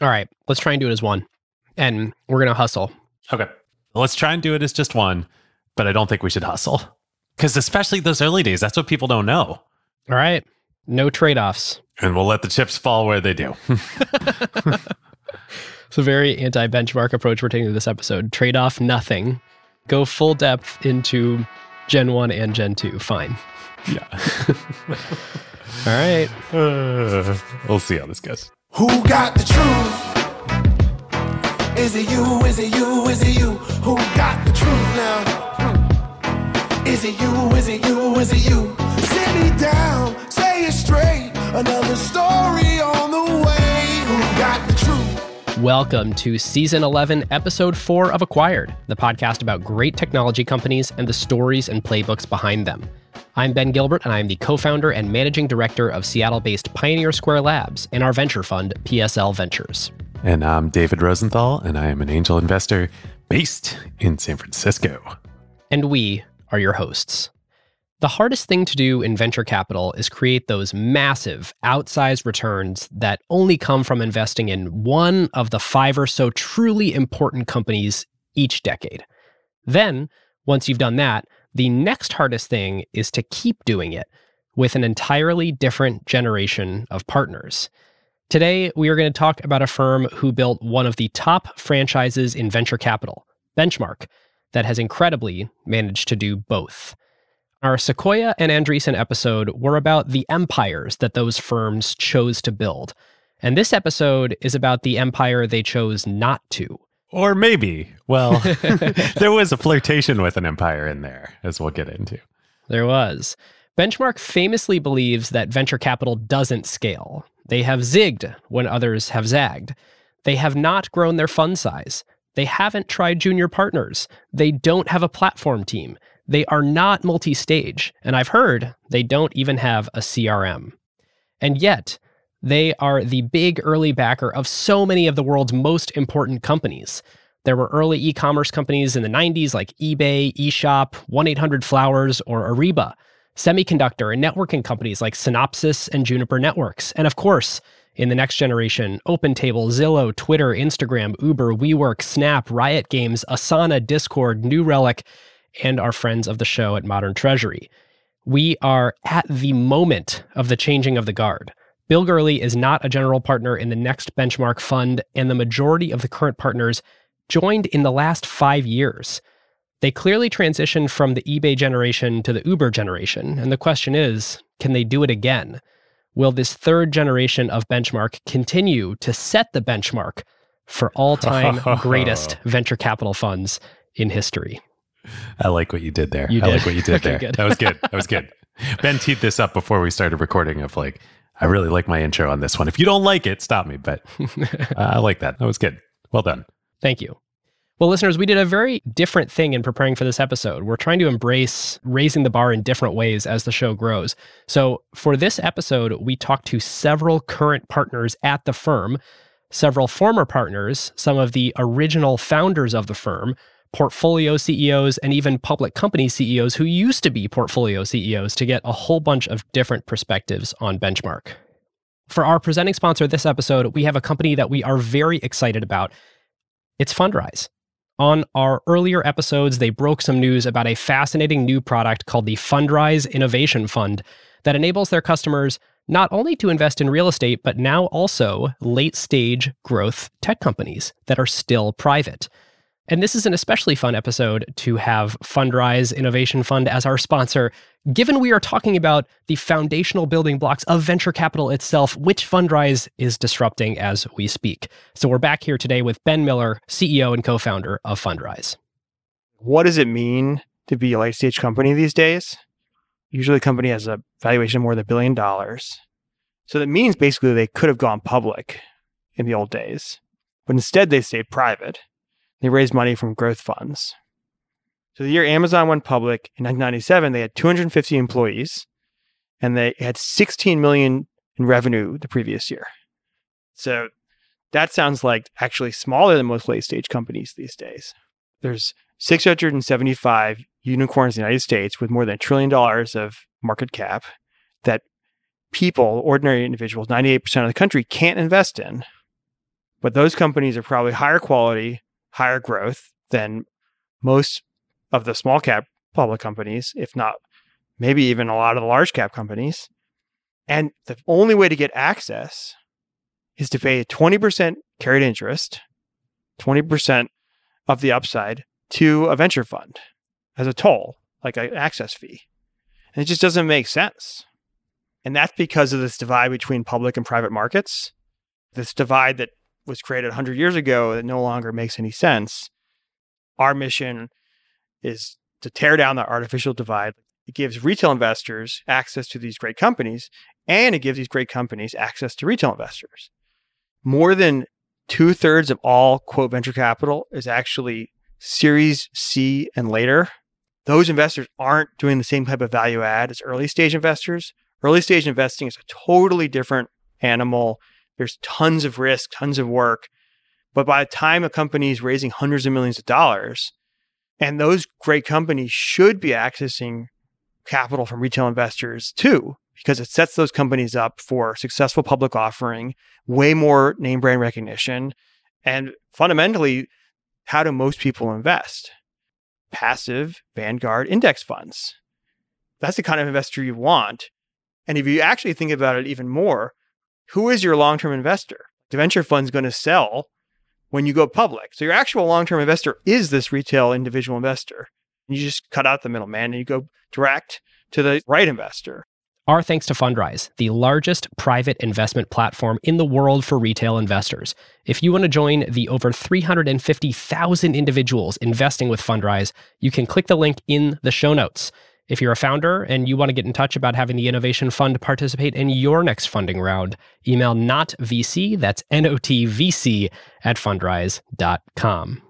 All right, let's try and do it as one. And we're going to hustle. Okay. Let's try and do it as just one, but I don't think we should hustle. Because especially those early days, that's what people don't know. All right. No trade offs. And we'll let the chips fall where they do. it's a very anti benchmark approach we're taking to this episode. Trade off nothing. Go full depth into Gen 1 and Gen 2. Fine. Yeah. All right. Uh, we'll see how this goes. Who got the truth? Is it you? Is it you? Is it you? Who got the truth now? Is it you? Is it you? Is it you? Sit me down, say it straight. Another story on the way. Who got the truth? Welcome to season 11, episode 4 of Acquired, the podcast about great technology companies and the stories and playbooks behind them. I'm Ben Gilbert, and I'm the co founder and managing director of Seattle based Pioneer Square Labs and our venture fund, PSL Ventures. And I'm David Rosenthal, and I am an angel investor based in San Francisco. And we are your hosts. The hardest thing to do in venture capital is create those massive, outsized returns that only come from investing in one of the five or so truly important companies each decade. Then, once you've done that, the next hardest thing is to keep doing it with an entirely different generation of partners. Today, we are going to talk about a firm who built one of the top franchises in venture capital, Benchmark, that has incredibly managed to do both. Our Sequoia and Andreessen episode were about the empires that those firms chose to build. And this episode is about the empire they chose not to. Or maybe. Well, there was a flirtation with an empire in there, as we'll get into. There was. Benchmark famously believes that venture capital doesn't scale. They have zigged when others have zagged. They have not grown their fund size. They haven't tried junior partners. They don't have a platform team. They are not multi stage. And I've heard they don't even have a CRM. And yet, they are the big early backer of so many of the world's most important companies. There were early e commerce companies in the 90s like eBay, eShop, 1 800 Flowers, or Ariba, semiconductor and networking companies like Synopsys and Juniper Networks, and of course, in the next generation, OpenTable, Zillow, Twitter, Instagram, Uber, WeWork, Snap, Riot Games, Asana, Discord, New Relic, and our friends of the show at Modern Treasury. We are at the moment of the changing of the guard. Bill Gurley is not a general partner in the next benchmark fund, and the majority of the current partners joined in the last five years. They clearly transitioned from the eBay generation to the Uber generation, and the question is can they do it again? Will this third generation of benchmark continue to set the benchmark for all time greatest venture capital funds in history? I like what you did there. You I like what you did Okay, there. good. That was good. That was good. Ben teed this up before we started recording of like, I really like my intro on this one. If you don't like it, stop me. But uh, I like that. That was good. Well done. Thank you. Well, listeners, we did a very different thing in preparing for this episode. We're trying to embrace raising the bar in different ways as the show grows. So, for this episode, we talked to several current partners at the firm, several former partners, some of the original founders of the firm, portfolio CEOs, and even public company CEOs who used to be portfolio CEOs to get a whole bunch of different perspectives on Benchmark. For our presenting sponsor this episode, we have a company that we are very excited about. It's Fundrise. On our earlier episodes, they broke some news about a fascinating new product called the Fundrise Innovation Fund that enables their customers not only to invest in real estate, but now also late stage growth tech companies that are still private. And this is an especially fun episode to have Fundrise Innovation Fund as our sponsor, given we are talking about the foundational building blocks of venture capital itself, which Fundrise is disrupting as we speak. So we're back here today with Ben Miller, CEO and co founder of Fundrise. what does it mean to be a late stage company these days? Usually a company has a valuation of more than a billion dollars. So that means basically they could have gone public in the old days, but instead they stayed private. They raised money from growth funds. So the year Amazon went public in 1997, they had 250 employees and they had 16 million in revenue the previous year. So that sounds like actually smaller than most late stage companies these days. There's 675 unicorns in the United States with more than a trillion dollars of market cap that people, ordinary individuals, 98% of the country can't invest in. But those companies are probably higher quality, higher growth than most of the small cap public companies, if not maybe even a lot of the large cap companies. And the only way to get access is to pay 20% carried interest, 20% of the upside to a venture fund as a toll, like an access fee. And it just doesn't make sense. And that's because of this divide between public and private markets, this divide that was created 100 years ago that no longer makes any sense. Our mission is to tear down that artificial divide. It gives retail investors access to these great companies, and it gives these great companies access to retail investors. More than two thirds of all quote venture capital is actually Series C and later. Those investors aren't doing the same type of value add as early stage investors. Early stage investing is a totally different animal. There's tons of risk, tons of work. But by the time a company is raising hundreds of millions of dollars, and those great companies should be accessing capital from retail investors too, because it sets those companies up for successful public offering, way more name brand recognition, and fundamentally, how do most people invest? Passive Vanguard index funds. That's the kind of investor you want. And if you actually think about it even more, who is your long term investor? The venture fund's going to sell when you go public. So your actual long term investor is this retail individual investor. You just cut out the middleman and you go direct to the right investor. Our thanks to Fundrise, the largest private investment platform in the world for retail investors. If you want to join the over 350,000 individuals investing with Fundrise, you can click the link in the show notes. If you're a founder and you want to get in touch about having the Innovation Fund participate in your next funding round, email notvc, that's N-O-T-V-C, at fundrise.com.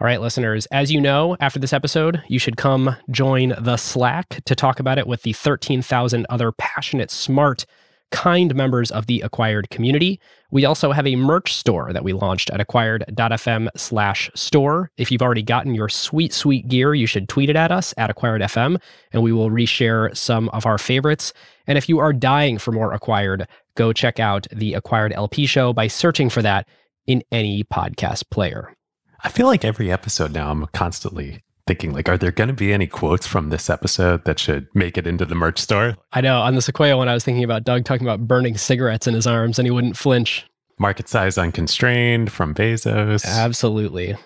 All right, listeners, as you know, after this episode, you should come join the Slack to talk about it with the 13,000 other passionate, smart, kind members of the Acquired community. We also have a merch store that we launched at acquired.fm slash store. If you've already gotten your sweet, sweet gear, you should tweet it at us at acquired.fm and we will reshare some of our favorites. And if you are dying for more Acquired, go check out the Acquired LP show by searching for that in any podcast player. I feel like every episode now I'm constantly thinking like, are there going to be any quotes from this episode that should make it into the merch store? I know on the Sequoia one, I was thinking about Doug talking about burning cigarettes in his arms and he wouldn't flinch. Market size unconstrained from Bezos. Absolutely. All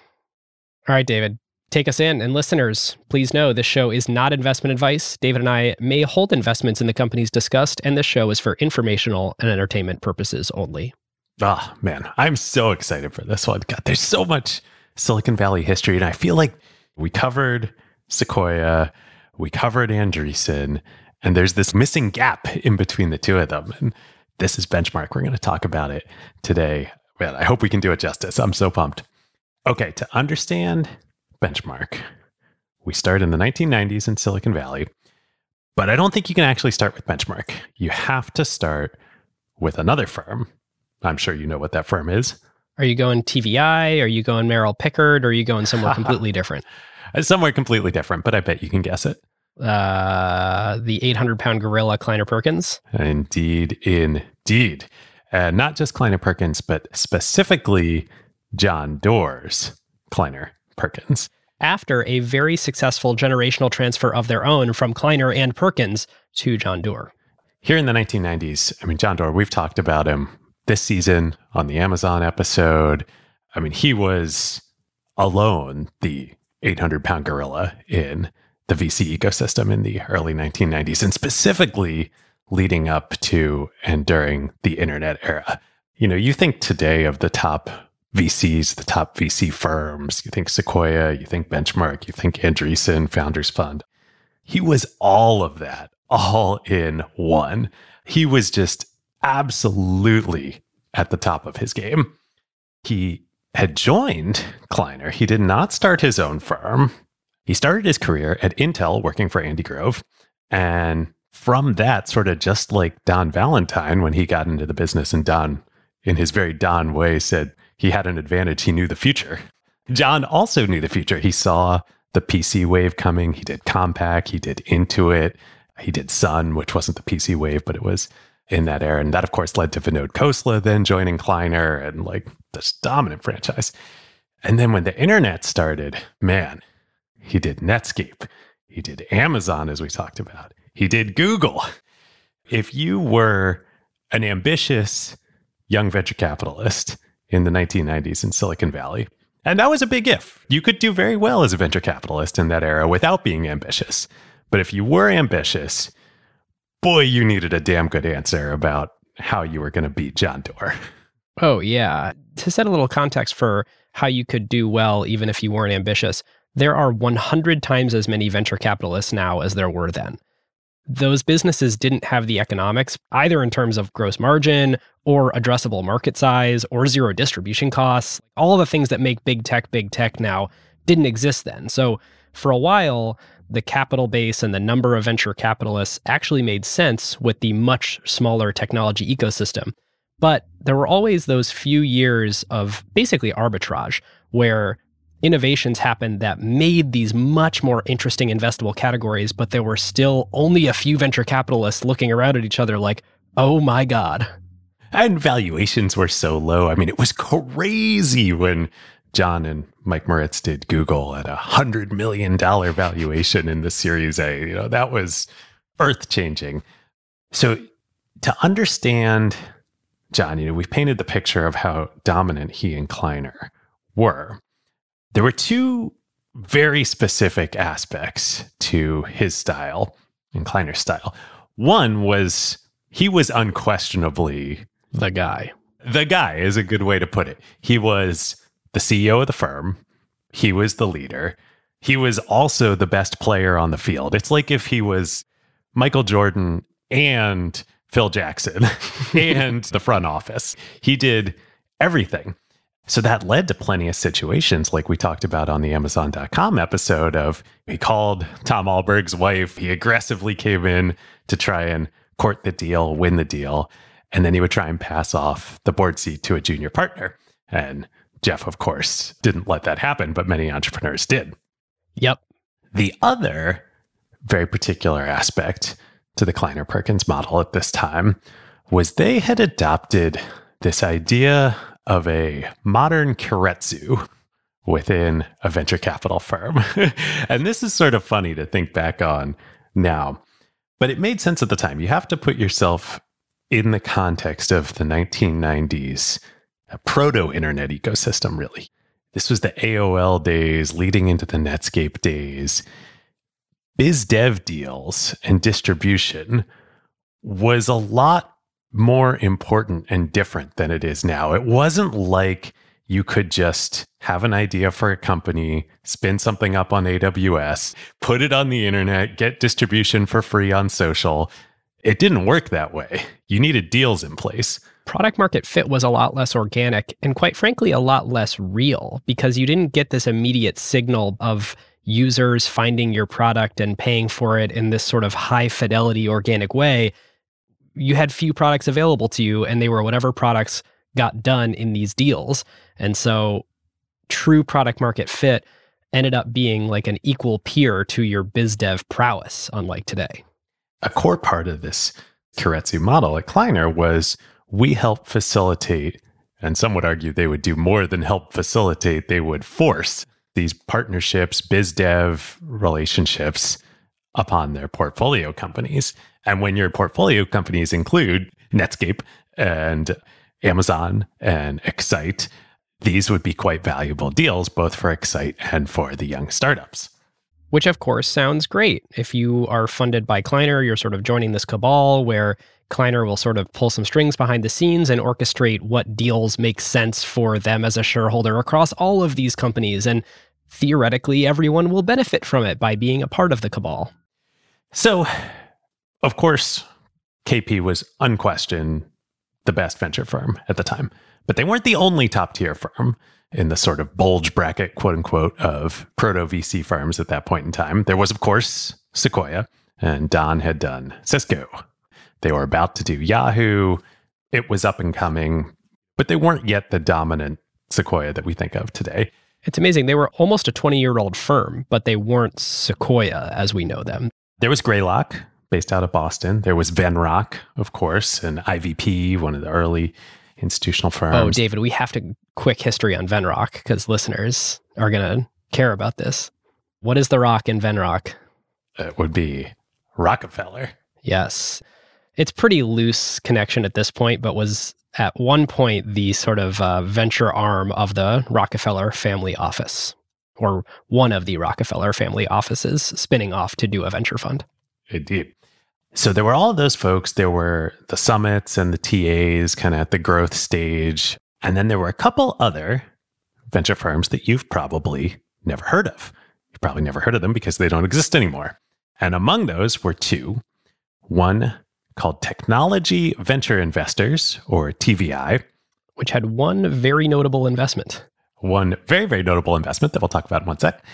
right, David, take us in. And listeners, please know this show is not investment advice. David and I may hold investments in the companies discussed, and this show is for informational and entertainment purposes only. Oh, man. I'm so excited for this one. God, there's so much Silicon Valley history. And I feel like we covered Sequoia, we covered Andreessen, and there's this missing gap in between the two of them. And this is Benchmark. We're going to talk about it today. Man, I hope we can do it justice. I'm so pumped. Okay, to understand Benchmark, we start in the 1990s in Silicon Valley, but I don't think you can actually start with Benchmark. You have to start with another firm. I'm sure you know what that firm is. Are you going TVI? Are you going Merrill Pickard? Or are you going somewhere completely different? Somewhere completely different, but I bet you can guess it. Uh, the 800 pound gorilla, Kleiner Perkins. Indeed, indeed. Uh, not just Kleiner Perkins, but specifically John Doerr's Kleiner Perkins. After a very successful generational transfer of their own from Kleiner and Perkins to John Doerr. Here in the 1990s, I mean, John Doerr, we've talked about him this season on the Amazon episode. I mean, he was alone the 800 pound gorilla in the VC ecosystem in the early 1990s, and specifically leading up to and during the internet era. You know, you think today of the top VCs, the top VC firms, you think Sequoia, you think Benchmark, you think Andreessen, Founders Fund. He was all of that, all in one. He was just absolutely at the top of his game. He had joined Kleiner. He did not start his own firm. He started his career at Intel working for Andy Grove. And from that, sort of just like Don Valentine, when he got into the business, and Don, in his very Don way, said he had an advantage. He knew the future. John also knew the future. He saw the PC wave coming. He did Compaq, he did Intuit, he did Sun, which wasn't the PC wave, but it was in that era. And that, of course, led to Vinod Khosla then joining Kleiner and like this dominant franchise. And then when the internet started, man, he did Netscape, he did Amazon, as we talked about, he did Google. If you were an ambitious young venture capitalist in the 1990s in Silicon Valley, and that was a big if. You could do very well as a venture capitalist in that era without being ambitious. But if you were ambitious, boy, you needed a damn good answer about how you were going to beat John Doerr. Oh, yeah. To set a little context for how you could do well even if you weren't ambitious, there are 100 times as many venture capitalists now as there were then. Those businesses didn't have the economics, either in terms of gross margin or addressable market size or zero distribution costs. All the things that make big tech big tech now didn't exist then. So for a while, the capital base and the number of venture capitalists actually made sense with the much smaller technology ecosystem. But there were always those few years of basically arbitrage where innovations happened that made these much more interesting investable categories, but there were still only a few venture capitalists looking around at each other like, oh my God. And valuations were so low. I mean, it was crazy when John and Mike Moritz did Google at a hundred million dollar valuation in the Series A. You know, that was earth changing. So to understand John, you know, we've painted the picture of how dominant he and Kleiner were. There were two very specific aspects to his style and Kleiner's style. One was he was unquestionably the guy. The guy is a good way to put it. He was the CEO of the firm, he was the leader. He was also the best player on the field. It's like if he was Michael Jordan and Phil Jackson and the front office. He did everything. So that led to plenty of situations like we talked about on the Amazon.com episode of he called Tom Alberg's wife. He aggressively came in to try and court the deal, win the deal. And then he would try and pass off the board seat to a junior partner. And Jeff, of course, didn't let that happen, but many entrepreneurs did. Yep. The other very particular aspect to the Kleiner Perkins model at this time was they had adopted this idea of a modern keiretsu within a venture capital firm. and this is sort of funny to think back on now, but it made sense at the time. You have to put yourself in the context of the 1990s proto internet ecosystem, really. This was the AOL days leading into the Netscape days. Biz dev deals and distribution was a lot more important and different than it is now. It wasn't like you could just have an idea for a company, spin something up on AWS, put it on the internet, get distribution for free on social. It didn't work that way. You needed deals in place. Product market fit was a lot less organic and, quite frankly, a lot less real because you didn't get this immediate signal of users finding your product and paying for it in this sort of high fidelity organic way you had few products available to you and they were whatever products got done in these deals. And so true product market fit ended up being like an equal peer to your biz dev prowess, unlike today. A core part of this Keiretsu model at Kleiner was we help facilitate, and some would argue they would do more than help facilitate, they would force these partnerships, biz dev relationships upon their portfolio companies. And when your portfolio companies include Netscape and Amazon and Excite, these would be quite valuable deals, both for Excite and for the young startups. Which, of course, sounds great. If you are funded by Kleiner, you're sort of joining this cabal where Kleiner will sort of pull some strings behind the scenes and orchestrate what deals make sense for them as a shareholder across all of these companies. And theoretically, everyone will benefit from it by being a part of the cabal. So, of course, KP was unquestioned the best venture firm at the time, but they weren't the only top tier firm in the sort of bulge bracket, quote unquote, of proto VC firms at that point in time. There was, of course, Sequoia, and Don had done Cisco. They were about to do Yahoo. It was up and coming, but they weren't yet the dominant Sequoia that we think of today. It's amazing. They were almost a 20 year old firm, but they weren't Sequoia as we know them. There was Greylock, based out of Boston. There was Venrock, of course, and IVP, one of the early institutional firms. Oh, David, we have to quick history on Venrock because listeners are going to care about this. What is the rock in Venrock? It would be Rockefeller. Yes. It's pretty loose connection at this point, but was at one point the sort of uh, venture arm of the Rockefeller family office, or one of the Rockefeller family offices spinning off to do a venture fund. Indeed. So there were all those folks. There were the summits and the TAs kind of at the growth stage. And then there were a couple other venture firms that you've probably never heard of. You've probably never heard of them because they don't exist anymore. And among those were two one called Technology Venture Investors, or TVI, which had one very notable investment. One very, very notable investment that we'll talk about in one sec.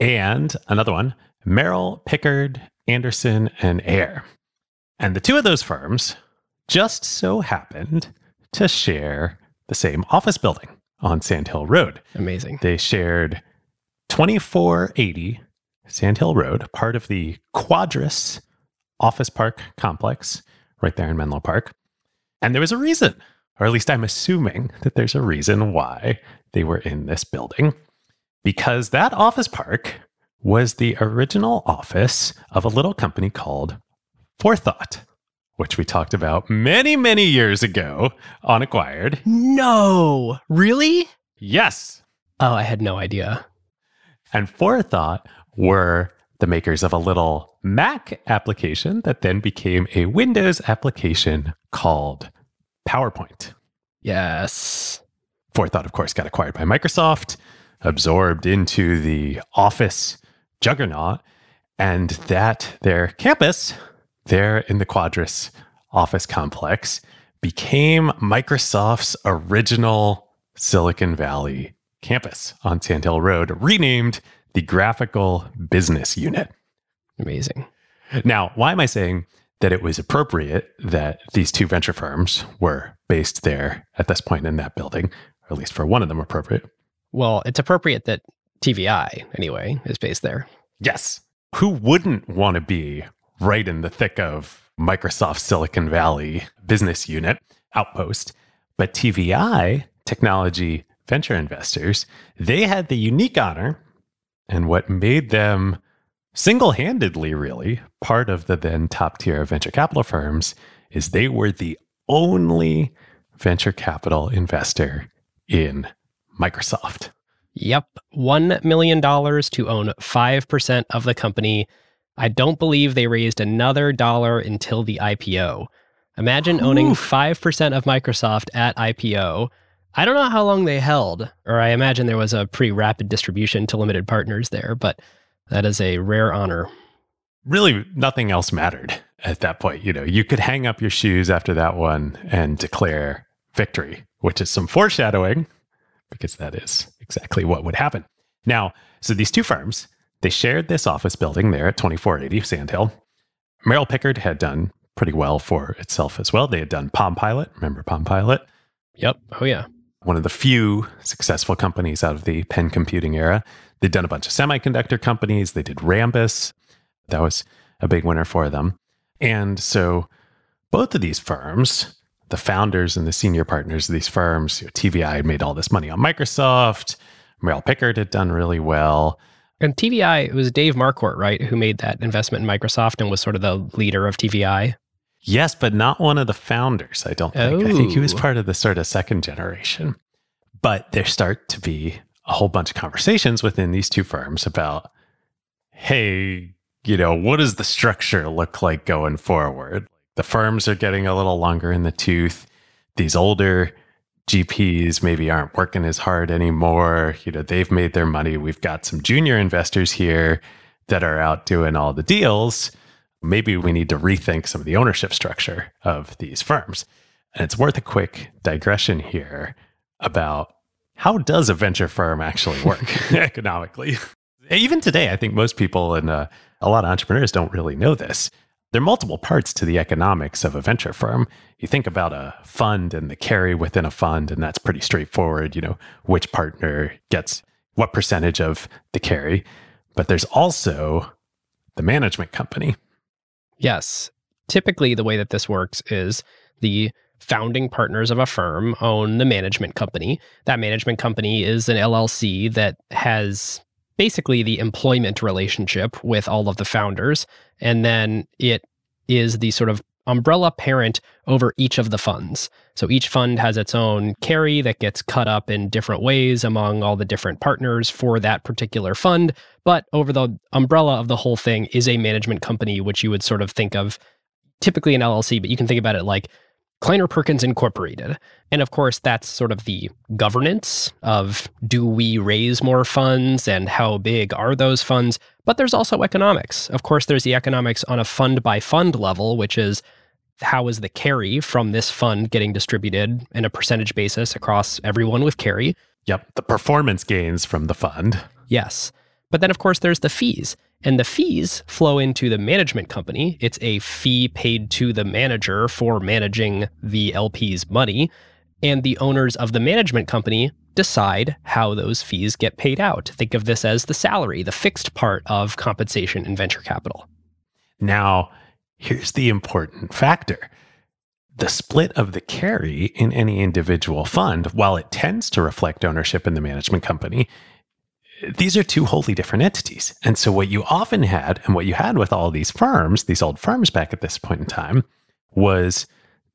And another one, Merrill, Pickard, Anderson, and Eyre. And the two of those firms just so happened to share the same office building on Sand Hill Road. Amazing. They shared 2480 Sand Hill Road, part of the Quadrus Office Park complex right there in Menlo Park. And there was a reason, or at least I'm assuming that there's a reason why they were in this building, because that office park was the original office of a little company called Forethought, which we talked about many, many years ago on Acquired. No, really? Yes. Oh, I had no idea. And Forethought were the makers of a little Mac application that then became a Windows application called PowerPoint. Yes. Forethought, of course, got acquired by Microsoft, absorbed into the Office juggernaut, and that their campus there in the Quadrus office complex became Microsoft's original Silicon Valley campus on Sand Hill Road, renamed the Graphical Business Unit. Amazing. Now, why am I saying that it was appropriate that these two venture firms were based there at this point in that building, or at least for one of them appropriate? Well, it's appropriate that TVI, anyway, is based there. Yes. Who wouldn't want to be right in the thick of Microsoft Silicon Valley business unit outpost? But TVI, Technology Venture Investors, they had the unique honor and what made them single handedly, really, part of the then top tier venture capital firms is they were the only venture capital investor in Microsoft. Yep. $1 million to own 5% of the company. I don't believe they raised another dollar until the IPO. Imagine owning 5% of Microsoft at IPO. I don't know how long they held, or I imagine there was a pretty rapid distribution to limited partners there, but that is a rare honor. Really, nothing else mattered at that point. You know, you could hang up your shoes after that one and declare victory, which is some foreshadowing because that is exactly what would happen. Now, so these two firms, they shared this office building there at 2480 Sandhill. Merrill Pickard had done pretty well for itself as well. They had done Palm Pilot. Remember Palm Pilot? Yep. Oh, yeah. One of the few successful companies out of the pen computing era. They'd done a bunch of semiconductor companies. They did Rambus. That was a big winner for them. And so both of these firms, the founders and the senior partners of these firms, you know, TVI had made all this money on Microsoft. Merrill Pickard had done really well. And TVI, it was Dave Marquardt, right, who made that investment in Microsoft and was sort of the leader of TVI. Yes, but not one of the founders, I don't think. I think he was Oh. part of the sort of second generation. But there start to be a whole bunch of conversations within these two firms about, hey, you know, what does the structure look like going forward? The firms are getting a little longer in the tooth. These older GPs maybe aren't working as hard anymore. You know, they've made their money. We've got some junior investors here that are out doing all the deals. Maybe we need to rethink some of the ownership structure of these firms. And it's worth a quick digression here about how does a venture firm actually work economically? Even today, I think most people and uh, a lot of entrepreneurs don't really know this. There are multiple parts to the economics of a venture firm. You think about a fund and the carry within a fund, and that's pretty straightforward. You know, which partner gets what percentage of the carry. But there's also the management company. Yes. Typically, the way that this works is the founding partners of a firm own the management company. That management company is an LLC that has basically the employment relationship with all of the founders. And then it is the sort of umbrella parent over each of the funds. So each fund has its own carry that gets cut up in different ways among all the different partners for that particular fund. But over the umbrella of the whole thing is a management company, which you would sort of think of typically an LLC, but you can think about it like Kleiner Perkins Incorporated. And of course, that's sort of the governance of do we raise more funds and how big are those funds? But there's also economics. Of course, there's the economics on a fund by fund level, which is how is the carry from this fund getting distributed in a percentage basis across everyone with carry? Yep. The performance gains from the fund. Yes. But then, of course, there's the fees. And the fees flow into the management company. It's a fee paid to the manager for managing the LP's money. And the owners of the management company decide how those fees get paid out. Think of this as the salary, the fixed part of compensation in venture capital. Now, here's the important factor the split of the carry in any individual fund, while it tends to reflect ownership in the management company, these are two wholly different entities. And so, what you often had, and what you had with all these firms, these old firms back at this point in time, was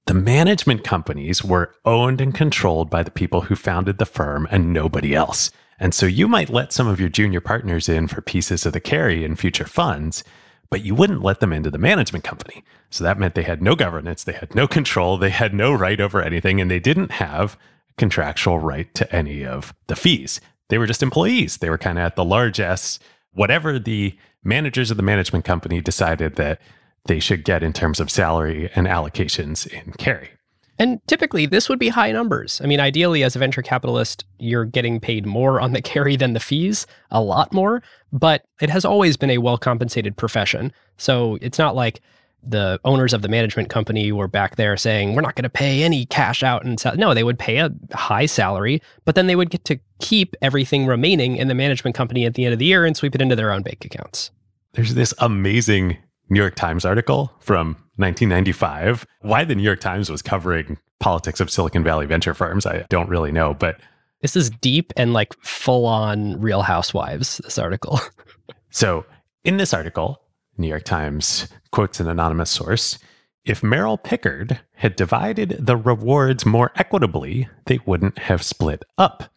the management companies were owned and controlled by the people who founded the firm and nobody else. And so, you might let some of your junior partners in for pieces of the carry in future funds, but you wouldn't let them into the management company. So, that meant they had no governance, they had no control, they had no right over anything, and they didn't have contractual right to any of the fees they were just employees. They were kind of at the largesse. Whatever the managers of the management company decided that they should get in terms of salary and allocations in carry. And typically, this would be high numbers. I mean, ideally, as a venture capitalist, you're getting paid more on the carry than the fees, a lot more. But it has always been a well compensated profession. So it's not like the owners of the management company were back there saying, we're not going to pay any cash out. And sal-. no, they would pay a high salary, but then they would get to keep everything remaining in the management company at the end of the year and sweep it into their own bank accounts. There's this amazing New York Times article from 1995. Why the New York Times was covering politics of Silicon Valley venture firms, I don't really know, but this is deep and like full on real housewives, this article. so, in this article, New York Times quotes an anonymous source. If Merrill Pickard had divided the rewards more equitably, they wouldn't have split up.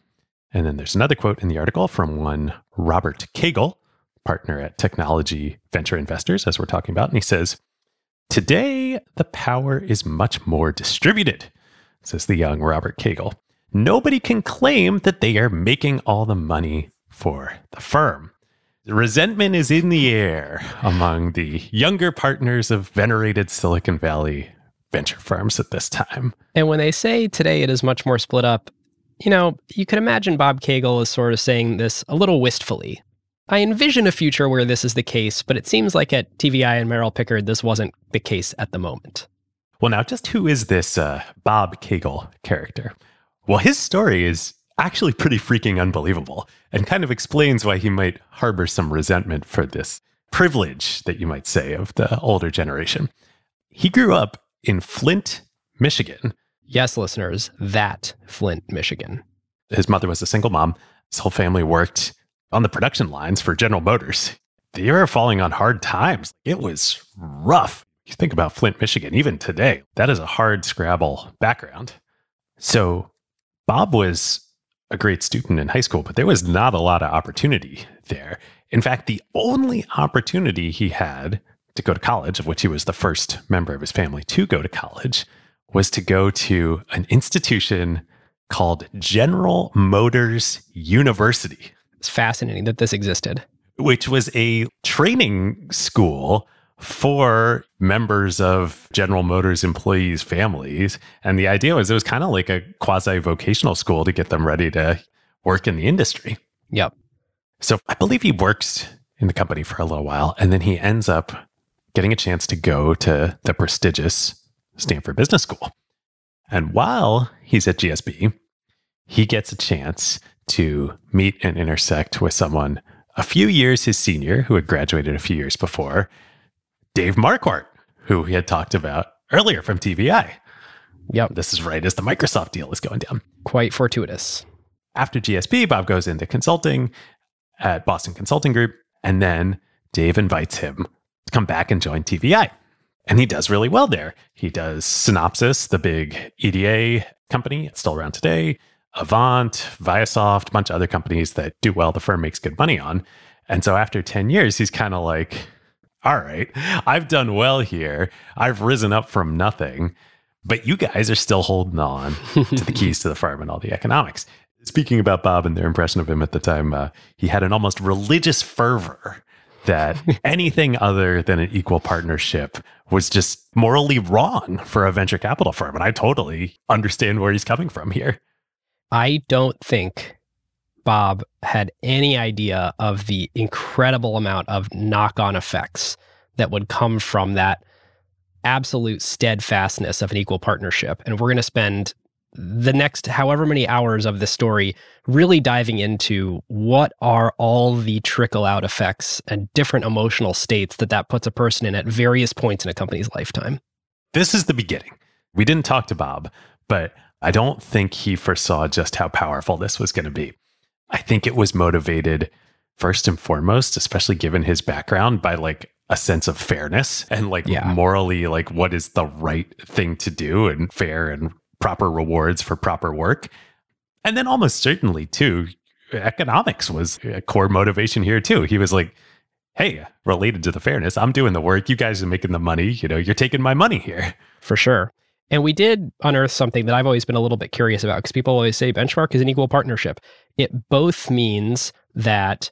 And then there's another quote in the article from one Robert Kagle, partner at Technology Venture Investors, as we're talking about. And he says, Today, the power is much more distributed, says the young Robert Kagle. Nobody can claim that they are making all the money for the firm. Resentment is in the air among the younger partners of venerated Silicon Valley venture firms at this time. And when they say today it is much more split up, you know, you could imagine Bob Kagle is sort of saying this a little wistfully. I envision a future where this is the case, but it seems like at TVI and Merrill Pickard, this wasn't the case at the moment. Well, now, just who is this uh, Bob Kagle character? Well, his story is actually pretty freaking unbelievable and kind of explains why he might harbor some resentment for this privilege that you might say of the older generation. He grew up in Flint, Michigan. Yes, listeners, that Flint, Michigan. His mother was a single mom. His whole family worked on the production lines for General Motors. They were falling on hard times. It was rough. You think about Flint, Michigan, even today, that is a hard scrabble background. So Bob was a great student in high school, but there was not a lot of opportunity there. In fact, the only opportunity he had to go to college, of which he was the first member of his family to go to college, was to go to an institution called General Motors University. It's fascinating that this existed. Which was a training school for members of General Motors employees' families. And the idea was it was kind of like a quasi vocational school to get them ready to work in the industry. Yep. So I believe he works in the company for a little while and then he ends up getting a chance to go to the prestigious Stanford Business School. And while he's at GSB, he gets a chance to meet and intersect with someone a few years his senior who had graduated a few years before Dave Marquardt, who he had talked about earlier from TVI. Yep. This is right as the Microsoft deal is going down. Quite fortuitous. After GSB, Bob goes into consulting at Boston Consulting Group, and then Dave invites him to come back and join TVI. And he does really well there. He does Synopsys, the big EDA company, it's still around today, Avant, Viasoft, a bunch of other companies that do well, the firm makes good money on. And so after 10 years, he's kind of like, all right, I've done well here. I've risen up from nothing, but you guys are still holding on to the keys to the firm and all the economics. Speaking about Bob and their impression of him at the time, uh, he had an almost religious fervor that anything other than an equal partnership was just morally wrong for a venture capital firm. And I totally understand where he's coming from here. I don't think Bob had any idea of the incredible amount of knock on effects that would come from that absolute steadfastness of an equal partnership. And we're going to spend the next however many hours of this story really diving into what are all the trickle out effects and different emotional states that that puts a person in at various points in a company's lifetime. This is the beginning. We didn't talk to Bob, but I don't think he foresaw just how powerful this was going to be. I think it was motivated first and foremost, especially given his background, by like a sense of fairness and like Yeah. morally, like what is the right thing to do and fair and proper rewards for proper work. And then almost certainly, too, economics was a core motivation here, too. He was like, hey, related to the fairness, I'm doing the work. You guys are making the money. You know, you're taking my money here. For sure. And we did unearth something that I've always been a little bit curious about because people always say benchmark is an equal partnership. It both means that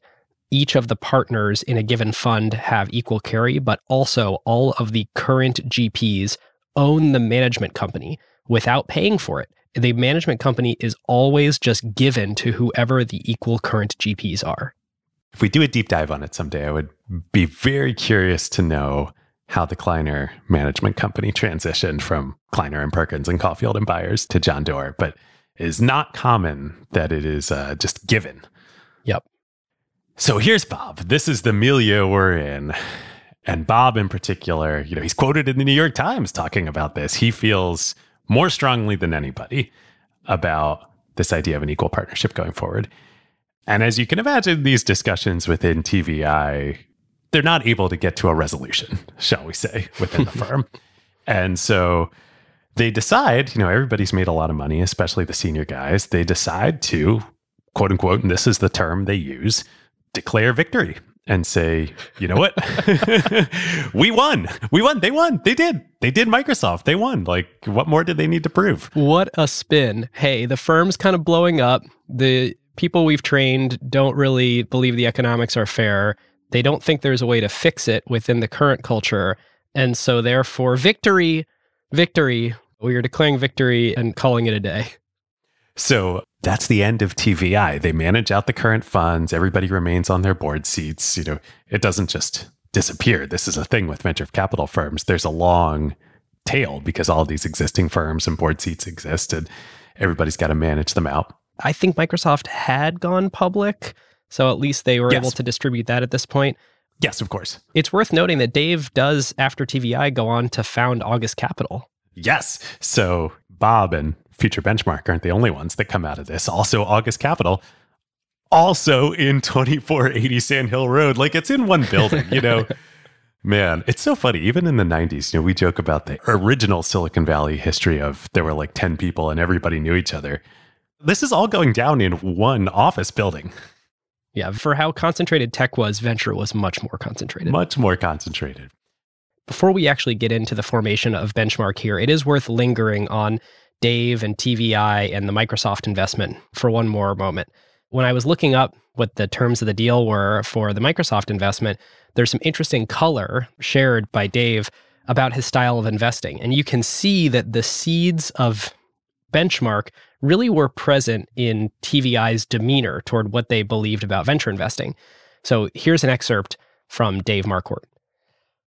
each of the partners in a given fund have equal carry, but also all of the current GPs own the management company without paying for it. The management company is always just given to whoever the equal current GPs are. If we do a deep dive on it someday, I would be very curious to know how the Kleiner management company transitioned from Kleiner and Perkins and Caufield and Byers to John Doerr, but it is not common that it is uh, just given. Yep. So here's Bob. This is the milieu we're in. And Bob, in particular, you know, he's quoted in the New York Times talking about this. He feels more strongly than anybody about this idea of an equal partnership going forward. And as you can imagine, these discussions within TVI, they're not able to get to a resolution, shall we say, within the firm. And so they decide, you know, everybody's made a lot of money, especially the senior guys. They decide to, quote unquote, and this is the term they use, declare victory and say, you know what? we won. We won. They won. They did. They did Microsoft. They won. Like, what more did they need to prove? What a spin. Hey, the firm's kind of blowing up. The people we've trained don't really believe the economics are fair. They don't think there's a way to fix it within the current culture. And so, therefore, victory, victory. We are declaring victory and calling it a day. So that's the end of TVI. They manage out the current funds. Everybody remains on their board seats. You know, it doesn't just disappear. This is a thing with venture capital firms. There's a long tail because all these existing firms and board seats exist and everybody's got to manage them out. I think Microsoft had gone public. So at least they were Yes. able to distribute that at this point. Yes, of course. It's worth noting that Dave does, after TVI, go on to found August Capital. Yes. So Bob and Future Benchmark aren't the only ones that come out of this. Also, August Capital, also in 2480 Sand Hill Road. Like it's in one building, you know. Man, it's so funny. Even in the 90s, you know, we joke about the original Silicon Valley history of there were like 10 people and everybody knew each other. This is all going down in one office building, Yeah, for how concentrated tech was, venture was much more concentrated. much more concentrated. Before we actually get into the formation of Benchmark here, it is worth lingering on Dave and TVI and the Microsoft investment for one more moment. When I was looking up what the terms of the deal were for the Microsoft investment, there's some interesting color shared by Dave about his style of investing. And you can see that the seeds of Benchmark really were present in TVI's demeanor toward what they believed about venture investing. So here's an excerpt from Dave Marquardt.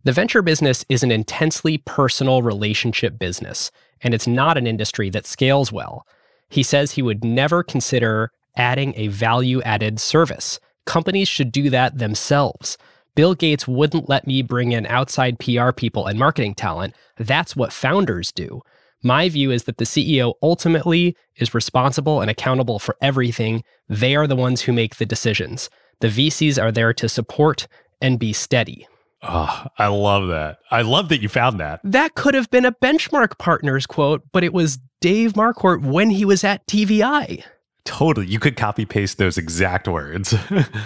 The venture business is an intensely personal relationship business, and it's not an industry that scales well. He says he would never consider adding a value added service. Companies should do that themselves. Bill Gates wouldn't let me bring in outside PR people and marketing talent. That's what founders do. My view is that the CEO ultimately is responsible and accountable for everything. They are the ones who make the decisions. The VCs are there to support and be steady. Oh, I love that. I love that you found that. That could have been a benchmark partners quote, but it was Dave Marquardt when he was at TVI. Totally. You could copy paste those exact words.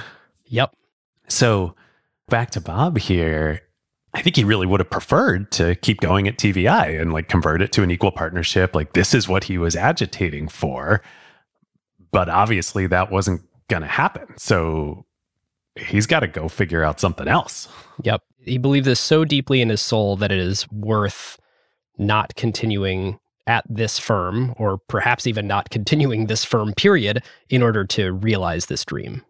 yep. So back to Bob here. I think he really would have preferred to keep going at TVI and like convert it to an equal partnership. Like this is what he was agitating for. But obviously that wasn't going to happen. So he's got to go figure out something else. Yep. He believed this so deeply in his soul that it is worth not continuing at this firm, or perhaps even not continuing this firm, period, in order to realize this dream.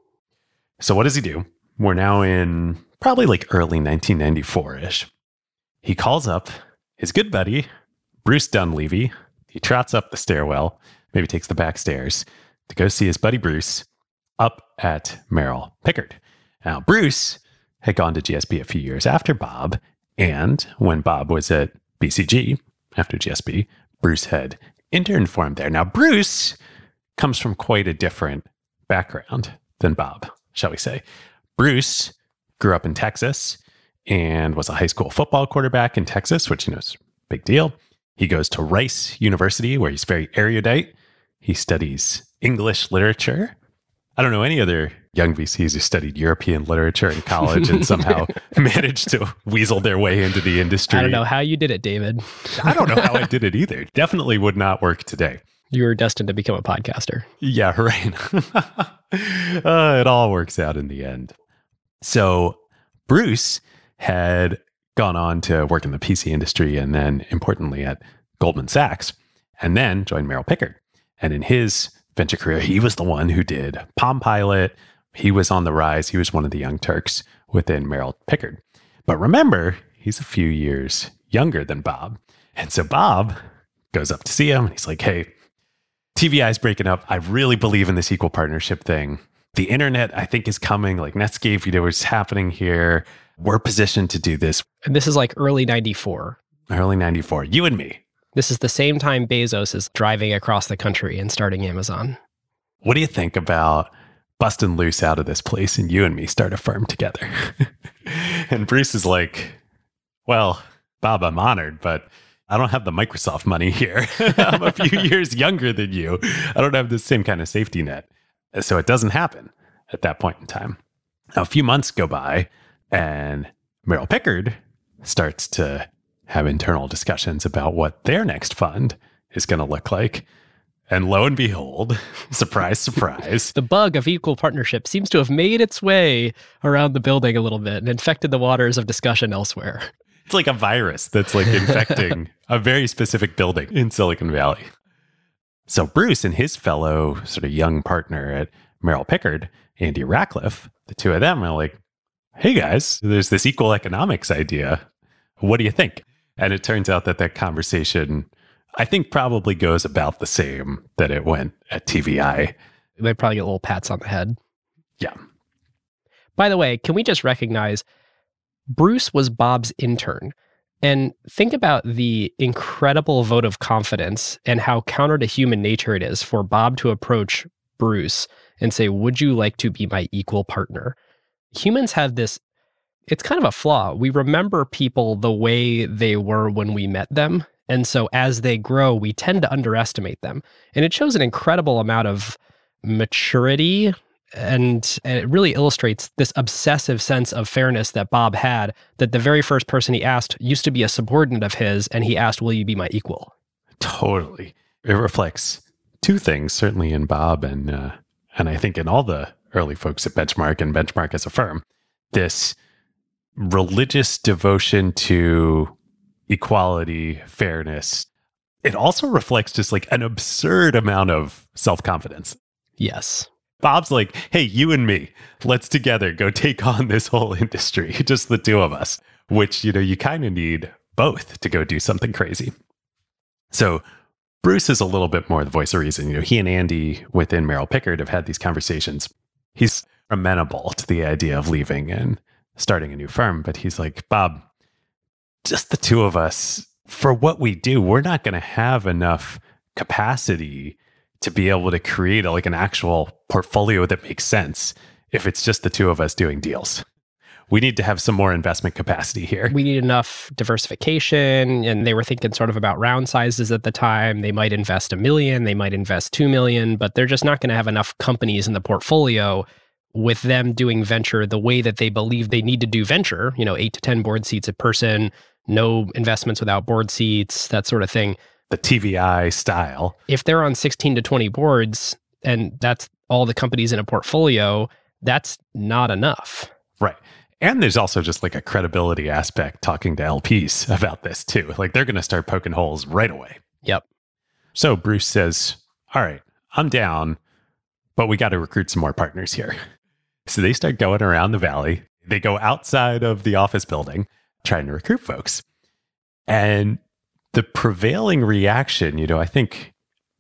So, what does he do? We're now in probably like early 1994 ish. He calls up his good buddy, Bruce Dunlevie. He trots up the stairwell, maybe takes the back stairs to go see his buddy Bruce up at Merrill Pickard. Now, Bruce had gone to GSB a few years after Bob, and when Bob was at BCG after GSB, Bruce had interned for him there. Now, Bruce comes from quite a different background than Bob, shall we say. Bruce grew up in Texas and was a high school football quarterback in Texas, which you know is a big deal. He goes to Rice University, where he's very erudite. He studies English literature. I don't know any other young VCs who studied European literature in college and somehow managed to weasel their way into the industry. I don't know how you did it, David. I don't know how I did it either. Definitely would not work today. You were destined to become a podcaster. Yeah, right. uh, it all works out in the end. So, Bruce had gone on to work in the PC industry and then, importantly, at Goldman Sachs, and then joined Merrill Pickard. And in his venture career, he was the one who did Palm Pilot, he was on the rise. He was one of the young Turks within Merrill Pickard. But remember, he's a few years younger than Bob. And so Bob goes up to see him and he's like, hey, TVI is breaking up. I really believe in this equal partnership thing. The internet, I think, is coming. Like Netscape, you know what's happening here. We're positioned to do this. And this is like early 94. Early 94. You and me. This is the same time Bezos is driving across the country and starting Amazon. What do you think about busting loose out of this place and you and me start a firm together. and Bruce is like, Well, Bob, I'm honored, but I don't have the Microsoft money here. I'm a few years younger than you. I don't have the same kind of safety net. So it doesn't happen at that point in time. Now, a few months go by, and Merrill Pickard starts to have internal discussions about what their next fund is going to look like. And lo and behold, surprise, surprise. the bug of equal partnership seems to have made its way around the building a little bit and infected the waters of discussion elsewhere. It's like a virus that's like infecting a very specific building in Silicon Valley. So Bruce and his fellow sort of young partner at Merrill Pickard, Andy Rachleff, the two of them are like, hey guys, there's this equal economics idea. What do you think? And it turns out that that conversation I think probably goes about the same that it went at TVI. They probably get little pats on the head. Yeah. By the way, can we just recognize Bruce was Bob's intern? And think about the incredible vote of confidence and how counter to human nature it is for Bob to approach Bruce and say, Would you like to be my equal partner? Humans have this, it's kind of a flaw. We remember people the way they were when we met them. And so as they grow, we tend to underestimate them. And it shows an incredible amount of maturity and, and, it really illustrates this obsessive sense of fairness that Bob had that the very first person he asked used to be a subordinate of his and he asked will you be my equal totally it reflects two things certainly in Bob and uh, and I think in all the early folks at Benchmark and Benchmark as a firm this religious devotion to equality, fairness. It also reflects just like an absurd amount of self confidence. Yes. Bob's like, hey, you and me, let's together go take on this whole industry, just the two of us, which, you know, you kind of need both to go do something crazy. So Bruce is a little bit more the voice of reason. You know, he and Andy within Merrill Pickard have had these conversations. He's amenable to the idea of leaving and starting a new firm. But he's like, Bob, just the two of us, for what we do, we're not going to have enough capacity to be able to create a, like an actual portfolio that makes sense if it's just the two of us doing deals. We need to have some more investment capacity here. We need enough diversification. And they were thinking sort of about round sizes at the time. They might invest a million, they might invest 2 million, but they're just not going to have enough companies in the portfolio with them doing venture the way that they believe they need to do venture, you know, eight to 10 board seats a person, no investments without board seats, that sort of thing. The TVI style. If they're on 16 to 20 boards and that's all the companies in a portfolio, that's not enough. Right. And there's also just like a credibility aspect talking to LPs about this too. Like they're going to start poking holes right away. Yep. So Bruce says, All right, I'm down, but we got to recruit some more partners here. So they start going around the valley. They go outside of the office building trying to recruit folks. And the prevailing reaction, you know, I think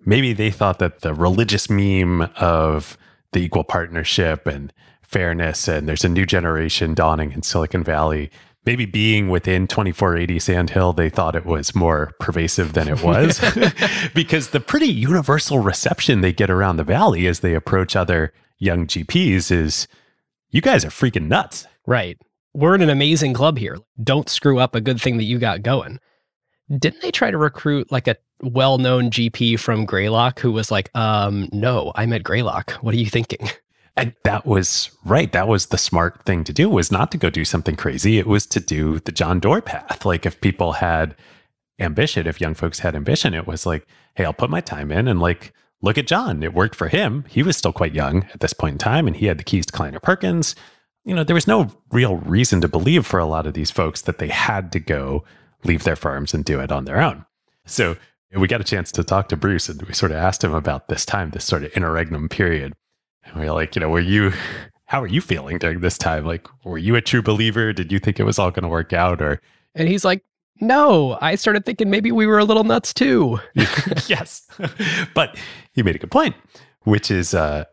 maybe they thought that the religious meme of the equal partnership and fairness and there's a new generation dawning in Silicon Valley. Maybe being within 2480 Sand Hill, they thought it was more pervasive than it was because the pretty universal reception they get around the valley as they approach other young GPs is you guys are freaking nuts. Right. We're in an amazing club here. Don't screw up a good thing that you got going. Didn't they try to recruit like a well known GP from Greylock who was like, um, no, I'm at Greylock. What are you thinking? And that was right. That was the smart thing to do was not to go do something crazy. It was to do the John Doerr path. Like if people had ambition, if young folks had ambition, it was like, hey, I'll put my time in and like look at John. It worked for him. He was still quite young at this point in time and he had the keys to Kleiner Perkins. You know, there was no real reason to believe for a lot of these folks that they had to go leave their firms and do it on their own. So we got a chance to talk to Bruce and we sort of asked him about this time, this sort of interregnum period. And we are like, you know, were you, how are you feeling during this time? Like, were you a true believer? Did you think it was all going to work out? Or, And he's like, no, I started thinking maybe we were a little nuts too. yes. but he made a good point, which is uh,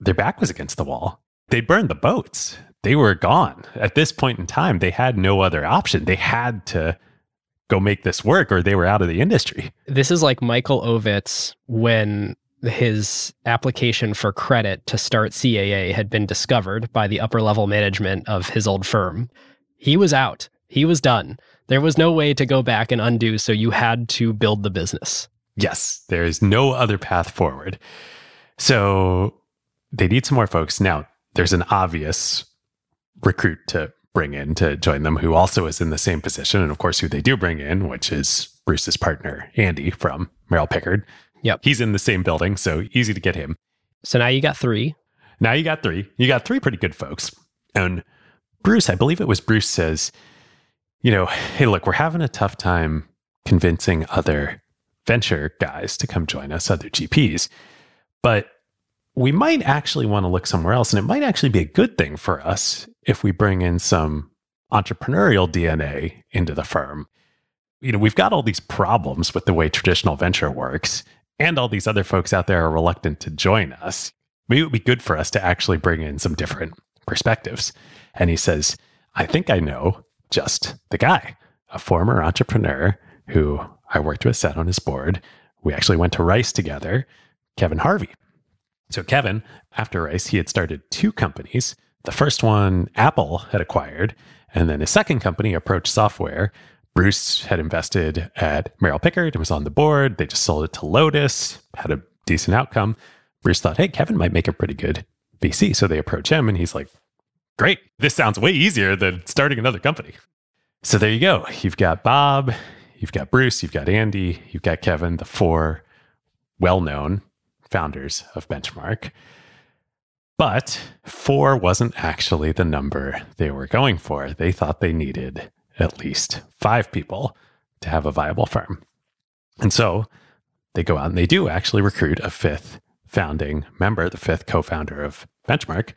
their back was against the wall. They burned the boats. They were gone. At this point in time, they had no other option. They had to go make this work or they were out of the industry. This is like Michael Ovitz when his application for credit to start CAA had been discovered by the upper level management of his old firm. He was out. He was done. There was no way to go back and undo, so you had to build the business. Yes, there is no other path forward. So they need some more folks. Now, there's an obvious recruit to bring in to join them who also is in the same position. And of course, who they do bring in, which is Bruce's partner, Andy from Merrill Pickard. Yep. He's in the same building, so easy to get him. So now you got three. Now you got three. You got three pretty good folks. And Bruce, I believe it was Bruce says, you know, hey, look, we're having a tough time convincing other venture guys to come join us, other GPs. But we might actually want to look somewhere else. And it might actually be a good thing for us if we bring in some entrepreneurial DNA into the firm. You know, we've got all these problems with the way traditional venture works, and all these other folks out there are reluctant to join us. Maybe it would be good for us to actually bring in some different perspectives. And he says, I think I know just the guy, a former entrepreneur who I worked with, sat on his board. We actually went to Rice together, Kevin Harvey. So, Kevin, after Rice, he had started two companies. The first one, Apple had acquired, and then his second company, Approach Software. Bruce had invested at Merrill Pickard and was on the board. They just sold it to Lotus, had a decent outcome. Bruce thought, hey, Kevin might make a pretty good VC. So they approach him, and he's like, great. This sounds way easier than starting another company. So there you go. You've got Bob, you've got Bruce, you've got Andy, you've got Kevin, the four well known founders of Benchmark. But four wasn't actually the number they were going for. They thought they needed at least five people to have a viable firm. And so they go out and they do actually recruit a fifth founding member, the fifth co founder of Benchmark,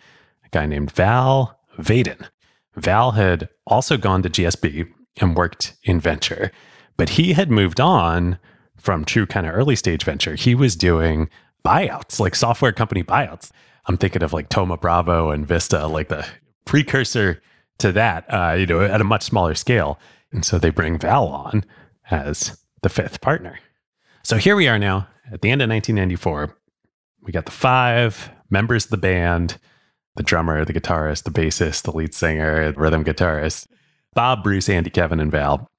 a guy named Val Vaden. Val had also gone to GSB and worked in venture, but he had moved on from true kind of early stage venture. He was doing buyouts, like software company buyouts. I'm thinking of like Thoma Bravo and Vista, like the precursor to that, uh, you know, at a much smaller scale. And so they bring Val on as the fifth partner. So here we are now at the end of 1994. We got the five members of the band the drummer, the guitarist, the bassist, the lead singer, the rhythm guitarist, Bob, Bruce, Andy, Kevin, and Val.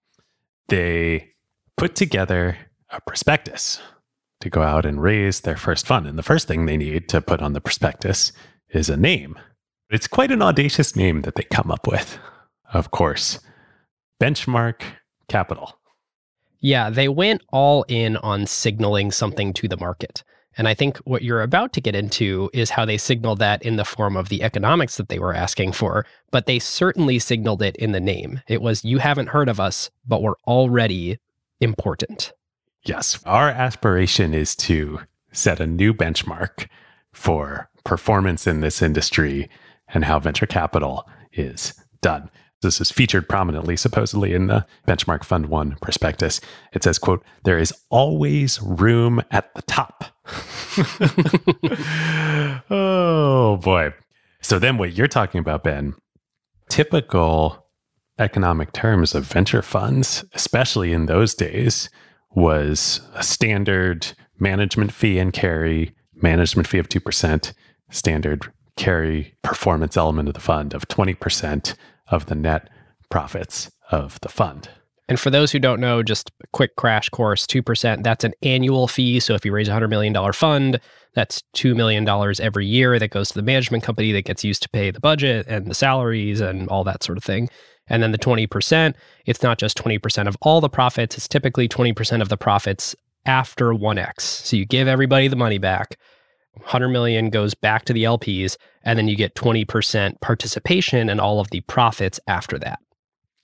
They put together a prospectus to go out and raise their first fund. And the first thing they need to put on the prospectus is a name. It's quite an audacious name that they come up with, of course. Benchmark Capital. Yeah, they went all in on signaling something to the market. And I think what you're about to get into is how they signaled that in the form of the economics that they were asking for, but they certainly signaled it in the name. It was, you haven't heard of us, but we're already important. Yes, our aspiration is to set a new benchmark for performance in this industry and how venture capital is done. This is featured prominently, supposedly, in the Benchmark Fund One prospectus. It says, quote, there is always room at the top. oh boy. So then what you're talking about, Ben, typical economic terms of venture funds, especially in those days, was a standard management fee and carry, management fee of 2%, standard carry performance element of the fund of 20% of the net profits of the fund. And for those who don't know, just a quick crash course 2%, that's an annual fee. So if you raise a $100 million fund, that's $2 million every year that goes to the management company that gets used to pay the budget and the salaries and all that sort of thing. And then the 20%, it's not just 20% of all the profits, it's typically 20% of the profits after 1x. So you give everybody the money back. 100 million goes back to the LPs and then you get 20% participation and all of the profits after that.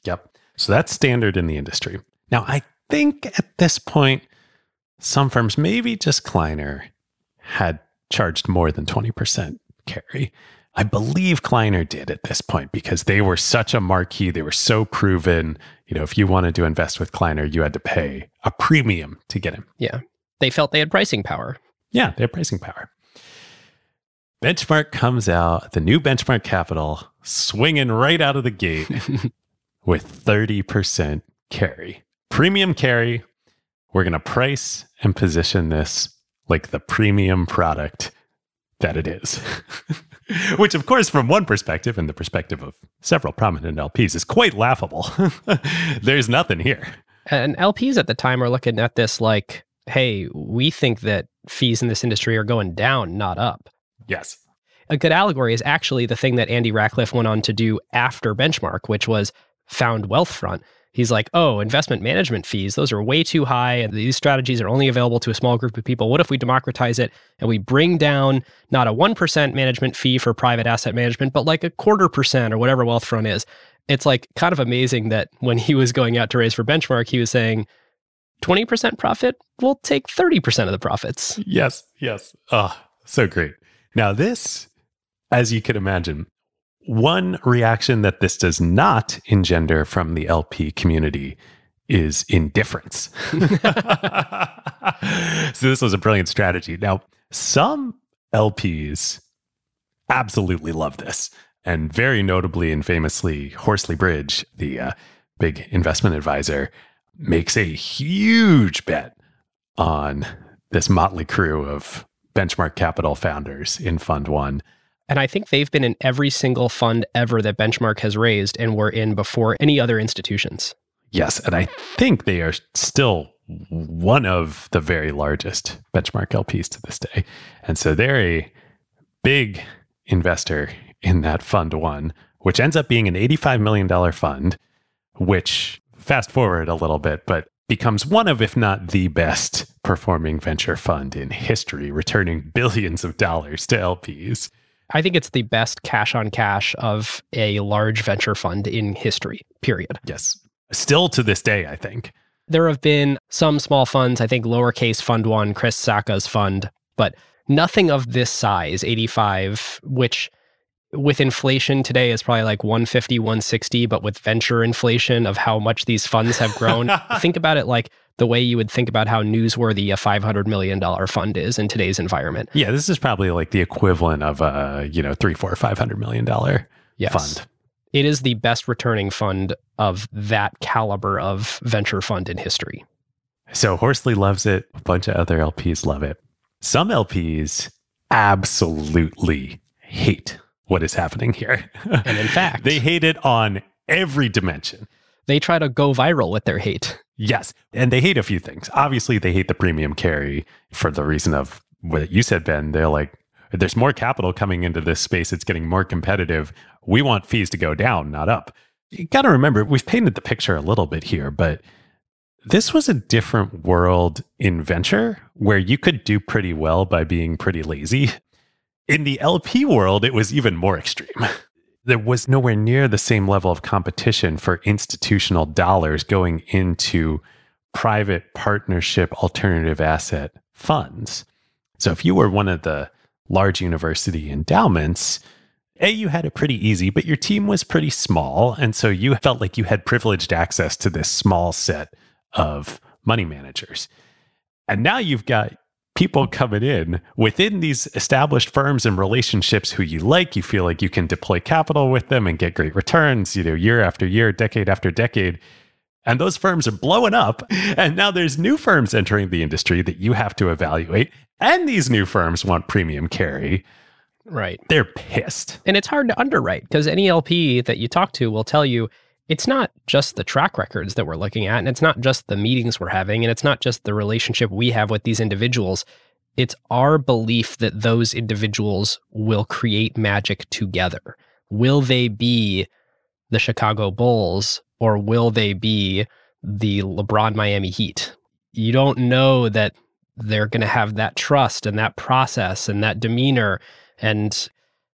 Yep. So that's standard in the industry. Now, I think at this point, some firms, maybe just Kleiner, had charged more than 20% carry. I believe Kleiner did at this point because they were such a marquee. They were so proven. You know, if you wanted to invest with Kleiner, you had to pay a premium to get him. Yeah. They felt they had pricing power. Yeah, they had pricing power. Benchmark comes out, the new Benchmark Capital, swinging right out of the gate with 30% carry. Premium carry. We're going to price and position this like the premium product that it is. Which, of course, from one perspective and the perspective of several prominent LPs, is quite laughable. There's nothing here. And LPs at the time are looking at this like, hey, we think that fees in this industry are going down, not up. Yes. A good allegory is actually the thing that Andy Rachleff went on to do after Benchmark, which was found Wealthfront. He's like, oh, investment management fees, those are way too high. And these strategies are only available to a small group of people. What if we democratize it and we bring down not a 1% management fee for private asset management, but like a quarter percent or whatever Wealthfront is? It's like kind of amazing that when he was going out to raise for Benchmark, he was saying, 20% profit, we'll take 30% of the profits. Yes, yes. Oh, so great. Now, this, as you can imagine, one reaction that this does not engender from the LP community is indifference. so, this was a brilliant strategy. Now, some LPs absolutely love this. And very notably and famously, Horsley Bridge, the uh, big investment advisor, makes a huge bet on this motley crew of benchmark capital founders in Fund One. And I think they've been in every single fund ever that Benchmark has raised and were in before any other institutions. Yes. And I think they are still one of the very largest benchmark LPs to this day. And so they're a big investor in that Fund One, which ends up being an $85 million fund, which fast forward a little bit, but becomes one of, if not the best performing venture fund in history, returning billions of dollars to LPs. I think it's the best cash on cash of a large venture fund in history, period. Yes. Still to this day, I think. There have been some small funds, I think lowercase fund one, Chris Sacca's fund, but nothing of this size, 85, which with inflation today is probably like 150, 160, but with venture inflation of how much these funds have grown, think about it like the way you would think about how newsworthy a $500 million fund is in today's environment. Yeah, this is probably like the equivalent of a, you know, three, four, five hundred million dollar Yes. fund. It is the best returning fund of that caliber of venture fund in history. So Horsley loves it. A bunch of other LPs love it. Some LPs absolutely hate what is happening here. And in fact, they hate it on every dimension. they try to go viral with their hate. Yes. And they hate a few things. Obviously, they hate the premium carry for the reason of what you said, Ben. They're like, there's more capital coming into this space. It's getting more competitive. We want fees to go down, not up. You got to remember, we've painted the picture a little bit here, but this was a different world in venture where you could do pretty well by being pretty lazy. In the LP world, it was even more extreme. There was nowhere near the same level of competition for institutional dollars going into private partnership alternative asset funds. So if you were one of the large university endowments, A, you had it pretty easy, but your team was pretty small. And so you felt like you had privileged access to this small set of money managers. And now you've got people coming in within these established firms and relationships who you like. You feel like you can deploy capital with them and get great returns, you know, year after year, decade after decade. And those firms are blowing up. And now there's new firms entering the industry that you have to evaluate. And these new firms want premium carry. Right. They're pissed. And it's hard to underwrite because any LP that you talk to will tell you it's not just the track records that we're looking at, and it's not just the meetings we're having, and it's not just the relationship we have with these individuals. It's our belief that those individuals will create magic together. Will they be the Chicago Bulls or will they be the LeBron Miami Heat? You don't know that they're going to have that trust and that process and that demeanor. And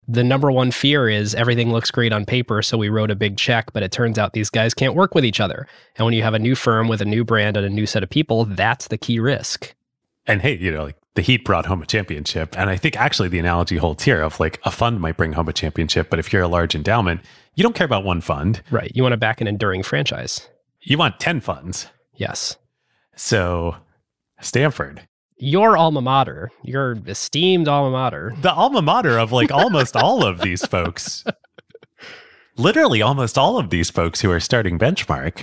the number one fear is everything looks great on paper, so we wrote a big check, but it turns out these guys can't work with each other. And when you have a new firm with a new brand and a new set of people, that's the key risk. And hey, you know, like the Heat brought home a championship. And I think actually the analogy holds here of like a fund might bring home a championship, but if you're a large endowment, you don't care about one fund. Right. You want to back an enduring franchise. You want 10 funds. Yes. So Stanford, Your alma mater, your esteemed alma mater. the alma mater of like almost all of these folks, literally almost all of these folks who are starting benchmark,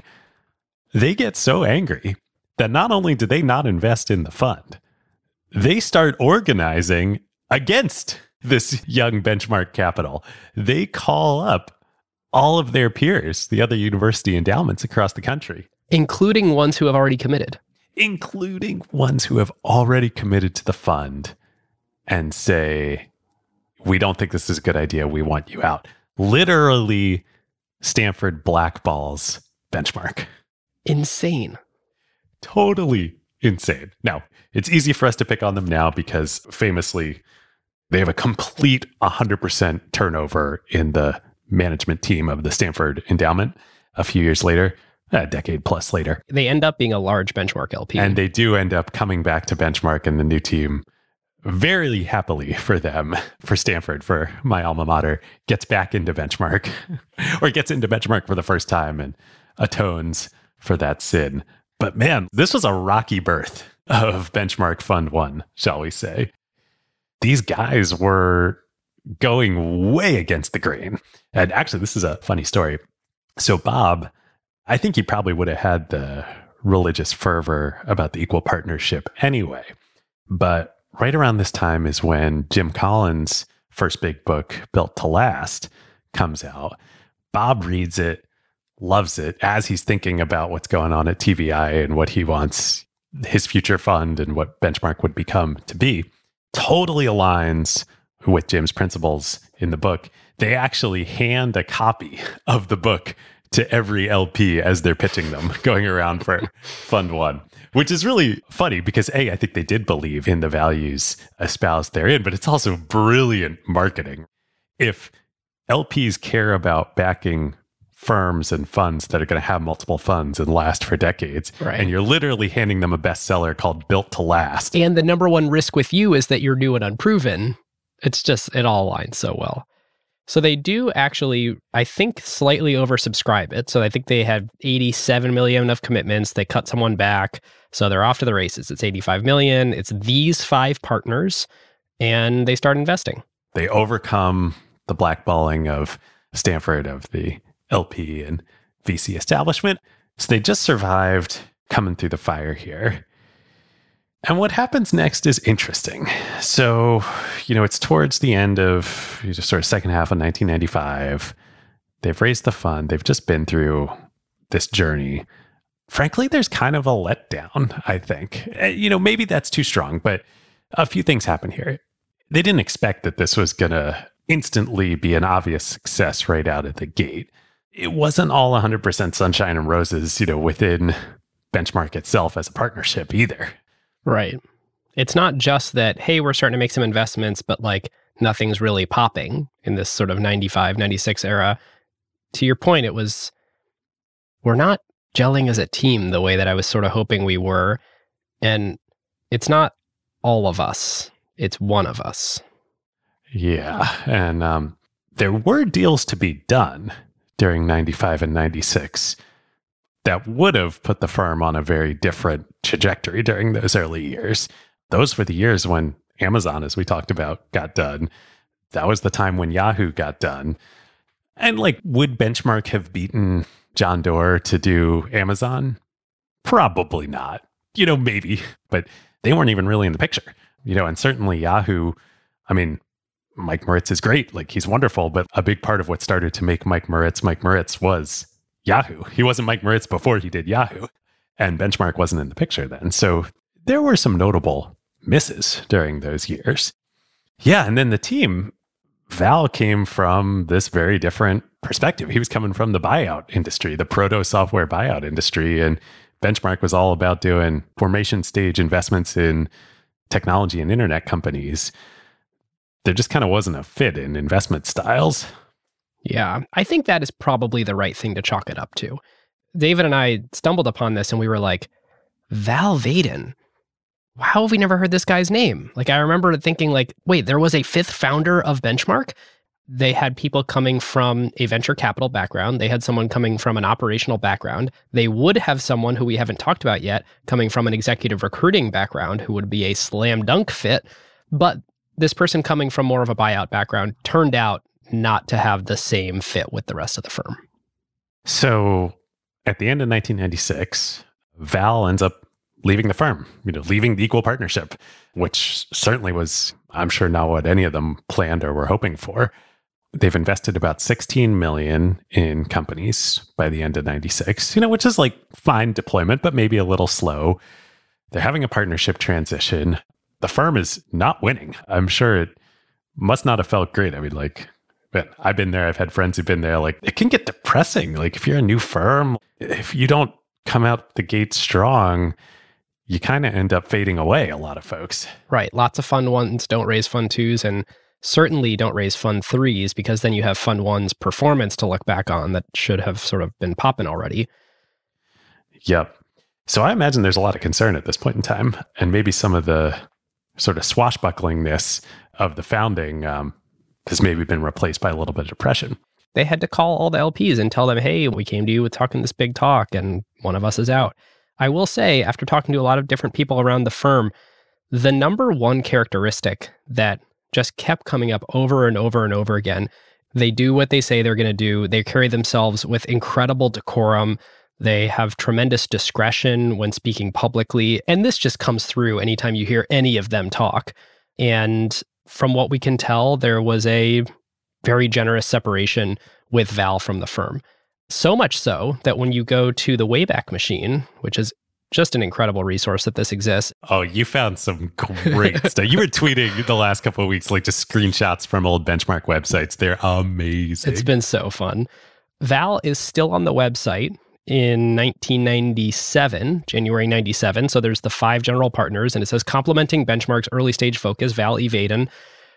they get so angry that not only do they not invest in the fund, they start organizing against this young benchmark capital. They call up all of their peers, the other university endowments across the country, including ones who have already committed. Including ones who have already committed to the fund and say, We don't think this is a good idea. We want you out. Literally, Stanford blackballs benchmark. Insane. Totally insane. Now, it's easy for us to pick on them now because famously, they have a complete 100% turnover in the management team of the Stanford endowment a few years later, a decade plus later. They end up being a large benchmark LP. And they do end up coming back to benchmark and the new team very happily for them, for Stanford, for my alma mater, gets back into benchmark or gets into benchmark for the first time and atones for that sin. But man, this was a rocky birth of benchmark fund one, shall we say. These guys were going way against the grain. And actually, this is a funny story. So, Bob, I think he probably would have had the religious fervor about the equal partnership anyway. But right around this time is when Jim Collins' first big book, Built to Last, comes out. Bob reads it, loves it as he's thinking about what's going on at TVI and what he wants his future fund and what Benchmark would become to be. Totally aligns with Jim's principles in the book. They actually hand a copy of the book to every LP as they're pitching them, going around for Fund One, which is really funny because A, I think they did believe in the values espoused therein, but it's also brilliant marketing. If LPs care about backing firms and funds that are going to have multiple funds and last for decades, Right. and you're literally handing them a bestseller called Built to Last. and the number one risk with you is that you're new and unproven. It's just, it all aligns so well. So they do actually, I think, slightly oversubscribe it. So I think they had 87 million of commitments. They cut someone back. So they're off to the races. It's 85 million. It's these five partners, and they start investing. they overcome the blackballing of Stanford of the LP and VC establishment. So they just survived coming through the fire here. And what happens next is interesting. So, you know, it's towards the end of you know, sort of second half of 1995. They've raised the fund. They've just been through this journey. Frankly, there's kind of a letdown, I think. Eh, You know, maybe that's too strong, but a few things happen here. They didn't expect that this was going to instantly be an obvious success right out of the gate. It wasn't all 100% sunshine and roses, you know, within Benchmark itself as a partnership either. Right. It's not just that, hey, we're starting to make some investments, but like nothing's really popping in this sort of 95, 96 era. To your point, it was, we're not gelling as a team the way that I was sort of hoping we were. And it's not all of us, it's one of us. Yeah. And um, there were deals to be done during 95 and 96 that would have put the firm on a very different trajectory during those early years. Those were the years when Amazon, as we talked about, got done. That was the time when Yahoo got done. And like, would Benchmark have beaten John Doerr to do Amazon? Probably not. You know, maybe, but they weren't even really in the picture. You know, and certainly Yahoo, I mean, Mike Moritz is great. Like he's wonderful, but a big part of what started to make Mike Moritz Mike Moritz was Yahoo. He wasn't Mike Moritz before he did Yahoo, and Benchmark wasn't in the picture then. So there were some notable misses during those years. Yeah, and then the team, Val came from this very different perspective. He was coming from the buyout industry, the proto software buyout industry, and Benchmark was all about doing formation stage investments in technology and internet companies there just kind of wasn't a fit in investment styles. Yeah, I think that is probably the right thing to chalk it up to. David and I stumbled upon this and we were like, Val Vaden. How have we never heard this guy's name? Like, I remember thinking, like, wait, there was a fifth founder of Benchmark. They had people coming from a venture capital background. They had someone coming from an operational background. They would have someone who we haven't talked about yet coming from an executive recruiting background who would be a slam dunk fit. But this person coming from more of a buyout background turned out not to have the same fit with the rest of the firm. So at the end of 1996, Val ends up leaving the firm, you know, leaving the equal partnership, which certainly was, I'm sure, not what any of them planned or were hoping for. They've invested about 16 million in companies by the end of 96, you know, which is like fine deployment, but maybe a little slow. They're having a partnership transition. The firm is not winning. I'm sure it must not have felt great. I mean, like, but I've been there. I've had friends who've been there. Like, it can get depressing. Like, if you're a new firm, if you don't come out the gate strong, you kind of end up fading away. A lot of folks. Right. Lots of fund ones don't raise fund twos and certainly don't raise fund threes because then you have fund one's performance to look back on that should have sort of been popping already. Yep. So I imagine there's a lot of concern at this point in time, and maybe some of the sort of swashbucklingness of the founding um, has maybe been replaced by a little bit of depression. They had to call all the LPs and tell them, hey, we came to you with talking this big talk and one of us is out. I will say, after talking to a lot of different people around the firm, the number one characteristic that just kept coming up over and over and over again they do what they say they're going to do, they carry themselves with incredible decorum. They have tremendous discretion when speaking publicly. And this just comes through anytime you hear any of them talk. And from what we can tell, there was a very generous separation with Val from the firm. So much so that when you go to the Wayback Machine, which is just an incredible resource that this exists. Oh, you found some great stuff. You were tweeting the last couple of weeks, like just screenshots from old benchmark websites. They're amazing. It's been so fun. Val is still on the website in 1997, January 97. So there's the five general partners, and it says complementing Benchmark's early stage focus, Val E. Vaden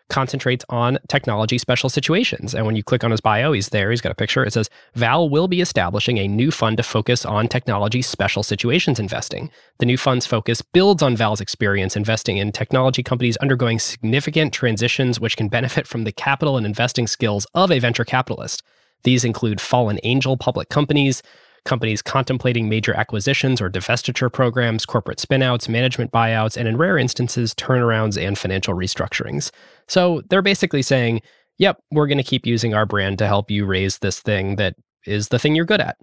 concentrates on technology special situations. And when you click on his bio, he's there, he's got a picture. It says Val will be establishing a new fund to focus on technology special situations investing. The new fund's focus builds on Val's experience investing in technology companies undergoing significant transitions, which can benefit from the capital and investing skills of a venture capitalist. These include fallen angel public companies, companies contemplating major acquisitions or divestiture programs, corporate spinouts, management buyouts, and in rare instances, turnarounds and financial restructurings. So they're basically saying, yep, we're going to keep using our brand to help you raise this thing that is the thing you're good at.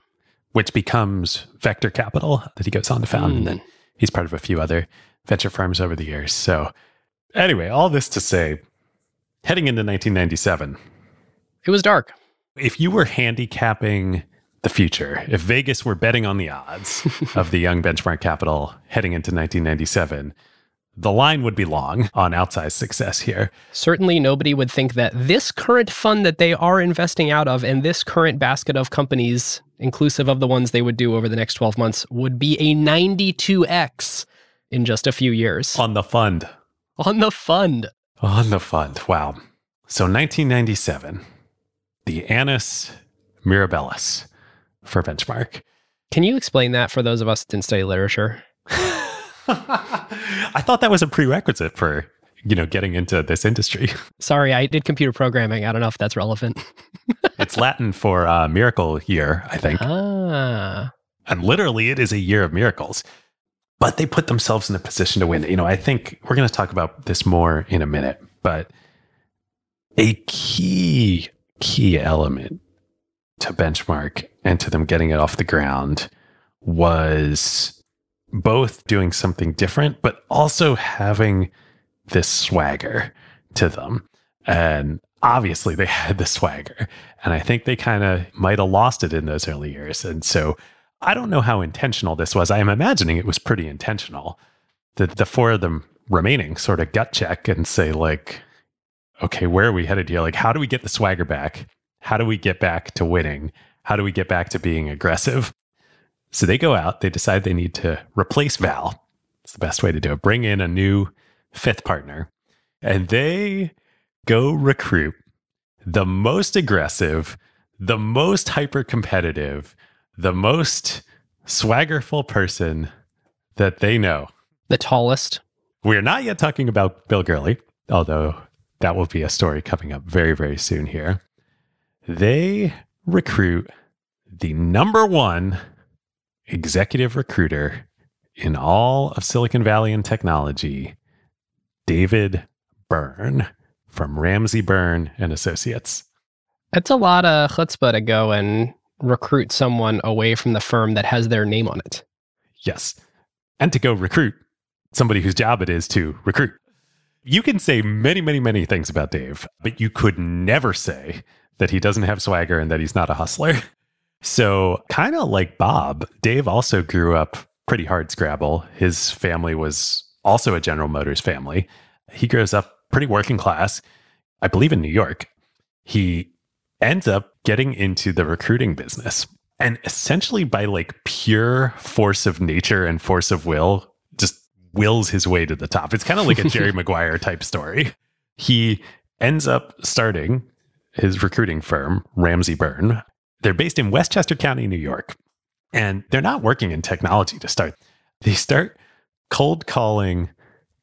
which becomes Vector Capital that he goes on to found. And then mm. he's part of a few other venture firms over the years. So, anyway, all this to say, heading into 1997, It was dark. if you were handicapping the future, if Vegas were betting on the odds of the young benchmark capital heading into 1997, the line would be long on outsized success here. Certainly, nobody would think that this current fund that they are investing out of and this current basket of companies, inclusive of the ones they would do over the next 12 months, would be a 92x in just a few years On the fund. on the fund. On the fund. Wow. So 1997, the Annus Mirabilis for benchmark. Can you explain that for those of us that didn't study literature? I thought that was a prerequisite for, you know, getting into this industry. Sorry, I did computer programming. I don't know if that's relevant. it's Latin for uh, miracle year, I think. Ah, And literally, it is a year of miracles. But they put themselves in a position to win. You know, I think we're going to talk about this more in a minute, but a key, key element to benchmark and to them getting it off the ground was both doing something different, but also having this swagger to them. And obviously, they had the swagger. And I think they kind of might have lost it in those early years. And so I don't know how intentional this was. I am imagining it was pretty intentional. The, the four of them remaining sort of gut check and say, like, okay, where are we headed here? Like, how do we get the swagger back? How do we get back to winning? How do we get back to being aggressive? So they go out, they decide they need to replace Val. It's the best way to do it. Bring in a new fifth partner. And they go recruit the most aggressive, the most hyper competitive, the most swaggerful person that they know. the tallest. We're not yet talking about Bill Gurley, although that will be a story coming up very, very soon here. They recruit the number one executive recruiter in all of Silicon Valley and technology, David Beirne from Ramsey Beirne and Associates. It's a lot of chutzpah to go and recruit someone away from the firm that has their name on it. Yes. And to go recruit somebody whose job it is to recruit. You can say many, many, many things about Dave, but you could never say that he doesn't have swagger and that he's not a hustler. So, kind of like Bob, Dave also grew up pretty hard Scrabble. His family was also a General Motors family. He grows up pretty working class, I believe in New York. He ends up getting into the recruiting business and essentially by like pure force of nature and force of will just wills his way to the top it's kind of like a jerry maguire type story he ends up starting his recruiting firm ramsey beirne they're based in westchester county new york and they're not working in technology to start they start cold calling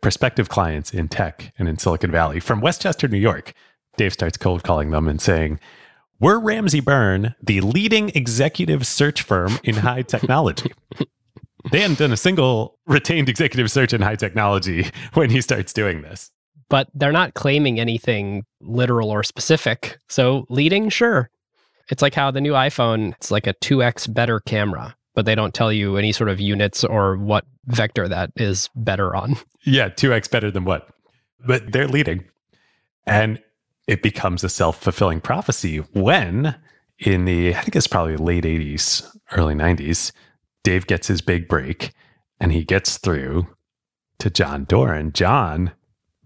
prospective clients in tech and in silicon valley from westchester new york dave starts cold calling them and saying we're Ramsey Beirne, the leading executive search firm in high technology. they hadn't done a single retained executive search in high technology when he starts doing this. But they're not claiming anything literal or specific. So leading, sure. It's like how the new iPhone, it's like a 2x better camera, but they don't tell you any sort of units or what vector that is better on. Yeah, 2x better than what? But they're leading. And it becomes a self fulfilling prophecy when, in the, I think it's probably late 80s, early 90s, Dave gets his big break and he gets through to John Doerr. John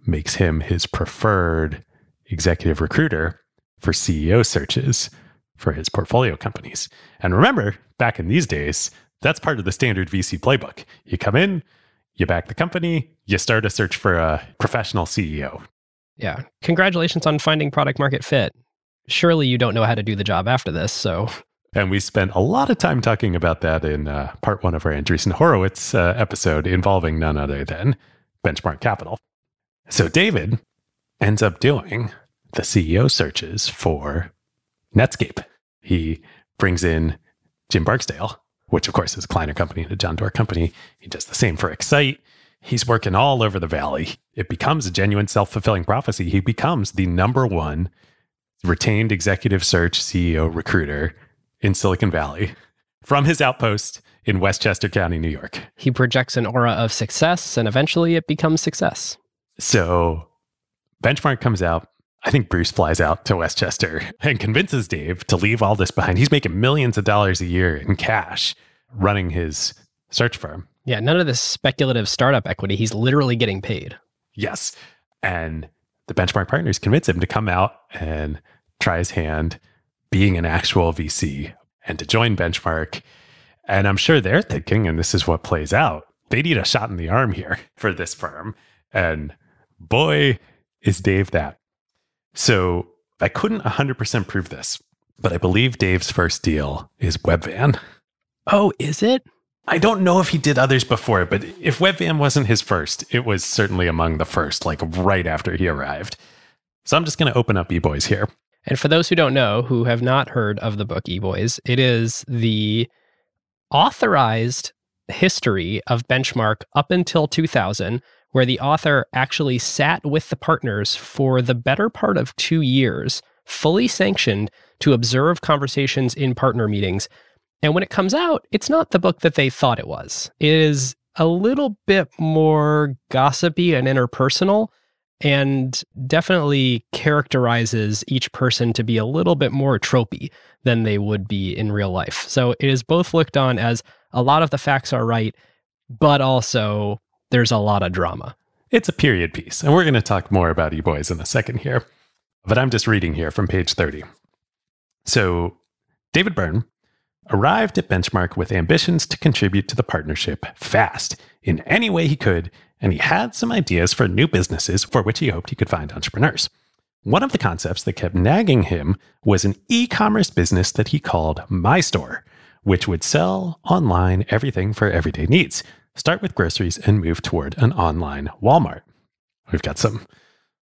makes him his preferred executive recruiter for CEO searches for his portfolio companies. And remember, back in these days, that's part of the standard VC playbook. You come in, you back the company, you start a search for a professional CEO. Yeah. Congratulations on finding product market fit. Surely you don't know how to do the job after this. So And we spent a lot of time talking about that in uh, part one of our Andreessen Horowitz uh, episode involving none other than Benchmark Capital. So David ends up doing the CEO searches for Netscape. He brings in Jim Barksdale, which of course is a Kleiner company and a John Doerr company. He does the same for Excite. He's working all over the valley. It becomes a genuine self fulfilling prophecy. He becomes the number one retained executive search CEO recruiter in Silicon Valley from his outpost in Westchester County, New York. He projects an aura of success and eventually it becomes success. So Benchmark comes out. I think Bruce flies out to Westchester and convinces Dave to leave all this behind. He's making millions of dollars a year in cash running his search firm. Yeah, none of this speculative startup equity. He's literally getting paid. Yes. And the benchmark partners convince him to come out and try his hand being an actual VC and to join Benchmark. And I'm sure they're thinking, and this is what plays out, they need a shot in the arm here for this firm. And boy, is Dave that. So I couldn't 100% prove this, but I believe Dave's first deal is Webvan. Oh, is it? I don't know if he did others before, but if Webvan wasn't his first, it was certainly among the first, like right after he arrived. So I'm just going to open up eBoys here. And for those who don't know, who have not heard of the book eBoys, it is the authorized history of Benchmark up until 2000, where the author actually sat with the partners for the better part of two years, fully sanctioned to observe conversations in partner meetings. And when it comes out, it's not the book that they thought it was. It is a little bit more gossipy and interpersonal and definitely characterizes each person to be a little bit more tropey than they would be in real life. So it is both looked on as a lot of the facts are right, but also there's a lot of drama. It's a period piece, and we're going to talk more about eBoys in a second here. But I'm just reading here from page 30. So, David Beirne arrived at Benchmark with ambitions to contribute to the partnership fast in any way he could, and he had some ideas for new businesses for which he hoped he could find entrepreneurs. One of the concepts that kept nagging him was an e commerce business that he called My Store, which would sell online everything for everyday needs. Start with groceries and move toward an online Walmart. We've got some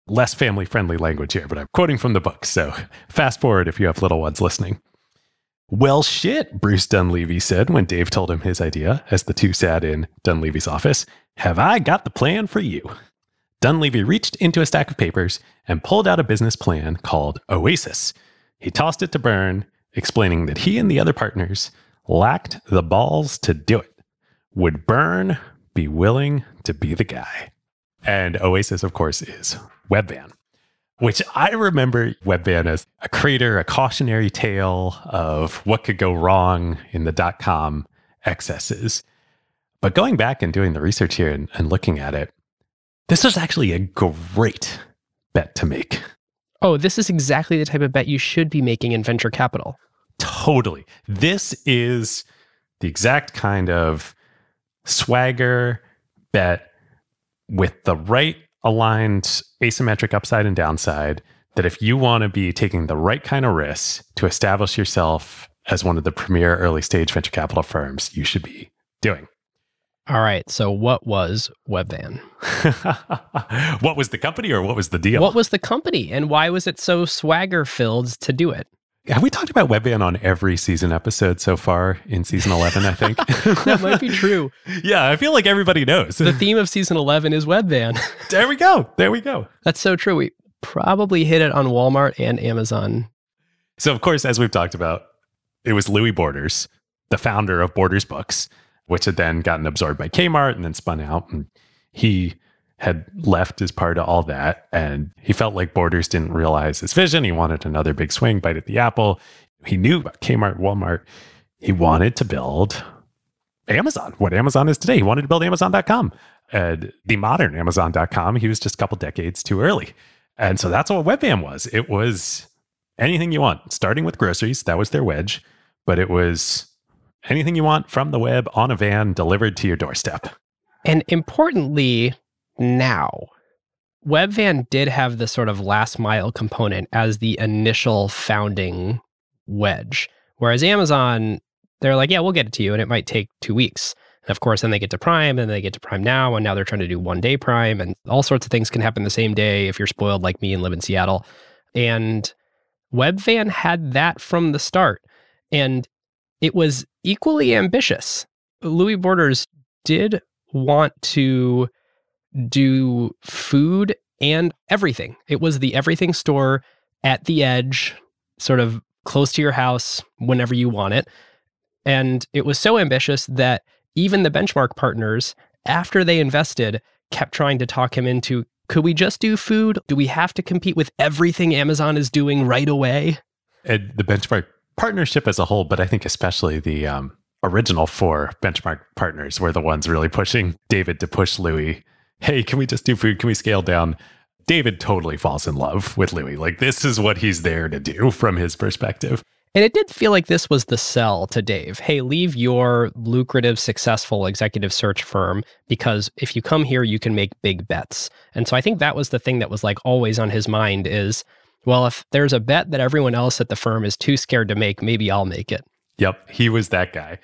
less family friendly language here, but I'm quoting from the book, so fast forward if you have little ones listening. Well, shit, Bruce Dunlevie said when Dave told him his idea as the two sat in Dunlevie's office. Have I got the plan for you? Dunlevie reached into a stack of papers and pulled out a business plan called Oasis. He tossed it to Beirne, explaining that he and the other partners lacked the balls to do it. Would Beirne be willing to be the guy? And Oasis, of course, is Webvan which I remember Webvan as a crater, a cautionary tale of what could go wrong in the dot com excesses. But going back and doing the research here and, and looking at it, this was actually a great bet to make. Oh, this is exactly the type of bet you should be making in venture capital. Totally. This is the exact kind of swagger bet with the right aligned asymmetric upside and downside that if you want to be taking the right kind of risks to establish yourself as one of the premier early stage venture capital firms, you should be doing. All right. So, what was Webvan? what was the company or what was the deal? What was the company and why was it so swagger filled to do it? Have we talked about Webvan on every season episode so far in season 11, I think? that might be true. Yeah, I feel like everybody knows. The theme of season 11 is Webvan. there we go. There we go. That's so true. We probably hit it on Walmart and Amazon. So, of course, as we've talked about, it was Louis Borders, the founder of Borders Books, which had then gotten absorbed by Kmart and then spun out. And he had left as part of all that. And he felt like Borders didn't realize his vision. He wanted another big swing, bite at the apple. He knew about Kmart, Walmart. He wanted to build Amazon, what Amazon is today. He wanted to build Amazon.com, and the modern Amazon.com. He was just a couple decades too early. And so that's what Webvan was. It was anything you want, starting with groceries. That was their wedge, but it was anything you want from the web on a van delivered to your doorstep. And importantly, now. Webvan did have the sort of last mile component as the initial founding wedge. Whereas Amazon, they're like, yeah, we'll get it to you. And it might take two weeks. And of course, then they get to Prime and they get to Prime Now. And now they're trying to do one day Prime. And all sorts of things can happen the same day if you're spoiled like me and live in Seattle. And Webvan had that from the start. And it was equally ambitious. Louis Borders did want to do food and everything. It was the everything store at the edge, sort of close to your house whenever you want it. And it was so ambitious that even the benchmark partners, after they invested, kept trying to talk him into could we just do food? Do we have to compete with everything Amazon is doing right away? And the benchmark partnership as a whole, but I think especially the um, original four benchmark partners were the ones really pushing David to push Louis. Hey, can we just do food? Can we scale down? David totally falls in love with Louis. Like, this is what he's there to do from his perspective. And it did feel like this was the sell to Dave. Hey, leave your lucrative, successful executive search firm because if you come here, you can make big bets. And so I think that was the thing that was like always on his mind is, well, if there's a bet that everyone else at the firm is too scared to make, maybe I'll make it. Yep, he was that guy,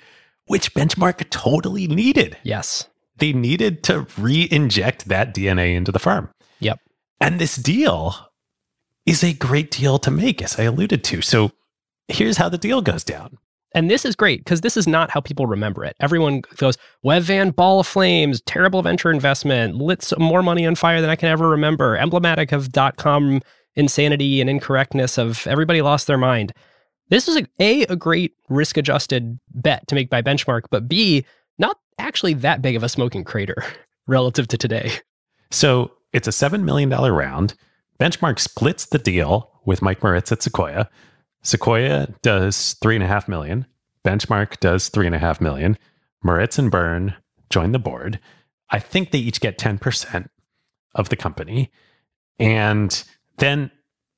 which Benchmark totally needed. Yes. They needed to re inject that DNA into the firm. Yep. And this deal is a great deal to make, as I alluded to. So here's how the deal goes down. And this is great because this is not how people remember it. Everyone goes, Webvan, ball of flames, terrible venture investment, lit some more money on fire than I can ever remember, emblematic of dot com insanity and incorrectness of everybody lost their mind. This is a, a, a great risk adjusted bet to make by benchmark, but B, actually that big of a smoking crater relative to today. So it's a $7 million round. Benchmark splits the deal with Mike Moritz at Sequoia. Sequoia does three and a half million. Benchmark does three and a half million. Moritz and Beirne join the board. I think they each get 10% of the company. And then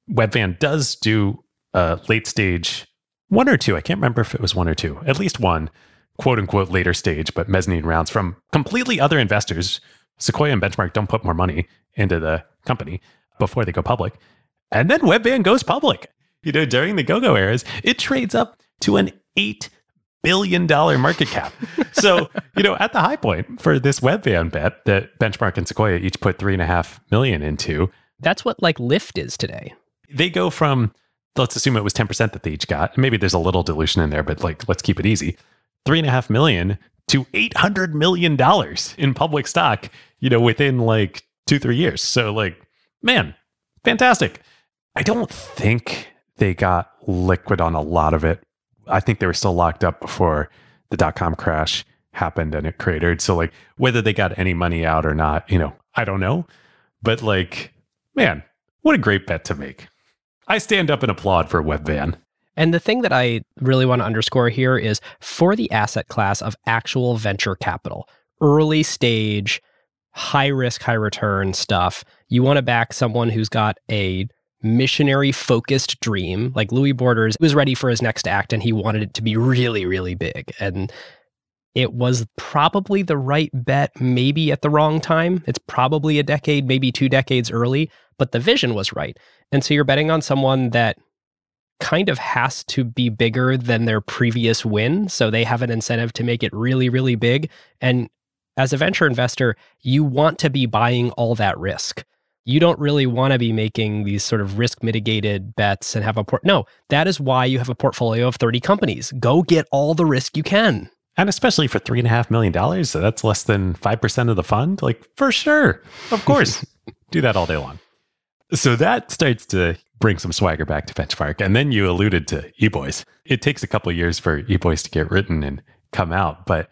Webvan does do a late stage one or two. I can't remember if it was one or two, at least one quote unquote later stage, but mezzanine rounds from completely other investors. Sequoia and Benchmark don't put more money into the company before they go public. And then Webvan goes public you know, during the go-go eras, it trades up to an eight billion dollar market cap. so, you know, at the high point for this Webvan bet that Benchmark and Sequoia each put three and a half million into. That's what like Lyft is today. They go from let's assume it was 10% that they each got. Maybe there's a little dilution in there, but like let's keep it easy. Three and a half million to eight hundred million dollars in public stock, you know, within like two, three years. So like, man, fantastic. I don't think they got liquid on a lot of it. I think they were still locked up before the dot com crash happened and it cratered. So like whether they got any money out or not, you know, I don't know. But like, man, what a great bet to make. I stand up and applaud for Webvan. And the thing that I really want to underscore here is for the asset class of actual venture capital, early stage, high risk, high return stuff, you want to back someone who's got a missionary focused dream. Like Louis Borders was ready for his next act and he wanted it to be really, really big. And it was probably the right bet, maybe at the wrong time. It's probably a decade, maybe two decades early, but the vision was right. And so you're betting on someone that kind of has to be bigger than their previous win. So they have an incentive to make it really, really big. And as a venture investor, you want to be buying all that risk you don't really want to be making these sort of risk mitigated bets and have a port. No, that is why you have a portfolio of 30 companies. Go get all the risk you can. And especially for three and a half million dollars, so that's less than 5% of the fund. Like, for sure. Of course. Do that all day long. So that starts to bring some swagger back to Benchmark. And then you alluded to eBoys. It takes a couple years for eBoys to get written and come out, but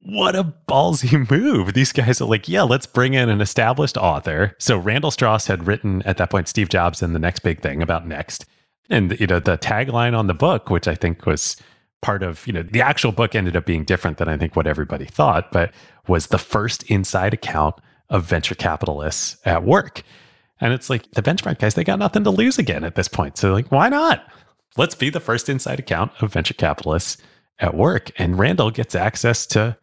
what a ballsy move. These guys are like, yeah, let's bring in an established author. So Randall Stross had written at that point Steve Jobs and the next big thing about next. And you know, the tagline on the book, which I think was part of, you know, the actual book ended up being different than I think what everybody thought, but was the first inside account of venture capitalists at work. And it's like the benchmark guys, they got nothing to lose again at this point. So like, why not? Let's be the first inside account of venture capitalists at work. And Randall gets access to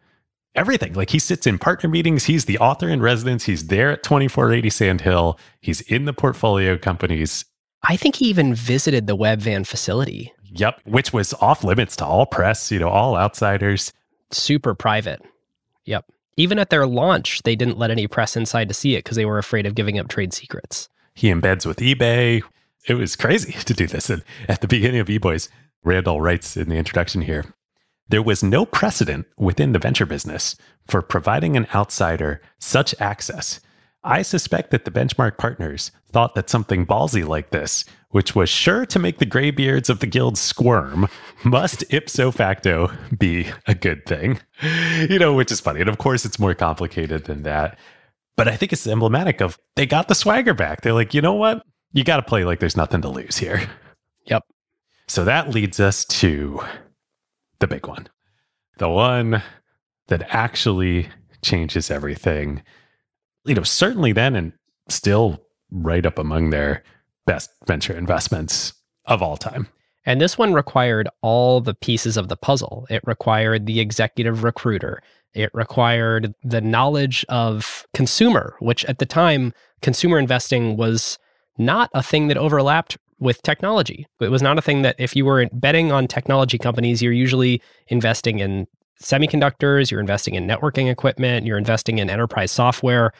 everything. Like he sits in partner meetings. He's the author in residence. He's there at 2480 Sand Hill. He's in the portfolio companies. I think he even visited the Webvan facility. Yep, which was off limits to all press, you know, all outsiders. Super private. Yep. Even at their launch, they didn't let any press inside to see it because they were afraid of giving up trade secrets. He embeds with eBay. It was crazy to do this. And at the beginning of eBoys, Randall writes in the introduction here there was no precedent within the venture business for providing an outsider such access. I suspect that the benchmark partners thought that something ballsy like this, which was sure to make the graybeards of the guild squirm, must ipso facto be a good thing. You know, which is funny. And of course, it's more complicated than that. But I think it's emblematic of they got the swagger back. They're like, you know what? You got to play like there's nothing to lose here. Yep. So that leads us to the big one, the one that actually changes everything. You know, certainly then and still right up among their best venture investments of all time. And this one required all the pieces of the puzzle. It required the executive recruiter. It required the knowledge of consumer, which at the time, consumer investing was not a thing that overlapped with technology. It was not a thing that if you were betting on technology companies, you're usually investing in semiconductors, you're investing in networking equipment, you're investing in enterprise software.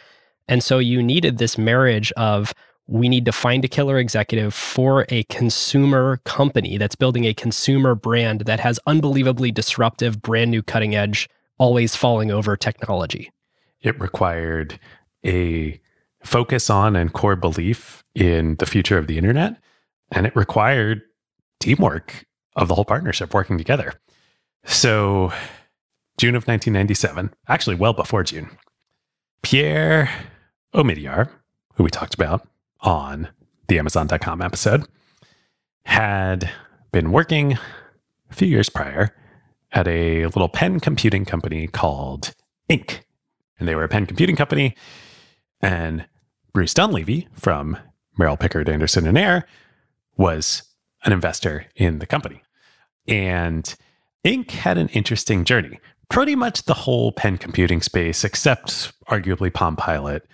And so you needed this marriage of we need to find a killer executive for a consumer company that's building a consumer brand that has unbelievably disruptive, brand new cutting edge, always falling over technology. It required a focus on and core belief in the future of the internet. And it required teamwork of the whole partnership working together. So, June of 1997, actually, well before June, Pierre Omidyar, who we talked about on the Amazon.com episode, had been working a few years prior at a little pen computing company called Ink. And they were a pen computing company. And Bruce Dunlevie from Merrill Pickard Anderson and Eyre was an investor in the company. And Ink had an interesting journey. Pretty much the whole pen computing space, except arguably Palm Pilot,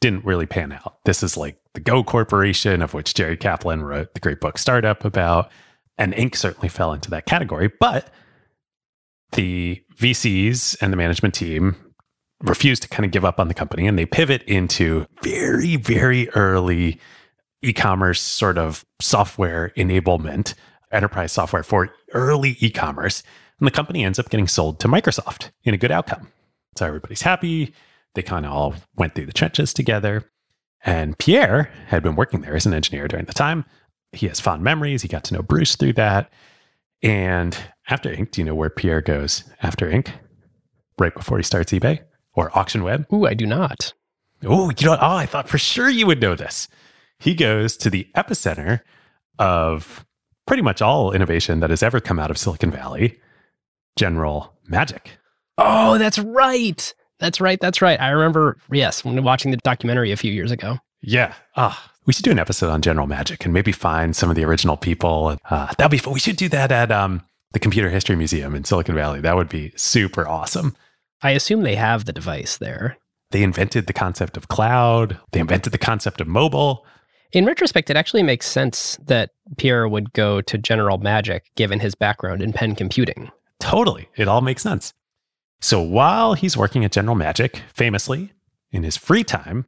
didn't really pan out. This is like the Go Corporation, of which Jerry Kaplan wrote the great book Startup about. And Ink certainly fell into that category. But the VCs and the management team refused to kind of give up on the company and they pivot into very, very early e commerce sort of software enablement, enterprise software for early e commerce. And the company ends up getting sold to Microsoft in a good outcome. So everybody's happy. They kind of all went through the trenches together. And Pierre had been working there as an engineer during the time. He has fond memories. He got to know Bruce through that. And after Ink, do you know where Pierre goes after Ink? Right before he starts eBay or Auction Web? Ooh, I do not. Oh, you know, what? oh, I thought for sure you would know this. He goes to the epicenter of pretty much all innovation that has ever come out of Silicon Valley, General Magic. Oh, that's right. That's right. That's right. I remember, yes, when watching the documentary a few years ago. Yeah. Ah, we should do an episode on General Magic and maybe find some of the original people. Uh, that'd be fun. We should do that at um, the Computer History Museum in Silicon Valley. That would be super awesome. I assume they have the device there. They invented the concept of cloud. They invented the concept of mobile. In retrospect, it actually makes sense that Pierre would go to General Magic given his background in pen computing. Totally. It all makes sense. So while he's working at General Magic, famously, in his free time,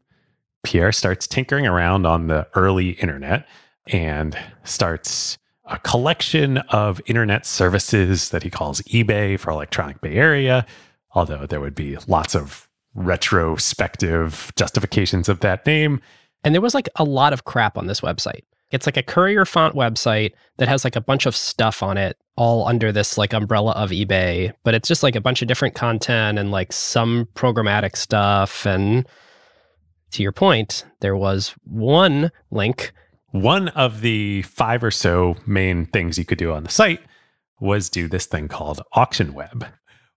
Pierre starts tinkering around on the early internet and starts a collection of internet services that he calls eBay for Electronic Bay Area, although there would be lots of retrospective justifications of that name. And there was like a lot of crap on this website. It's like a courier font website that has like a bunch of stuff on it, all under this like umbrella of eBay. But it's just like a bunch of different content and like some programmatic stuff. And to your point, there was one link. One of the five or so main things you could do on the site was do this thing called Auction Web,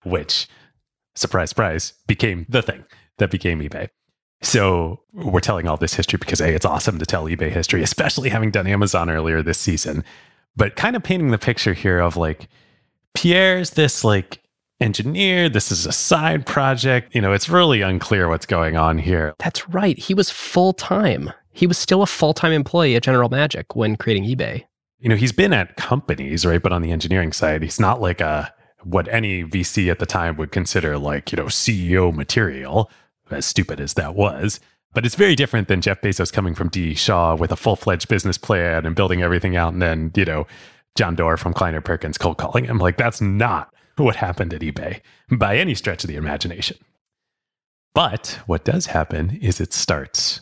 which, surprise, surprise, became the thing that became eBay. So we're telling all this history because hey, it's awesome to tell eBay history, especially having done Amazon earlier this season. But kind of painting the picture here of like Pierre's this like engineer, this is a side project. You know, it's really unclear what's going on here. That's right. He was full time. He was still a full time employee at General Magic when creating eBay. You know, he's been at companies, right? But on the engineering side, he's not like a what any VC at the time would consider like, you know, CEO material as stupid as that was. But it's very different than Jeff Bezos coming from D. Shaw with a full fledged business plan and building everything out. And then, you know, John Doerr from Kleiner Perkins cold calling him. Like, that's not what happened at eBay by any stretch of the imagination. But what does happen is it starts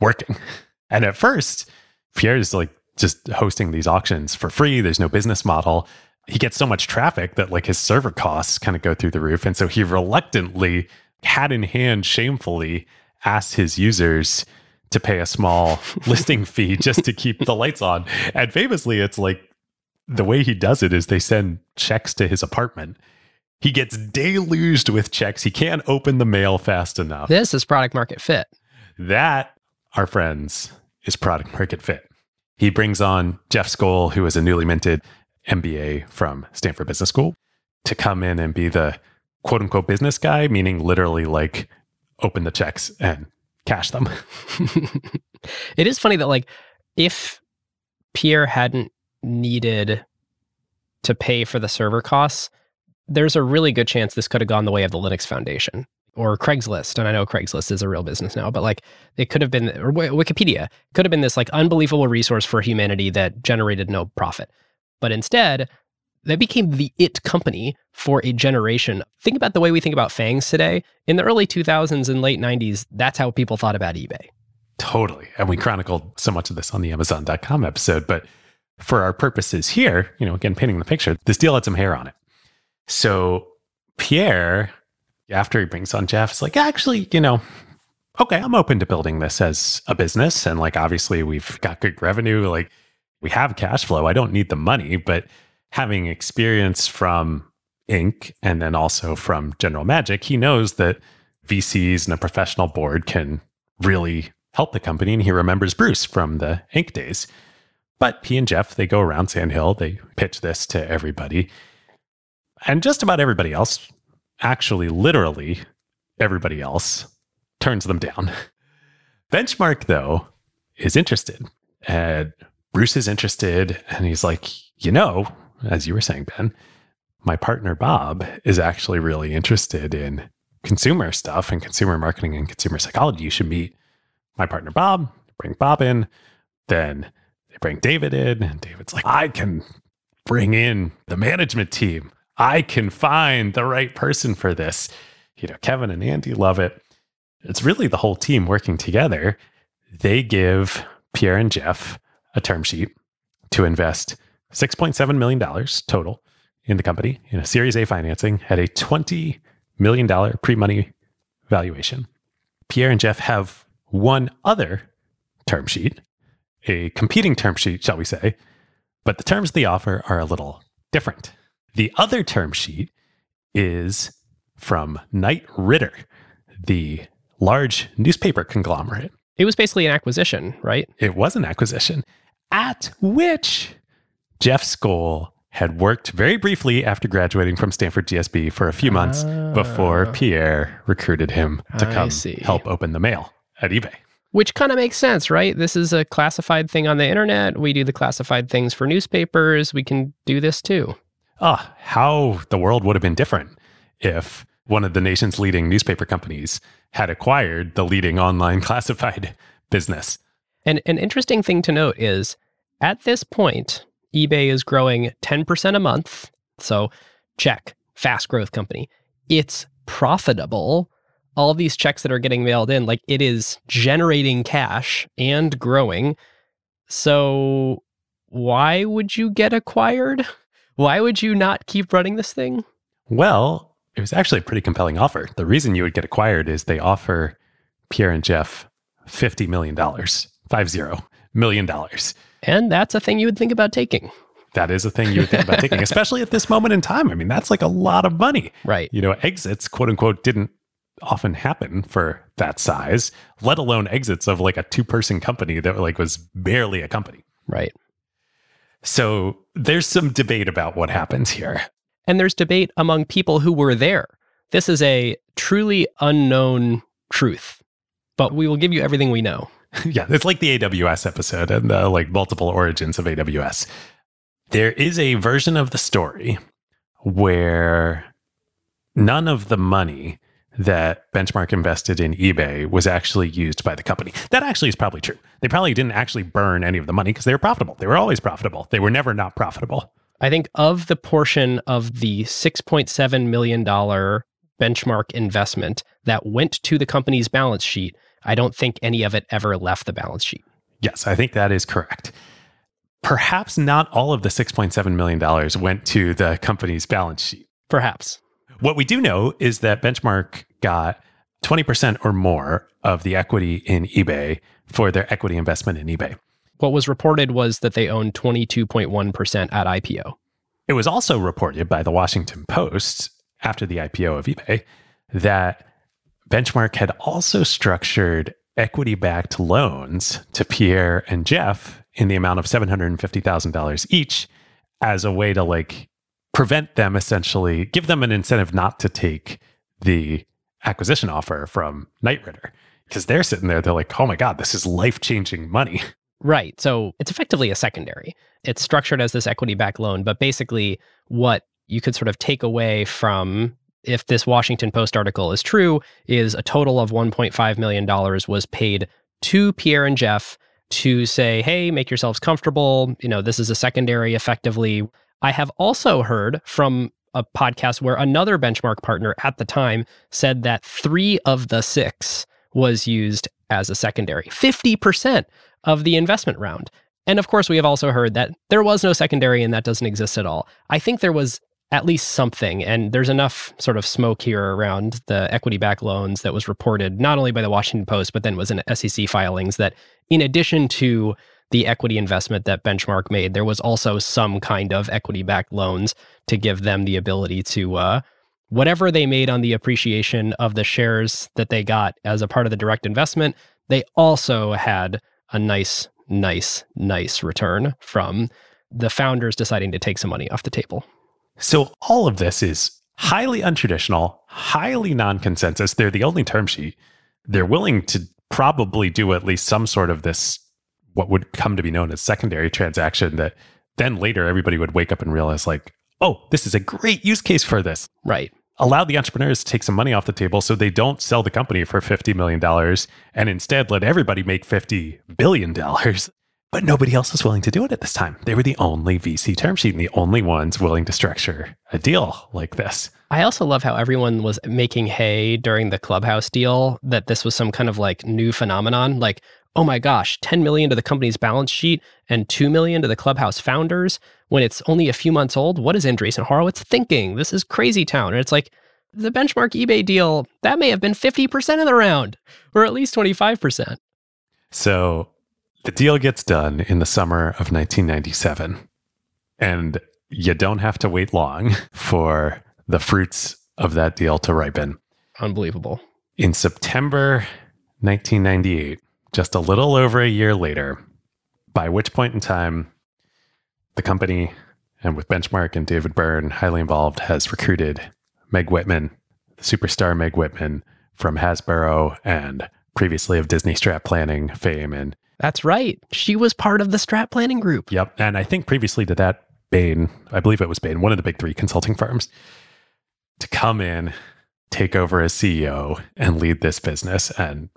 working. And at first, Pierre is like just hosting these auctions for free. There's no business model. He gets so much traffic that like his server costs kind of go through the roof. And so he reluctantly, hat in hand, shamefully asks his users to pay a small listing fee just to keep the lights on. And famously, it's like the way he does it is they send checks to his apartment. He gets deluged with checks. He can't open the mail fast enough. This is product market fit. That, our friends, is product market fit. He brings on Jeff Skoll, who is a newly minted MBA from Stanford Business School, to come in and be the quote unquote business guy, meaning literally like open the checks and cash them. it is funny that like if Pierre hadn't needed to pay for the server costs, there's a really good chance this could have gone the way of the Linux Foundation or Craigslist. And I know Craigslist is a real business now, but like it could have been, or Wikipedia could have been this like unbelievable resource for humanity that generated no profit. But instead, that became the it company for a generation. Think about the way we think about FANGs today. In the early 2000s and late 90s, that's how people thought about eBay. Totally. And we chronicled so much of this on the Amazon.com episode. But for our purposes here, you know, again, painting the picture, this deal had some hair on it. So Pierre, after he brings on Jeff, is like, actually, you know, okay, I'm open to building this as a business. And like, obviously, we've got good revenue. Like, we have cash flow. I don't need the money, but having experience from Ink. and then also from General Magic, he knows that VCs and a professional board can really help the company. And he remembers Bruce from the Ink. days. But he and Jeff, they go around Sand Hill, they pitch this to everybody. And just about everybody else, actually, literally everybody else, turns them down. Benchmark, though, is interested. And Bruce is interested. And he's like, you know, as you were saying, Ben, my partner Bob is actually really interested in consumer stuff and consumer marketing and consumer psychology. You should meet my partner Bob, bring Bob in. Then they bring David in, and David's like, I can bring in the management team. I can find the right person for this. You know, Kevin and Andy love it. It's really the whole team working together. They give Pierre and Jeff a term sheet to invest $6.7 million total in the company in a Series A financing at a $20 million pre money valuation. Pierre and Jeff have one other term sheet, a competing term sheet, shall we say, but the terms they offer are a little different. The other term sheet is from Knight Ridder, the large newspaper conglomerate. It was basically an acquisition, right? It was an acquisition at which Jeff Skoll had worked very briefly after graduating from Stanford GSB for a few months before ah. Pierre recruited him to come help open the mail at eBay. Which kind of makes sense, right? This is a classified thing on the internet. We do the classified things for newspapers. We can do this too. Ah, oh, how the world would have been different if one of the nation's leading newspaper companies had acquired the leading online classified business. And an interesting thing to note is at this point, eBay is growing 10% a month. So, check, fast growth company. It's profitable. All these checks that are getting mailed in, like it is generating cash and growing. So, why would you get acquired? Why would you not keep running this thing? Well, it was actually a pretty compelling offer. The reason you would get acquired is they offer Pierre and Jeff $50 million, five zero million dollars. And that's a thing you would think about taking. That is a thing you would think about taking, especially at this moment in time. I mean, that's like a lot of money. Right. You know, exits, quote unquote, didn't often happen for that size, let alone exits of like a two person company that like was barely a company. Right. So there's some debate about what happens here. And there's debate among people who were there. This is a truly unknown truth, but we will give you everything we know. yeah, it's like the AWS episode and the like multiple origins of AWS. There is a version of the story where none of the money that Benchmark invested in eBay was actually used by the company. That actually is probably true. They probably didn't actually burn any of the money because they were profitable. They were always profitable. They were never not profitable. I think of the portion of the $6.7 million benchmark investment that went to the company's balance sheet. I don't think any of it ever left the balance sheet. Yes, I think that is correct. Perhaps not all of the $6.7 million went to the company's balance sheet. Perhaps. What we do know is that Benchmark got 20% or more of the equity in eBay for their equity investment in eBay. What was reported was that they owned 22.1% at IPO. It was also reported by the Washington Post after the IPO of eBay that Benchmark had also structured equity backed loans to Pierre and Jeff in the amount of $750,000 each as a way to like prevent them essentially, give them an incentive not to take the acquisition offer from Knight Ridder because they're sitting there, they're like, oh my God, this is life changing money. Right. So it's effectively a secondary. It's structured as this equity backed loan, but basically, what you could sort of take away from if this Washington Post article is true is a total of $1.5 million was paid to Pierre and Jeff to say, hey, make yourselves comfortable. You know, this is a secondary effectively. I have also heard from a podcast where another benchmark partner at the time said that three of the six was used as a secondary. 50% of the investment round. And of course, we have also heard that there was no secondary and that doesn't exist at all. I think there was at least something, and there's enough sort of smoke here around the equity backed loans that was reported not only by the Washington Post, but then was in SEC filings that in addition to the equity investment that Benchmark made, there was also some kind of equity backed loans to give them the ability to, uh, whatever they made on the appreciation of the shares that they got as a part of the direct investment, they also had a nice, nice, nice return from the founders deciding to take some money off the table. So all of this is highly untraditional, highly non consensus. They're the only term sheet. They're willing to probably do at least some sort of this, what would come to be known as secondary transaction that then later everybody would wake up and realize, like, oh, this is a great use case for this. Right. Allow the entrepreneurs to take some money off the table so they don't sell the company for $50 million and instead let everybody make $50 billion. But nobody else was willing to do it at this time. They were the only VC term sheet and the only ones willing to structure a deal like this. I also love how everyone was making hay during the clubhouse deal that this was some kind of like new phenomenon. Like, oh my gosh, 10 million to the company's balance sheet and 2 million to the clubhouse founders when it's only a few months old. What is Andreessen Horowitz thinking? This is crazy town. And it's like the benchmark eBay deal, that may have been 50% of the round or at least 25%. So the deal gets done in the summer of 1997, and you don't have to wait long for the fruits of that deal to ripen. Unbelievable. In September 1998, just a little over a year later, by which point in time the company and with Benchmark and David Beirne highly involved has recruited Meg Whitman, the superstar Meg Whitman from Hasbro and previously of Disney Strat Planning fame and that's right. She was part of the strat planning group. Yep. And I think previously to that, Bain, I believe it was Bain, one of the big three consulting firms, to come in, take over as CEO, and lead this business. And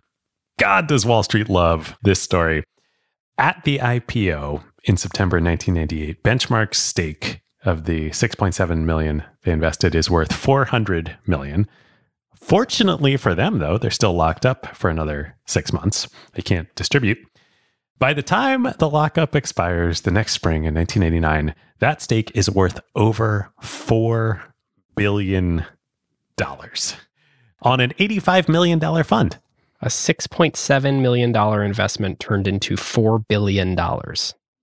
God, does Wall Street love this story. At the IPO in September 1998, Benchmark's stake of the 6.7 million they invested is worth 400 million. Fortunately for them, though, they're still locked up for another six months. They can't distribute. By the time the lockup expires the next spring in 1989, that stake is worth over $4 billion on an $85 million fund. A $6.7 million investment turned into $4 billion.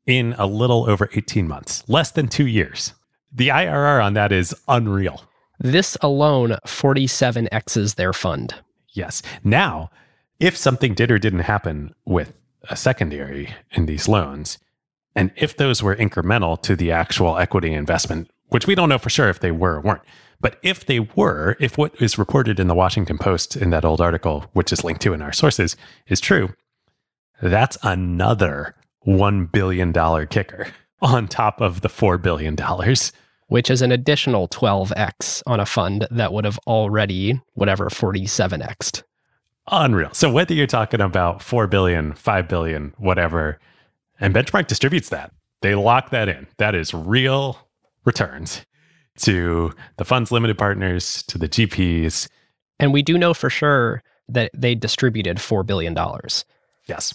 In a little over 18 months, less than two years. The IRR on that is unreal. This alone 47x's their fund. Yes. Now, if something did or didn't happen with a secondary in these loans. And if those were incremental to the actual equity investment, which we don't know for sure if they were or weren't, but if they were, if what is reported in the Washington Post in that old article, which is linked to in our sources, is true, that's another $1 billion kicker on top of the $4 billion. Which is an additional 12x on a fund that would have already, whatever, 47xed unreal. So whether you're talking about 4 billion, 5 billion, whatever, and Benchmark distributes that, they lock that in. That is real returns. to the fund's limited partners, to the GPs. And we do know for sure that they distributed $4 billion. Yes.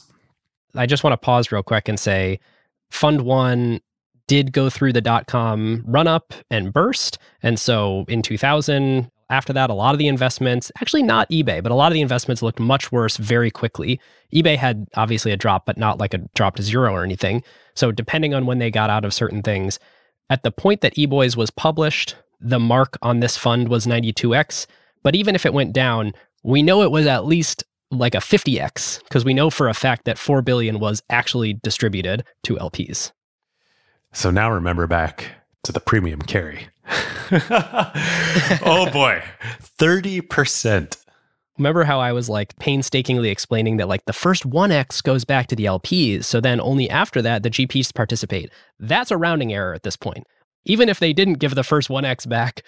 I just want to pause real quick and say Fund One did go through the dot com run up and burst. And so in 2000, after that, a lot of the investments, actually not eBay, but a lot of the investments looked much worse very quickly. eBay had obviously a drop, but not like a drop to zero or anything. So depending on when they got out of certain things, at the point that eBoys was published, the mark on this fund was 92x. But even if it went down, we know it was at least like a 50x because we know for a fact that 4 billion was actually distributed to LPs. So now remember back to the premium carry. oh boy, 30%. Remember how I was like painstakingly explaining that like the first 1x goes back to the LPs, so then only after that the GPs participate. That's a rounding error at this point. Even if they didn't give the first 1x back,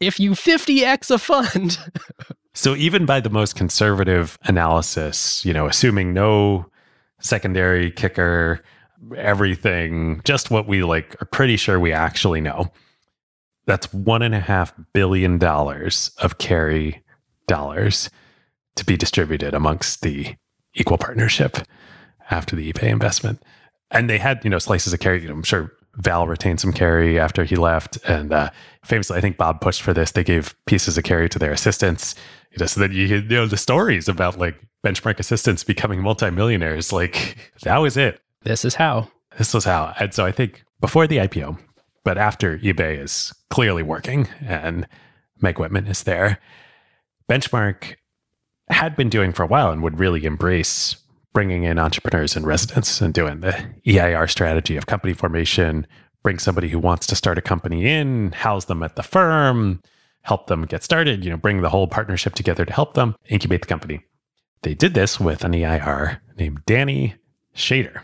if you 50x a fund. so even by the most conservative analysis, you know, assuming no secondary kicker, everything, just what we like are pretty sure we actually know. That's one and a half billion dollars of carry dollars to be distributed amongst the equal partnership after the eBay investment. And they had, you know, slices of carry. You know, I'm sure Val retained some carry after he left. And uh, famously, I think Bob pushed for this. They gave pieces of carry to their assistants. You know, so that you, you know the stories about like benchmark assistants becoming multimillionaires. Like that was it. This is how. This was how. And so I think before the IPO, but after eBay is clearly working and Meg Whitman is there, Benchmark had been doing for a while and would really embrace bringing in entrepreneurs in residence and doing the EIR strategy of company formation, bring somebody who wants to start a company in, house them at the firm, help them get started, you know, bring the whole partnership together to help them incubate the company. They did this with an EIR named Danny Shader.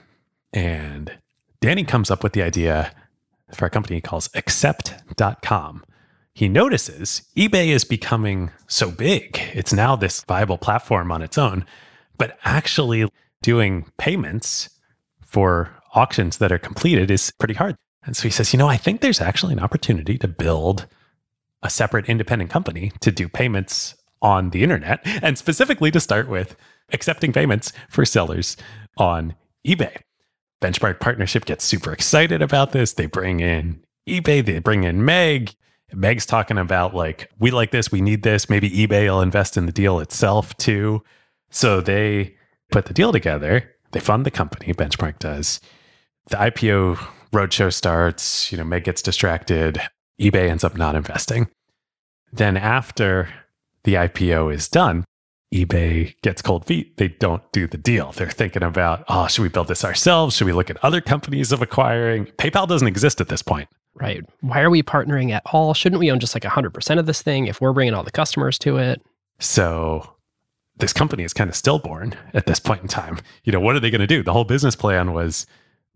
And Danny comes up with the idea for a company he calls accept.com. He notices eBay is becoming so big. It's now this viable platform on its own, but actually doing payments for auctions that are completed is pretty hard. And so he says, you know, I think there's actually an opportunity to build a separate independent company to do payments on the internet and specifically to start with accepting payments for sellers on eBay. Benchmark Partnership gets super excited about this. They bring in eBay, they bring in Meg. Meg's talking about like, we like this, we need this. Maybe eBay will invest in the deal itself too. So they put the deal together. They fund the company, Benchmark does. The IPO roadshow starts, you know, Meg gets distracted. eBay ends up not investing. Then after the IPO is done, eBay gets cold feet. They don't do the deal. They're thinking about, oh, should we build this ourselves? Should we look at other companies of acquiring? PayPal doesn't exist at this point. Right. Why are we partnering at all? Shouldn't we own just like 100% of this thing if we're bringing all the customers to it? So this company is kind of stillborn at this point in time. You know, what are they going to do? The whole business plan was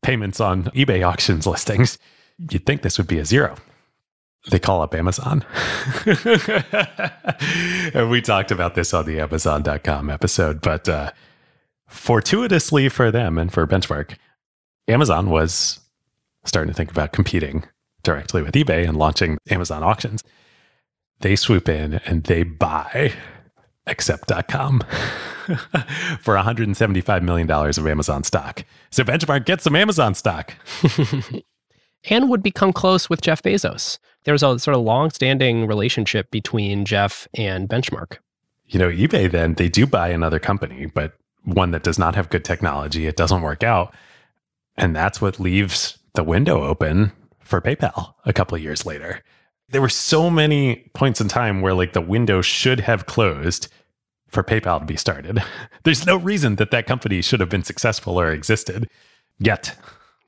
payments on eBay auctions listings. You'd think this would be a zero they call up Amazon. and we talked about this on the Amazon.com episode, but uh, fortuitously for them and for Benchmark, Amazon was starting to think about competing directly with eBay and launching Amazon auctions. They swoop in and they buy accept.com for $175 million of Amazon stock. So Benchmark gets some Amazon stock. and would become close with Jeff Bezos there was a sort of long-standing relationship between Jeff and Benchmark. You know, eBay then they do buy another company, but one that does not have good technology. It doesn't work out, and that's what leaves the window open for PayPal a couple of years later. There were so many points in time where like the window should have closed for PayPal to be started. There's no reason that that company should have been successful or existed yet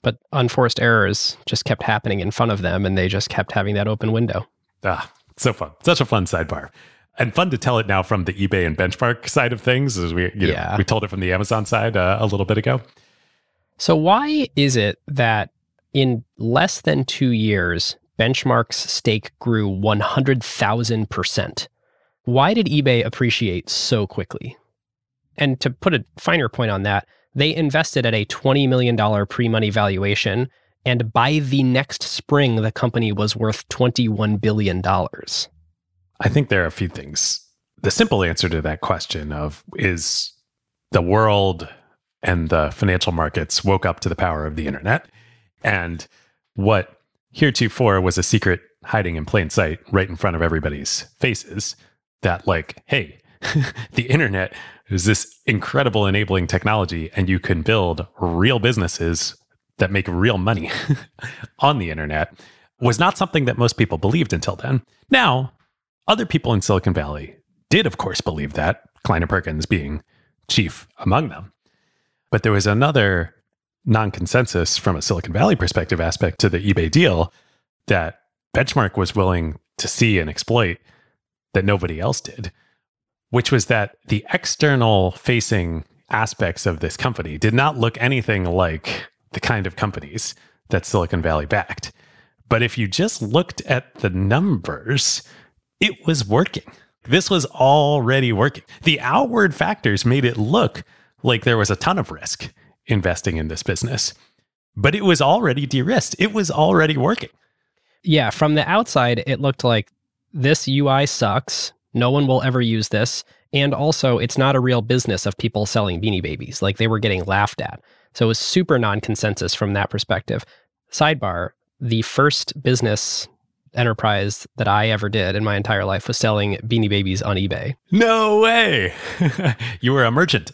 but unforced errors just kept happening in front of them and they just kept having that open window. Ah, so fun. Such a fun sidebar. And fun to tell it now from the eBay and benchmark side of things, as we you know, yeah. we told it from the Amazon side uh, a little bit ago. So why is it that in less than two years, Benchmark's stake grew 100,000%? Why did eBay appreciate so quickly? And to put a finer point on that, they invested at a $20 million pre money valuation. And by the next spring, the company was worth $21 billion. I think there are a few things. The simple answer to that question of is the world and the financial markets woke up to the power of the internet and what heretofore was a secret hiding in plain sight right in front of everybody's faces that like hey the internet is this incredible enabling technology and you can build real businesses that make real money on the internet was not something that most people believed until then. Now other people in silicon valley did of course believe that kleiner perkins being chief among them. But there was another non consensus from a Silicon Valley perspective aspect to the eBay deal that Benchmark was willing to see and exploit that nobody else did, which was that the external facing aspects of this company did not look anything like the kind of companies that Silicon Valley backed. But if you just looked at the numbers, it was working. This was already working. The outward factors made it look like there was a ton of risk investing in this business. But it was already de risked, it was already working. Yeah, from the outside, it looked like this UI sucks. No one will ever use this. And also, it's not a real business of people selling beanie babies. Like they were getting laughed at. So it was super non consensus from that perspective. Sidebar the first business enterprise that I ever did in my entire life was selling beanie babies on eBay. No way. you were a merchant.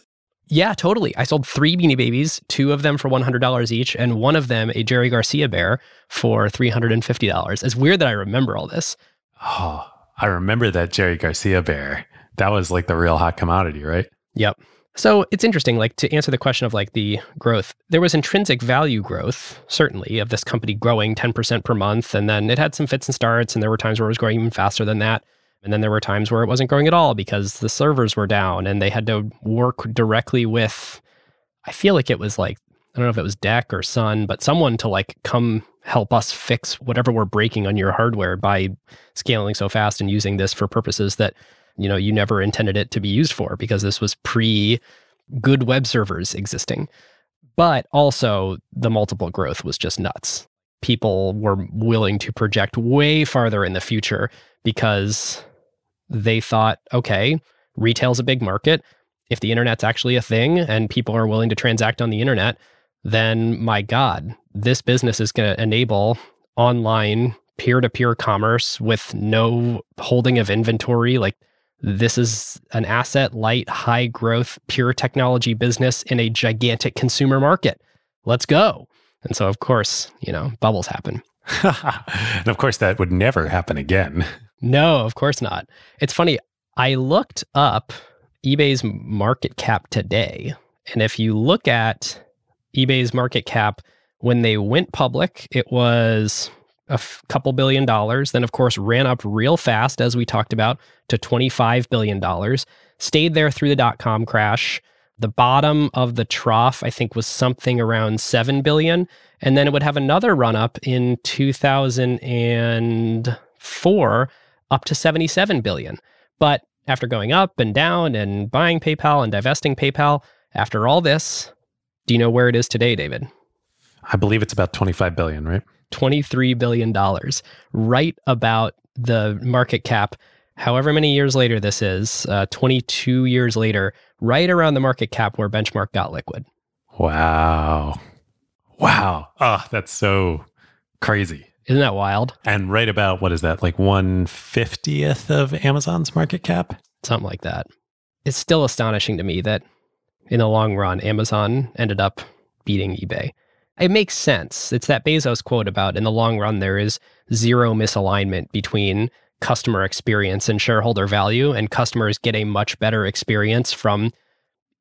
Yeah, totally. I sold three Beanie Babies, two of them for $100 each, and one of them, a Jerry Garcia bear, for $350. It's weird that I remember all this. Oh, I remember that Jerry Garcia bear. That was like the real hot commodity, right? Yep. So it's interesting, like to answer the question of like the growth, there was intrinsic value growth, certainly, of this company growing 10% per month. And then it had some fits and starts, and there were times where it was growing even faster than that. And then there were times where it wasn't growing at all because the servers were down and they had to work directly with, I feel like it was like, I don't know if it was DEC or Sun, but someone to like come help us fix whatever we're breaking on your hardware by scaling so fast and using this for purposes that, you know, you never intended it to be used for because this was pre good web servers existing. But also the multiple growth was just nuts. People were willing to project way farther in the future because they thought, okay, retail's a big market. If the internet's actually a thing and people are willing to transact on the internet, then my God, this business is going to enable online peer to peer commerce with no holding of inventory. Like, this is an asset light, high growth, pure technology business in a gigantic consumer market. Let's go. And so, of course, you know, bubbles happen. and of course, that would never happen again. No, of course not. It's funny. I looked up eBay's market cap today. And if you look at eBay's market cap when they went public, it was a f- couple billion dollars. Then, of course, ran up real fast, as we talked about, to $25 billion. Stayed there through the dot com crash. The bottom of the trough, I think, was something around 7 billion. And then it would have another run up in 2004 up to 77 billion. But after going up and down and buying PayPal and divesting PayPal, after all this, do you know where it is today, David? I believe it's about 25 billion, right? 23 billion dollars, right about the market cap. However many years later this is, uh, 22 years later, right around the market cap where Benchmark got liquid. Wow. Wow. Oh, that's so crazy. Isn't that wild? And right about what is that, like 150th of Amazon's market cap? Something like that. It's still astonishing to me that in the long run, Amazon ended up beating eBay. It makes sense. It's that Bezos quote about in the long run, there is zero misalignment between customer experience and shareholder value, and customers get a much better experience from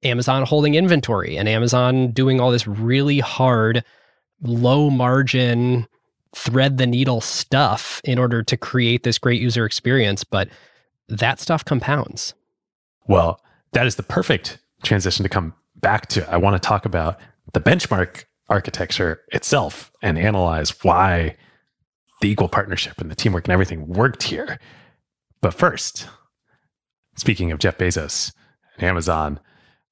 Amazon holding inventory and Amazon doing all this really hard, low margin, thread the needle stuff in order to create this great user experience, but that stuff compounds. Well, that is the perfect transition to come back to. I want to talk about the benchmark architecture itself and analyze why the equal partnership and the teamwork and everything worked here. But first, speaking of Jeff Bezos and Amazon,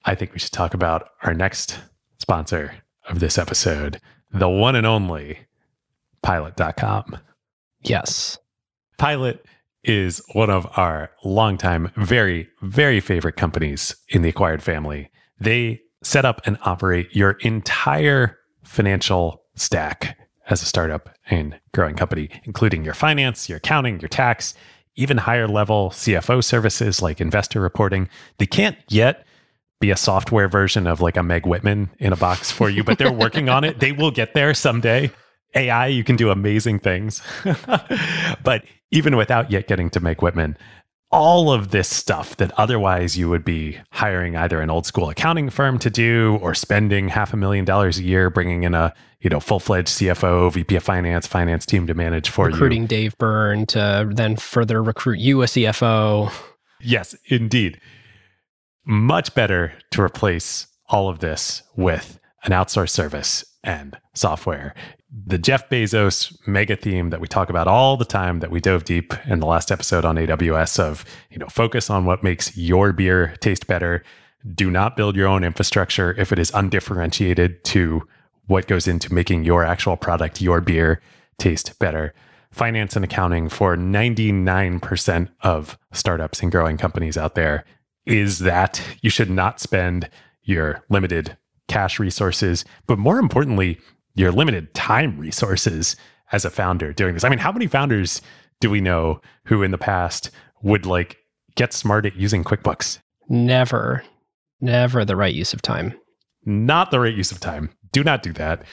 I think we should talk about our next sponsor of this episode, the one and only pilot.com. Yes. Pilot is one of our longtime, very, very favorite companies in the acquired family. They set up and operate your entire financial stack as a startup and growing company, including your finance, your accounting, your tax, even higher level CFO services like investor reporting. They can't yet be a software version of like a Meg Whitman in a box for you, but they're working on it. They will get there someday. AI, you can do amazing things. but even without yet getting to Meg Whitman, all of this stuff that otherwise you would be hiring either an old school accounting firm to do or spending half a million dollars a year bringing in a you know full-fledged cfo vp of finance finance team to manage for you. Recruiting you Dave Beirne to then further recruit you a CFO. yes indeed much better to replace all of this with an outsourced service and software the Jeff Bezos mega theme that we talk about all the time that we dove deep in the last episode on AWS of, you know, focus on what makes your beer taste better. Do not build your own infrastructure if it is undifferentiated to what goes into making your actual product, your beer, taste better. Finance and accounting for 99% of startups and growing companies out there is that you should not spend your limited cash resources, but more importantly, your limited time resources as a founder doing this. I mean, how many founders do we know who in the past would like get smart at using QuickBooks? Never, never the right use of time. Not the right use of time. Do not do that.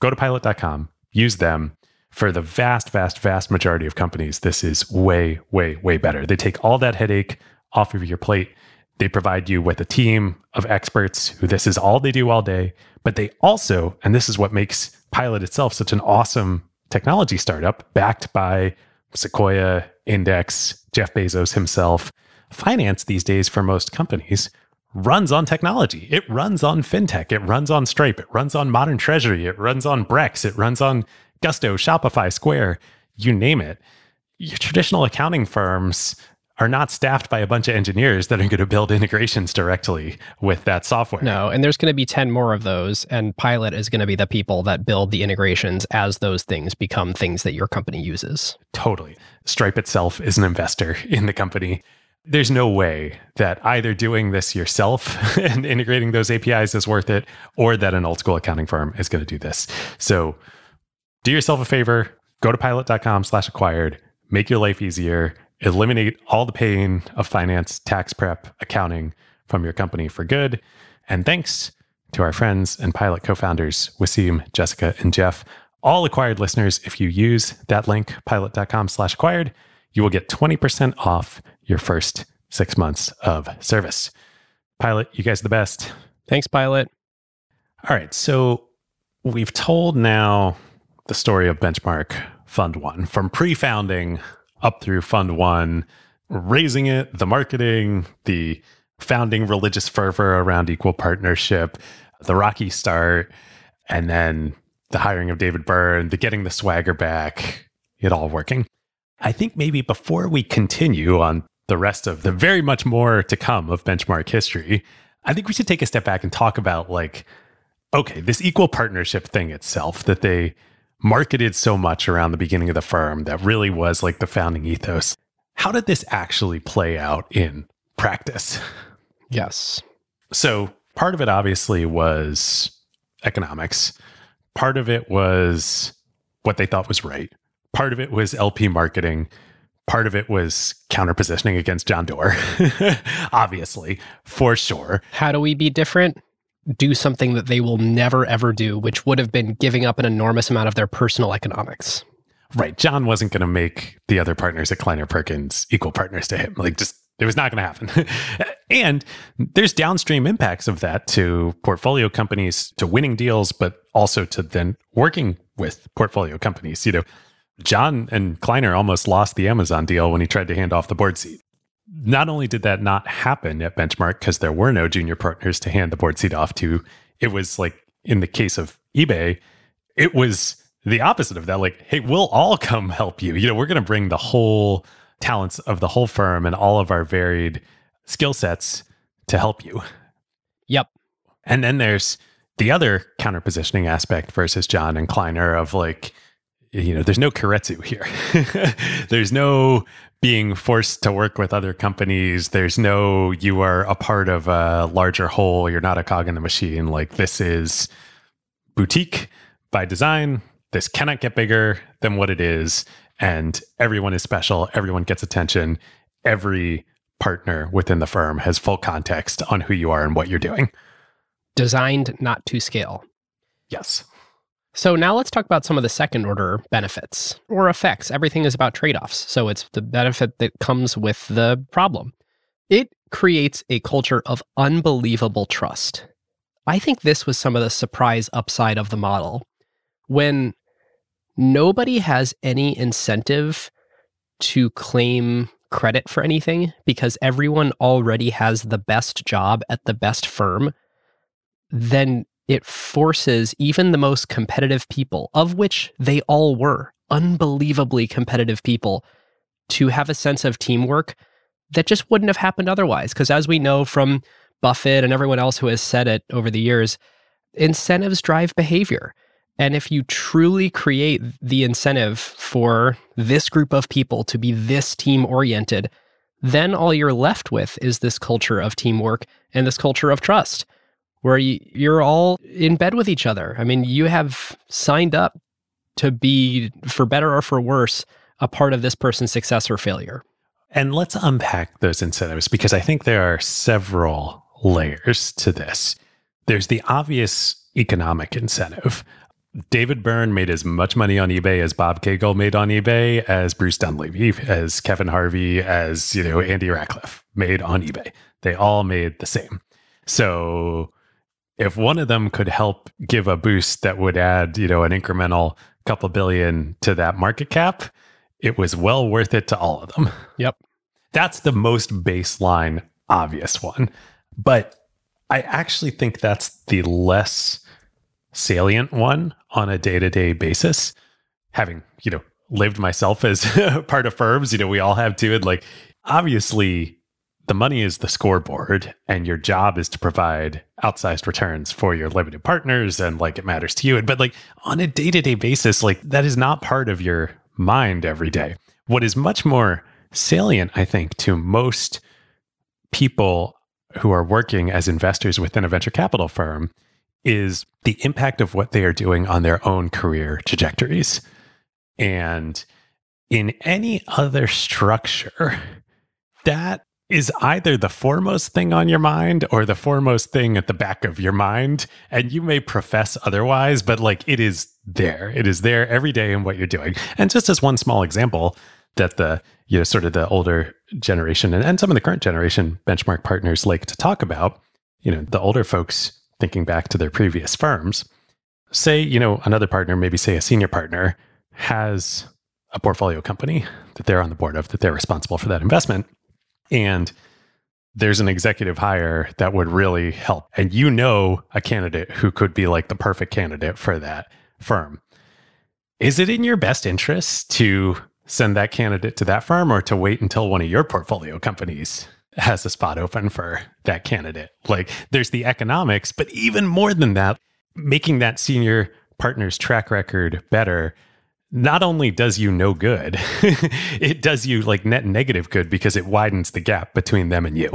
Go to pilot.com, use them. For the vast, vast, vast majority of companies, this is way, way, way better. They take all that headache off of your plate. They provide you with a team of experts who this is all they do all day. But they also, and this is what makes Pilot itself such an awesome technology startup backed by Sequoia, Index, Jeff Bezos himself. Finance these days for most companies runs on technology. It runs on fintech. It runs on Stripe. It runs on Modern Treasury. It runs on Brex. It runs on Gusto, Shopify, Square, you name it. Your traditional accounting firms are not staffed by a bunch of engineers that are going to build integrations directly with that software. No, and there's going to be 10 more of those, and Pilot is going to be the people that build the integrations as those things become things that your company uses. Totally. Stripe itself is an investor in the company. There's no way that either doing this yourself and integrating those APIs is worth it, or that an old school accounting firm is going to do this. So do yourself a favor, go to pilot.com slash acquired, make your life easier eliminate all the pain of finance, tax prep, accounting from your company for good. And thanks to our friends and pilot co founders, Waseem, Jessica, and Jeff. All acquired listeners, if you use that link, pilot.com slash acquired, you will get 20% off your first six months of service. Pilot, you guys are the best. Thanks, Pilot. All right. So we've told now the story of Benchmark Fund One from pre founding up through Fund One, raising it, the marketing, the founding religious fervor around equal partnership, the rocky start, and then the hiring of David Beirne, the getting the swagger back, it all working. I think maybe before we continue on the rest of the very much more to come of benchmark history, I think we should take a step back and talk about like, okay, this equal partnership thing itself that they marketed so much around the beginning of the firm that really was like the founding ethos. How did this actually play out in practice? Yes. So, part of it obviously was economics. Part of it was what they thought was right. Part of it was LP marketing. Part of it was counterpositioning against John Doerr, obviously, for sure. How do we be different? Do something that they will never ever do, which would have been giving up an enormous amount of their personal economics. Right. John wasn't going to make the other partners at Kleiner Perkins equal partners to him. Like, just it was not going to happen. and there's downstream impacts of that to portfolio companies, to winning deals, but also to then working with portfolio companies. You know, John and Kleiner almost lost the Amazon deal when he tried to hand off the board seat not only did that not happen at Benchmark because there were no junior partners to hand the board seat off to, it was like in the case of eBay, it was the opposite of that. Like, hey, we'll all come help you. You know, we're going to bring the whole talents of the whole firm and all of our varied skill sets to help you. Yep. And then there's the other counter positioning aspect versus John and Kleiner of like, you know, there's no keiretsu here. there's no being forced to work with other companies. There's no you are a part of a larger whole. You're not a cog in the machine. Like this is boutique by design. This cannot get bigger than what it is. And everyone is special. Everyone gets attention. Every partner within the firm has full context on who you are and what you're doing. Designed not to scale. Yes. So now let's talk about some of the second order benefits or effects. Everything is about trade offs. So it's the benefit that comes with the problem. It creates a culture of unbelievable trust. I think this was some of the surprise upside of the model. When nobody has any incentive to claim credit for anything because everyone already has the best job at the best firm, then it forces even the most competitive people, of which they all were unbelievably competitive people, to have a sense of teamwork that just wouldn't have happened otherwise. Because as we know from Buffett and everyone else who has said it over the years, incentives drive behavior. And if you truly create the incentive for this group of people to be this team oriented, then all you're left with is this culture of teamwork and this culture of trust where you're all in bed with each other. I mean, you have signed up to be, for better or for worse, a part of this person's success or failure. And let's unpack those incentives because I think there are several layers to this. There's the obvious economic incentive. David Beirne made as much money on eBay as Bob Kagle made on eBay, as Bruce Dunlevie, as Kevin Harvey, as you know Andy Rachleff made on eBay. They all made the same. So if one of them could help give a boost that would add, you know, an incremental couple billion to that market cap, it was well worth it to all of them. Yep. That's the most baseline obvious one. But I actually think that's the less salient one on a day-to-day basis. Having, you know, lived myself as part of firms, you know, we all have to and like obviously the money is the scoreboard and your job is to provide outsized returns for your limited partners and like it matters to you. But like on a day-to-day basis like that is not part of your mind every day. What is much more salient i think to most people who are working as investors within a venture capital firm is the impact of what they are doing on their own career trajectories. And in any other structure that is either the foremost thing on your mind or the foremost thing at the back of your mind. And you may profess otherwise, but like it is there. It is there every day in what you're doing. And just as one small example that the, you know, sort of the older generation and, and some of the current generation benchmark partners like to talk about, you know, the older folks thinking back to their previous firms, say, you know, another partner, maybe say a senior partner, has a portfolio company that they're on the board of, that they're responsible for that investment and there's an executive hire that would really help. And you know a candidate who could be like the perfect candidate for that firm. Is it in your best interest to send that candidate to that firm or to wait until one of your portfolio companies has a spot open for that candidate? Like there's the economics, but even more than that, making that senior partner's track record better not only does you no good, it does you like net negative good because it widens the gap between them and you.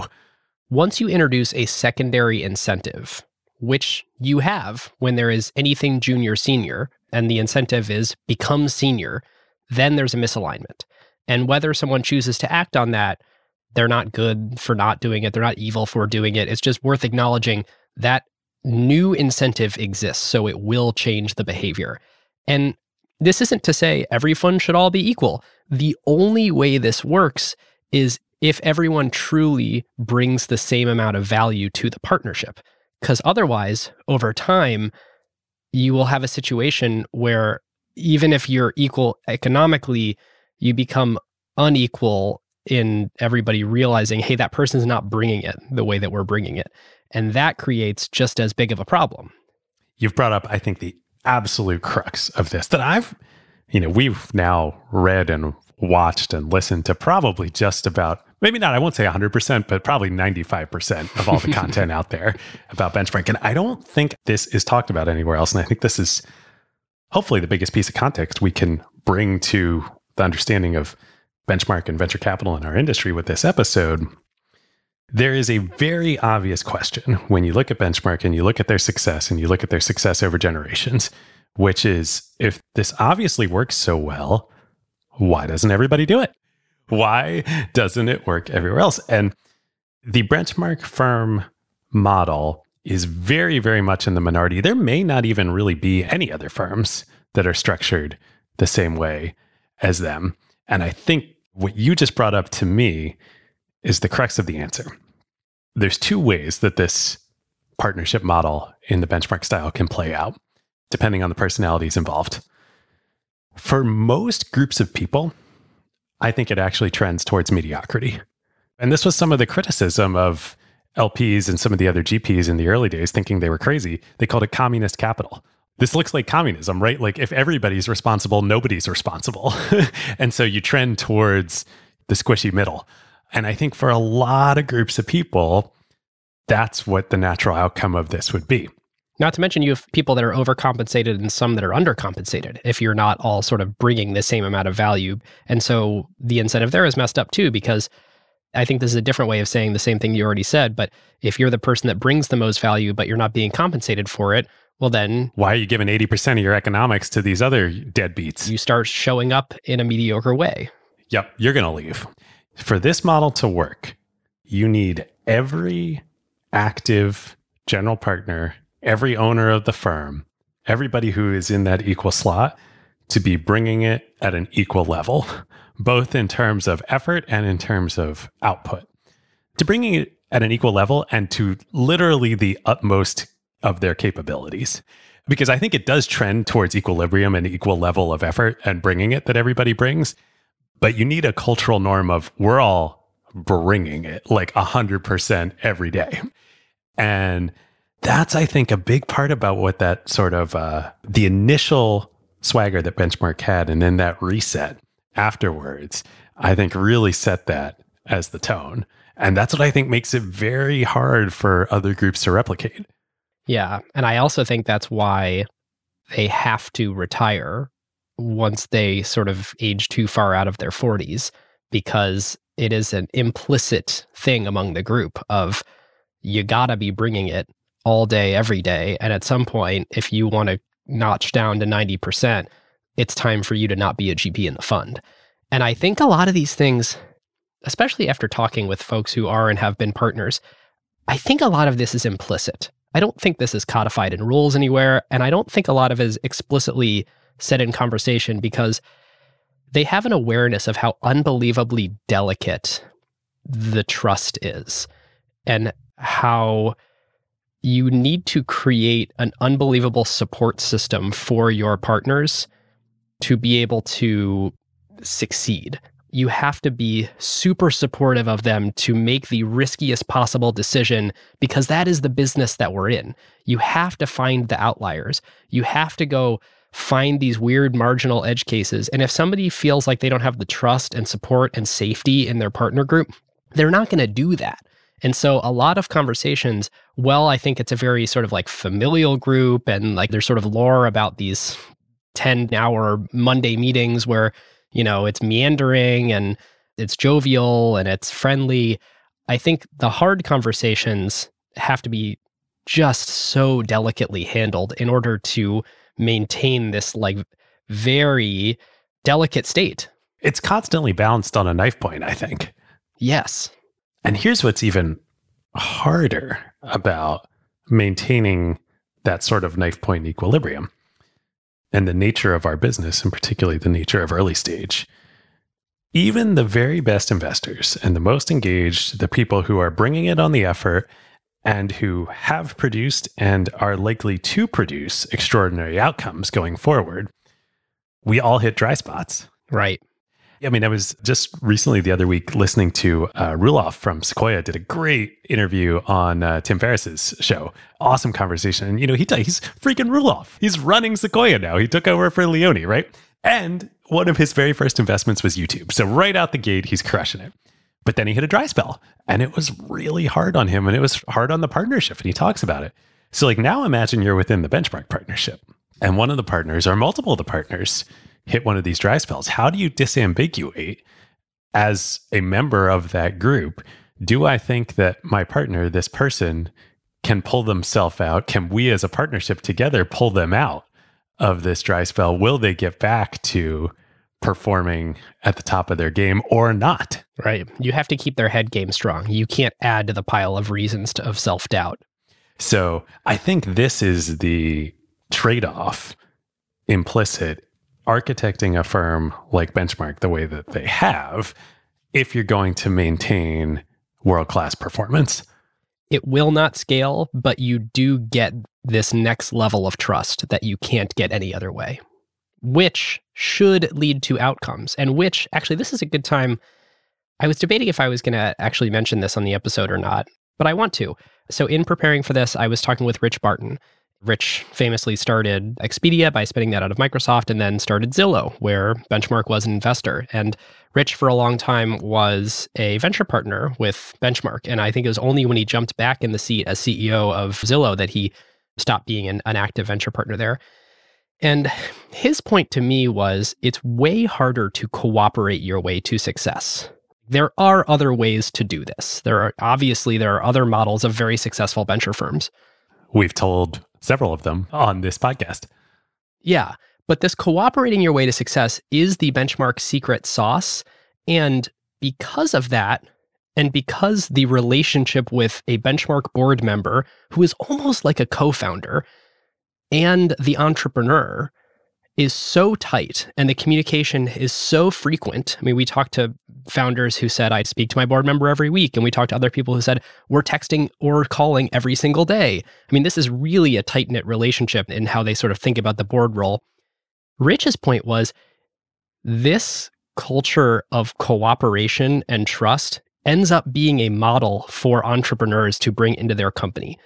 Once you introduce a secondary incentive, which you have when there is anything junior senior, and the incentive is become senior, then there's a misalignment. And whether someone chooses to act on that, they're not good for not doing it, they're not evil for doing it. It's just worth acknowledging that new incentive exists, so it will change the behavior. And this isn't to say every fund should all be equal. The only way this works is if everyone truly brings the same amount of value to the partnership. Because otherwise, over time, you will have a situation where even if you're equal economically, you become unequal in everybody realizing, hey, that person's not bringing it the way that we're bringing it. And that creates just as big of a problem. You've brought up, I think, the absolute crux of this that I've, you know, we've now read and watched and listened to probably just about maybe not, I won't say 100%, but probably 95% of all the content out there about benchmark. And I don't think this is talked about anywhere else. And I think this is hopefully the biggest piece of context we can bring to the understanding of benchmark and venture capital in our industry with this episode. There is a very obvious question when you look at benchmark and you look at their success and you look at their success over generations, which is if this obviously works so well, why doesn't everybody do it? Why doesn't it work everywhere else? And the benchmark firm model is very, very much in the minority. There may not even really be any other firms that are structured the same way as them. And I think what you just brought up to me is the crux of the answer. There's two ways that this partnership model in the benchmark style can play out, depending on the personalities involved. For most groups of people, I think it actually trends towards mediocrity. And this was some of the criticism of LPs and some of the other GPs in the early days thinking they were crazy. They called it communist capital. This looks like communism, right? Like if everybody's responsible, nobody's responsible. and so you trend towards the squishy middle. And I think for a lot of groups of people, that's what the natural outcome of this would be. Not to mention, you have people that are overcompensated and some that are undercompensated if you're not all sort of bringing the same amount of value. And so the incentive there is messed up too, because I think this is a different way of saying the same thing you already said. But if you're the person that brings the most value, but you're not being compensated for it, well, then why are you giving 80% of your economics to these other deadbeats? You start showing up in a mediocre way. Yep, you're going to leave. For this model to work, you need every active general partner every owner of the firm, everybody who is in that equal slot to be bringing it at an equal level, both in terms of effort and in terms of output. To bringing it at an equal level and to literally the utmost of their capabilities. Because I think it does trend towards equilibrium and equal level of effort and bringing it that everybody brings. But you need a cultural norm of we're all bringing it like 100% every day. And that's i think a big part about what that sort of uh, the initial swagger that benchmark had and then that reset afterwards i think really set that as the tone. And that's what i think makes it very hard for other groups to replicate. Yeah. And i also think that's why they have to retire once they sort of age too far out of their 40s because it is an implicit thing among the group of you gotta be bringing it all day, every day. And at some point, if you want to notch down to 90%, it's time for you to not be a GP in the fund. And I think a lot of these things, especially after talking with folks who are and have been partners, I think a lot of this is implicit. I don't think this is codified in rules anywhere. And I don't think a lot of it is explicitly said in conversation because they have an awareness of how unbelievably delicate the trust is and how you need to create an unbelievable support system for your partners to be able to succeed. You have to be super supportive of them to make the riskiest possible decision because that is the business that we're in. You have to find the outliers. You have to go find these weird marginal edge cases. And if somebody feels like they don't have the trust and support and safety in their partner group, they're not going to do that. And so a lot of conversations, well, I think it's a very sort of like familial group and like there's sort of lore about these 10 hour Monday meetings where, you know, it's meandering and it's jovial and it's friendly. I think the hard conversations have to be just so delicately handled in order to maintain this like very delicate state. It's constantly balanced on a knife point, I think. Yes. And here's what's even harder about maintaining that sort of knife point equilibrium and the nature of our business, and particularly the nature of early stage. Even the very best investors and the most engaged, the people who are bringing it on the effort and who have produced and are likely to produce extraordinary outcomes going forward, we all hit dry spots. Right. I mean, I was just recently the other week listening to uh, Roelof from Sequoia did a great interview on uh, Tim Ferriss's show. Awesome conversation. And, you know, he he's freaking Roelof. He's running Sequoia now. He took over for Leone, right? And one of his very first investments was YouTube. So right out the gate, he's crushing it. But then he hit a dry spell and it was really hard on him and it was hard on the partnership. And he talks about it. So, like, now imagine you're within the benchmark partnership and one of the partners or multiple of the partners hit one of these dry spells. How do you disambiguate as a member of that group? Do I think that my partner, this person, can pull themselves out? Can we as a partnership together pull them out of this dry spell? Will they get back to performing at the top of their game or not? Right. You have to keep their head game strong. You can't add to the pile of reasons to, of self doubt. So I think this is the trade off implicit architecting a firm like Benchmark the way that they have if you're going to maintain world class performance. It will not scale, but you do get this next level of trust that you can't get any other way, which should lead to outcomes. And which, actually, this is a good time. I was debating if I was going to actually mention this on the episode or not, but I want to. So, in preparing for this, I was talking with Rich Barton, Rich famously started Expedia by spinning that out of Microsoft and then started Zillow, where Benchmark was an investor. And Rich, for a long time, was a venture partner with Benchmark. And I think it was only when he jumped back in the seat as CEO of Zillow that he stopped being an, an active venture partner there. And his point to me was it's way harder to cooperate your way to success. There are other ways to do this. There are obviously there are other models of very successful venture firms. We've told several of them on this podcast. Yeah. But this cooperating your way to success is the benchmark secret sauce. And because of that, and because the relationship with a benchmark board member who is almost like a co founder and the entrepreneur is so tight and the communication is so frequent. I mean, we talked to founders who said, I'd speak to my board member every week. And we talked to other people who said, we're texting or calling every single day. I mean, this is really a tight knit relationship in how they sort of think about the board role. Rich's point was this culture of cooperation and trust ends up being a model for entrepreneurs to bring into their company.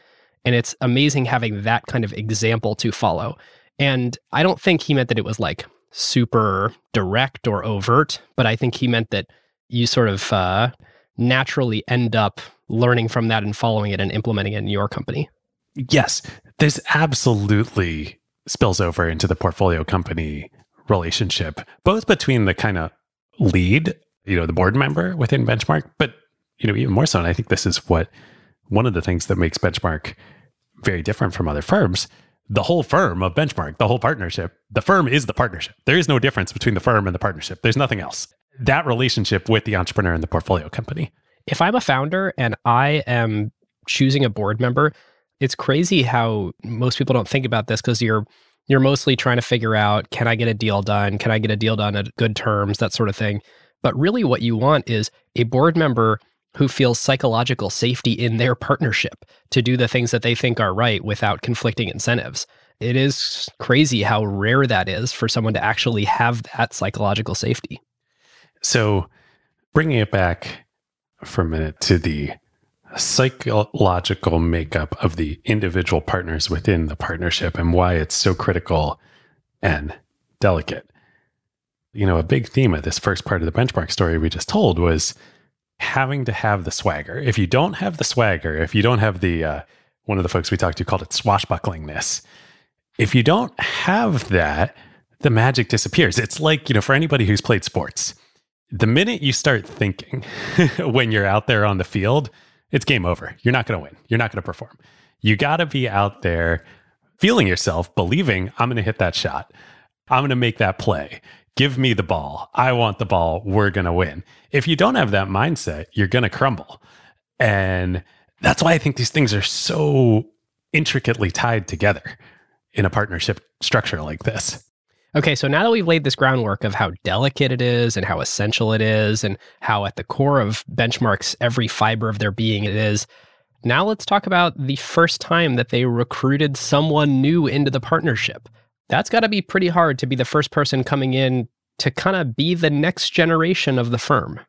And it's amazing having that kind of example to follow. And I don't think he meant that it was like super direct or overt, but I think he meant that you sort of uh, naturally end up learning from that and following it and implementing it in your company. Yes, this absolutely spills over into the portfolio company relationship, both between the kind of lead, you know, the board member within Benchmark, but you know, even more so. And I think this is what one of the things that makes Benchmark very different from other firms the whole firm of Benchmark, the whole partnership, the firm is the partnership. There is no difference between the firm and the partnership. There's nothing else. That relationship with the entrepreneur and the portfolio company. If I'm a founder and I am choosing a board member, it's crazy how most people don't think about this because you're you're mostly trying to figure out can I get a deal done? Can I get a deal done at good terms? That sort of thing. But really what you want is a board member who feels psychological safety in their partnership to do the things that they think are right without conflicting incentives. It is crazy how rare that is for someone to actually have that psychological safety. So, bringing it back for a minute to the psychological makeup of the individual partners within the partnership and why it's so critical and delicate. You know, a big theme of this first part of the benchmark story we just told was having to have the swagger. If you don't have the swagger, if you don't have the, uh, one of the folks we talked to called it swashbucklingness. If you don't have that, the magic disappears. It's like, you know, for anybody who's played sports, the minute you start thinking when you're out there on the field, it's game over. You're not going to win. You're not going to perform. You got to be out there feeling yourself, believing I'm going to hit that shot. I'm going to make that play. Give me the ball. I want the ball. We're going to win. If you don't have that mindset, you're going to crumble. And that's why I think these things are so intricately tied together in a partnership structure like this. Okay, so now that we've laid this groundwork of how delicate it is and how essential it is, and how at the core of benchmarks, every fiber of their being it is, now let's talk about the first time that they recruited someone new into the partnership that's got to be pretty hard to be the first person coming in to kind of be the next generation of the firm.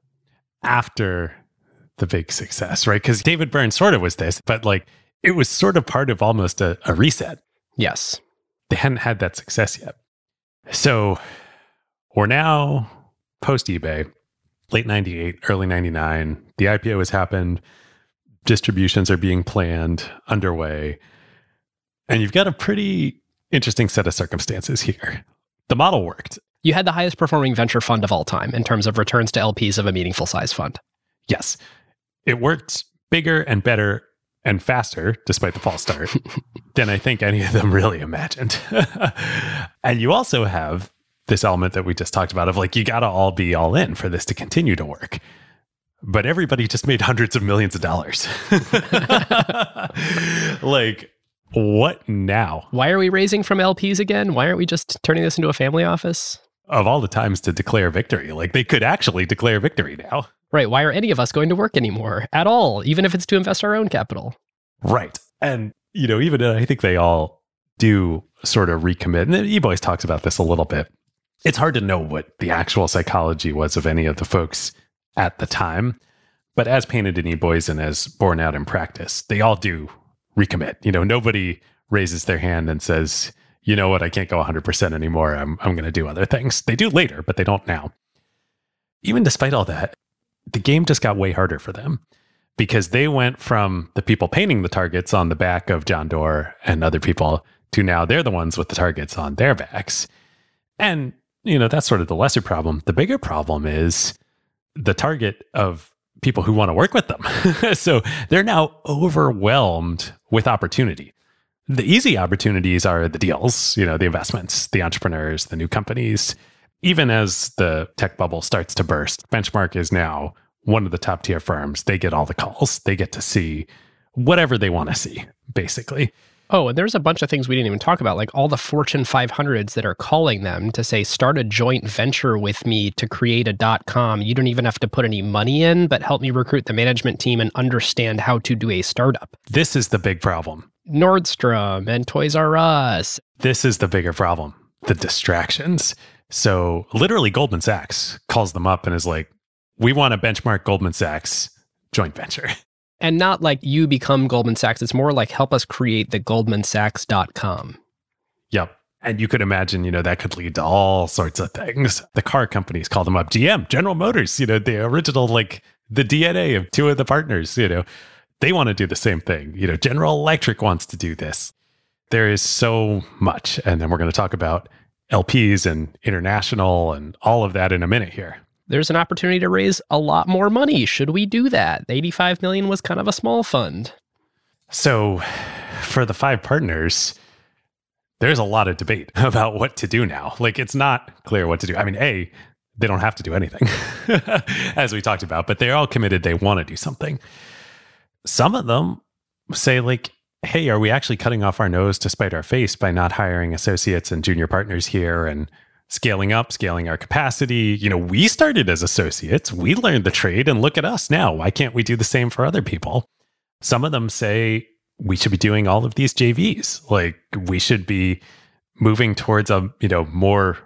After the big success, right? Because David Beirne sort of was this, but like it was sort of part of almost a, a reset. Yes. They hadn't had that success yet. So we're now post eBay. late 98, early 99. The IPO has happened, distributions are being planned, underway. And you've got a pretty interesting set of circumstances here. The model worked. You had the highest performing venture fund of all time in terms of returns to LPs of a meaningful size fund. Yes. It worked bigger and better and faster, despite the false start, than I think any of them really imagined. and you also have this element that we just talked about of like, you got to all be all in for this to continue to work. But everybody just made hundreds of millions of dollars. like, what now? Why are we raising from LPs again? Why aren't we just turning this into a family office? Of all the times to declare victory, like they could actually declare victory now. Right. Why are any of us going to work anymore at all, even if it's to invest our own capital? Right. And, you know, even uh, I think they all do sort of recommit. And eBoys talks about this a little bit. It's hard to know what the actual psychology was of any of the folks at the time. But as painted in eBoys and as borne out in practice, they all do recommit. You know, nobody raises their hand and says, you know what, I can't go 100% anymore. I'm, I'm going to do other things. They do later, but they don't now. Even despite all that, the game just got way harder for them because they went from the people painting the targets on the back of John Doerr and other people to now they're the ones with the targets on their backs. And, you know, that's sort of the lesser problem. The bigger problem is the target of people who want to work with them. so they're now overwhelmed with opportunity. The easy opportunities are the deals, you know, the investments, the entrepreneurs, the new companies. Even as the tech bubble starts to burst, Benchmark is now one of the top tier firms. They get all the calls. They get to see whatever they want to see, basically. Oh, and there's a bunch of things we didn't even talk about, like all the Fortune 500s that are calling them to say, start a joint venture with me to create a dot com. You don't even have to put any money in, but help me recruit the management team and understand how to do a startup. This is the big problem. Nordstrom and Toys R Us. This is the bigger problem the distractions. So, literally, Goldman Sachs calls them up and is like, we want to benchmark Goldman Sachs joint venture. and not like you become Goldman Sachs. It's more like help us create the goldmansachs.com. Yep. And you could imagine, you know, that could lead to all sorts of things. The car companies call them up GM, General Motors, you know, the original, like the DNA of two of the partners, you know, they want to do the same thing. You know, General Electric wants to do this. There is so much. And then we're going to talk about LPs and international and all of that in a minute here there's an opportunity to raise a lot more money. Should we do that? 85 million was kind of a small fund. So, for the five partners, there's a lot of debate about what to do now. Like, it's not clear what to do. I mean, A, they don't have to do anything, as we talked about, but they're all committed. They want to do something. Some of them say, like, hey, are we actually cutting off our nose to spite our face by not hiring associates and junior partners here and scaling up, scaling our capacity. You know, we started as associates, we learned the trade, and look at us now. Why can't we do the same for other people? Some of them say we should be doing all of these JVs. Like we should be moving towards a, you know, more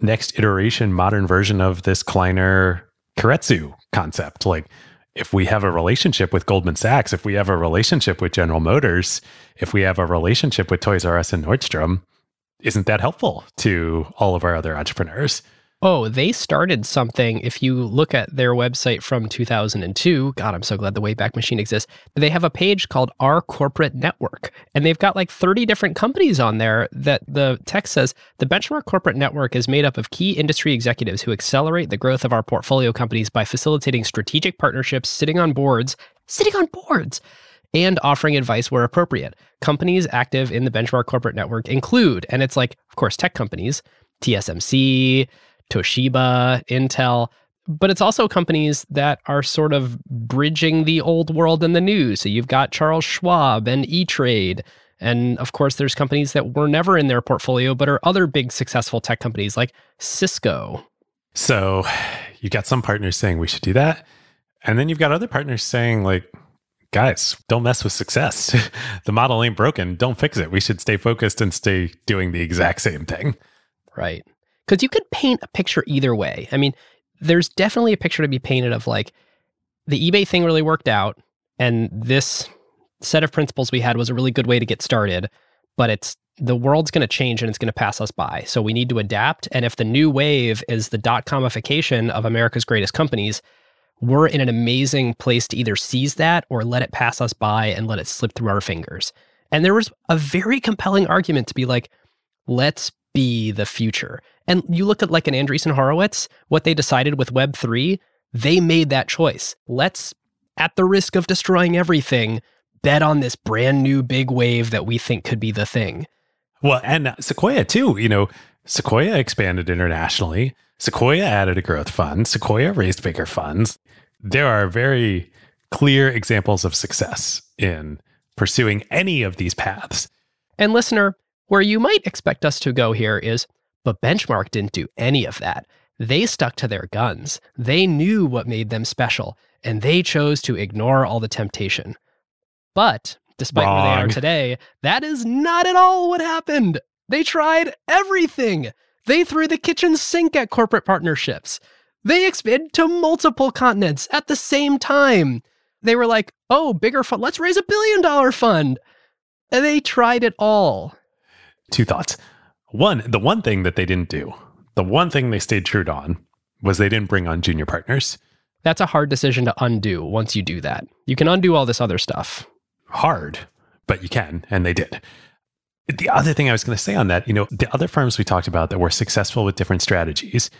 next iteration modern version of this Kleiner Keiretsu concept. Like if we have a relationship with Goldman Sachs, if we have a relationship with General Motors, if we have a relationship with Toys R Us and Nordstrom, isn't that helpful to all of our other entrepreneurs? Oh, they started something. If you look at their website from 2002, God, I'm so glad the Wayback Machine exists. They have a page called Our Corporate Network, and they've got like 30 different companies on there that the text says the Benchmark Corporate Network is made up of key industry executives who accelerate the growth of our portfolio companies by facilitating strategic partnerships, sitting on boards, sitting on boards and offering advice where appropriate. Companies active in the Benchmark Corporate Network include, and it's like, of course, tech companies, TSMC, Toshiba, Intel, but it's also companies that are sort of bridging the old world and the new. So you've got Charles Schwab and E Trade. And of course, there's companies that were never in their portfolio, but are other big successful tech companies like Cisco. So you've got some partners saying we should do that. And then you've got other partners saying, like, guys, don't mess with success. the model ain't broken. Don't fix it. We should stay focused and stay doing the exact same thing. Right. Because you could paint a picture either way. I mean, there's definitely a picture to be painted of like the eBay thing really worked out, and this set of principles we had was a really good way to get started, but it's the world's going to change and it's going to pass us by. So we need to adapt. And if the new wave is the dot comification of America's greatest companies, we're in an amazing place to either seize that or let it pass us by and let it slip through our fingers. And there was a very compelling argument to be like, let's be the future. And you look at like an Andreessen Horowitz, what they decided with Web3, they made that choice. Let's, at the risk of destroying everything, bet on this brand new big wave that we think could be the thing. Well, and Sequoia too. You know, Sequoia expanded internationally. Sequoia added a growth fund. Sequoia raised bigger funds. There are very clear examples of success in pursuing any of these paths. And listener, where you might expect us to go here is, but Benchmark didn't do any of that. They stuck to their guns. They knew what made them special, and they chose to ignore all the temptation. But despite where they are today, that is not at all what happened. They tried everything. They threw the kitchen sink at corporate partnerships. They expanded to multiple continents at the same time. They were like, oh, bigger fund. Let's raise a billion dollar fund. And they tried it all. Two thoughts. One, the one thing that they didn't do, the one thing they stayed true to on was they didn't bring on junior partners. That's a hard decision to undo once you do that. You can undo all this other stuff. Hard, but you can, and they did. The other thing I was going to say on that, you know, the other firms we talked about that were successful with different strategies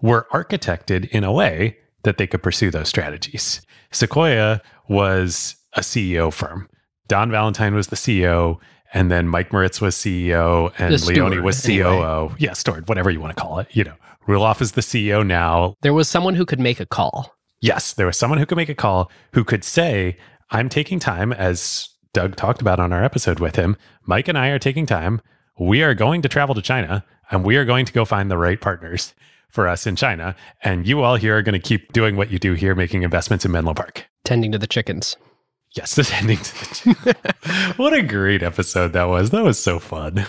were architected in a way that they could pursue those strategies. Sequoia was a CEO firm. Don Valentine was the CEO, and then Mike Moritz was CEO, and The Leone steward, was anyway. COO. Yeah, steward, whatever you want to call it. You know, Roelof is the CEO now. There was someone who could make a call. Yes, there was someone who could make a call who could say, I'm taking time, as Doug talked about on our episode with him. Mike and I are taking time. We are going to travel to China and we are going to go find the right partners for us in China. And you all here are going to keep doing what you do here, making investments in Menlo Park. tending to the chickens. Yes, this ending. To the what a great episode that was. That was so fun.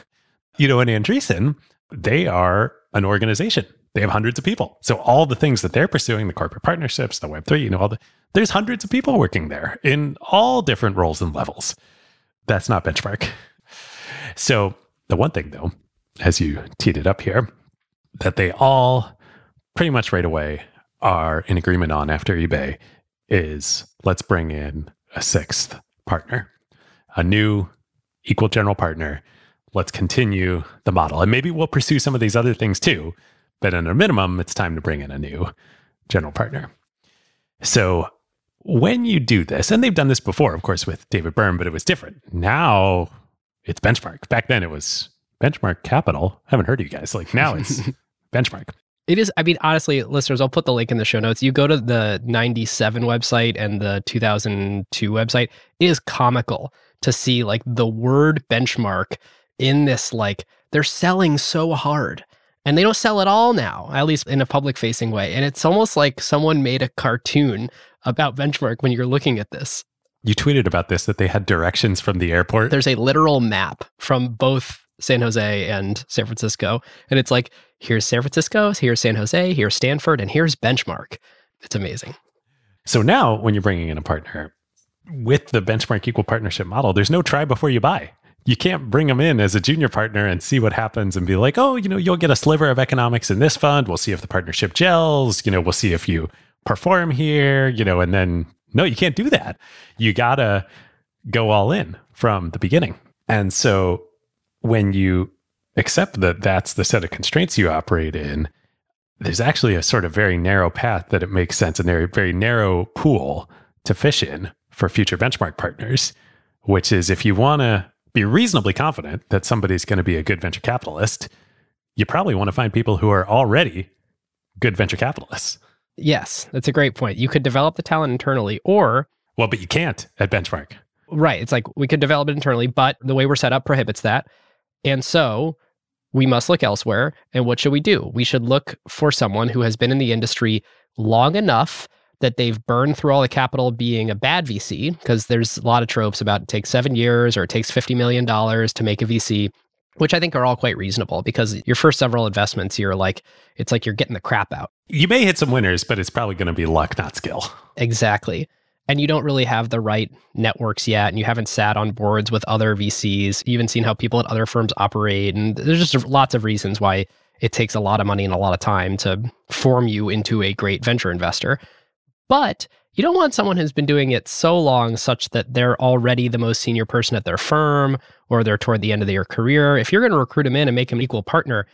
You know, in Andreessen, they are an organization. They have hundreds of people. So all the things that they're pursuing, the corporate partnerships, the Web three, you know, all the there's hundreds of people working there in all different roles and levels. That's not benchmark. So the one thing though, as you teed it up here, that they all pretty much right away are in agreement on after eBay is let's bring in a sixth partner, a new equal general partner. Let's continue the model. And maybe we'll pursue some of these other things too. But at a minimum, it's time to bring in a new general partner. So when you do this, and they've done this before, of course, with David Beirne, but it was different. Now it's benchmark. Back then it was benchmark capital. I haven't heard of you guys. Like now it's benchmark. It is, I mean, honestly, listeners, I'll put the link in the show notes. You go to the 97 website and the 2002 website, it is comical to see like the word benchmark in this, like, they're selling so hard. And they don't sell at all now, at least in a public facing way. And it's almost like someone made a cartoon about benchmark when you're looking at this. You tweeted about this that they had directions from the airport. There's a literal map from both San Jose and San Francisco. And it's like, here's San Francisco, here's San Jose, here's Stanford, and here's Benchmark. It's amazing. So now, when you're bringing in a partner with the benchmark equal partnership model, there's no try before you buy. You can't bring them in as a junior partner and see what happens and be like, oh, you know, you'll get a sliver of economics in this fund. We'll see if the partnership gels. You know, we'll see if you perform here, you know, and then no, you can't do that. You got to go all in from the beginning. And so when you accept that that's the set of constraints you operate in, there's actually a sort of very narrow path that it makes sense and very, very narrow pool to fish in for future benchmark partners, which is if you want to be reasonably confident that somebody's going to be a good venture capitalist, you probably want to find people who are already good venture capitalists. Yes, that's a great point. You could develop the talent internally, or, Well, but you can't at benchmark. right, it's like we could develop it internally, but the way we're set up prohibits that. And so we must look elsewhere. And what should we do? We should look for someone who has been in the industry long enough that they've burned through all the capital being a bad VC, because there's a lot of tropes about it takes seven years or it takes $50 million to make a VC, which I think are all quite reasonable because your first several investments, you're like, it's like you're getting the crap out. You may hit some winners, but it's probably going to be luck, not skill. Exactly. and you don't really have the right networks yet, and you haven't sat on boards with other VCs, you haven't seen how people at other firms operate, and there's just lots of reasons why it takes a lot of money and a lot of time to form you into a great venture investor. But you don't want someone who's been doing it so long such that they're already the most senior person at their firm or they're toward the end of their career. If you're going to recruit them in and make them an equal partner,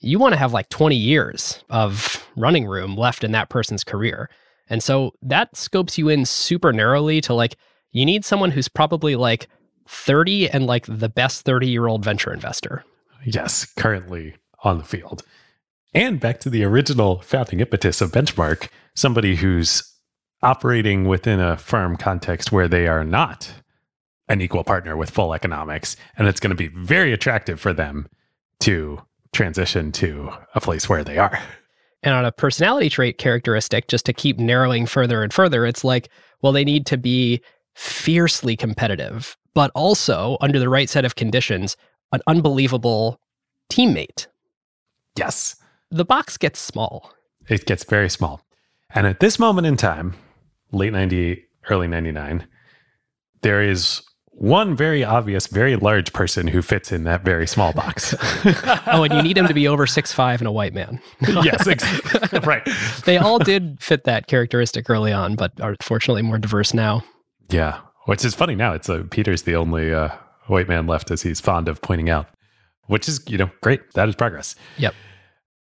you want to have like 20 years of running room left in that person's career. And so that scopes you in super narrowly to like, you need someone who's probably like 30 and like the best 30 year old venture investor. Yes, currently on the field. And back to the original founding impetus of Benchmark, somebody who's operating within a firm context where they are not an equal partner with full economics. And it's going to be very attractive for them to transition to a place where they are. And on a personality trait characteristic, just to keep narrowing further and further, it's like, well, they need to be fiercely competitive, but also under the right set of conditions, an unbelievable teammate. Yes. The box gets small. It gets very small. And at this moment in time, late 98, early 99, there is one very obvious, very large person who fits in that very small box. oh, and you need him to be over six five and a white man. yes, exactly. right. They all did fit that characteristic early on, but are fortunately more diverse now. Yeah, which is funny now. It's uh, Peter's the only uh, white man left, as he's fond of pointing out, which is you know great. That is progress. Yep.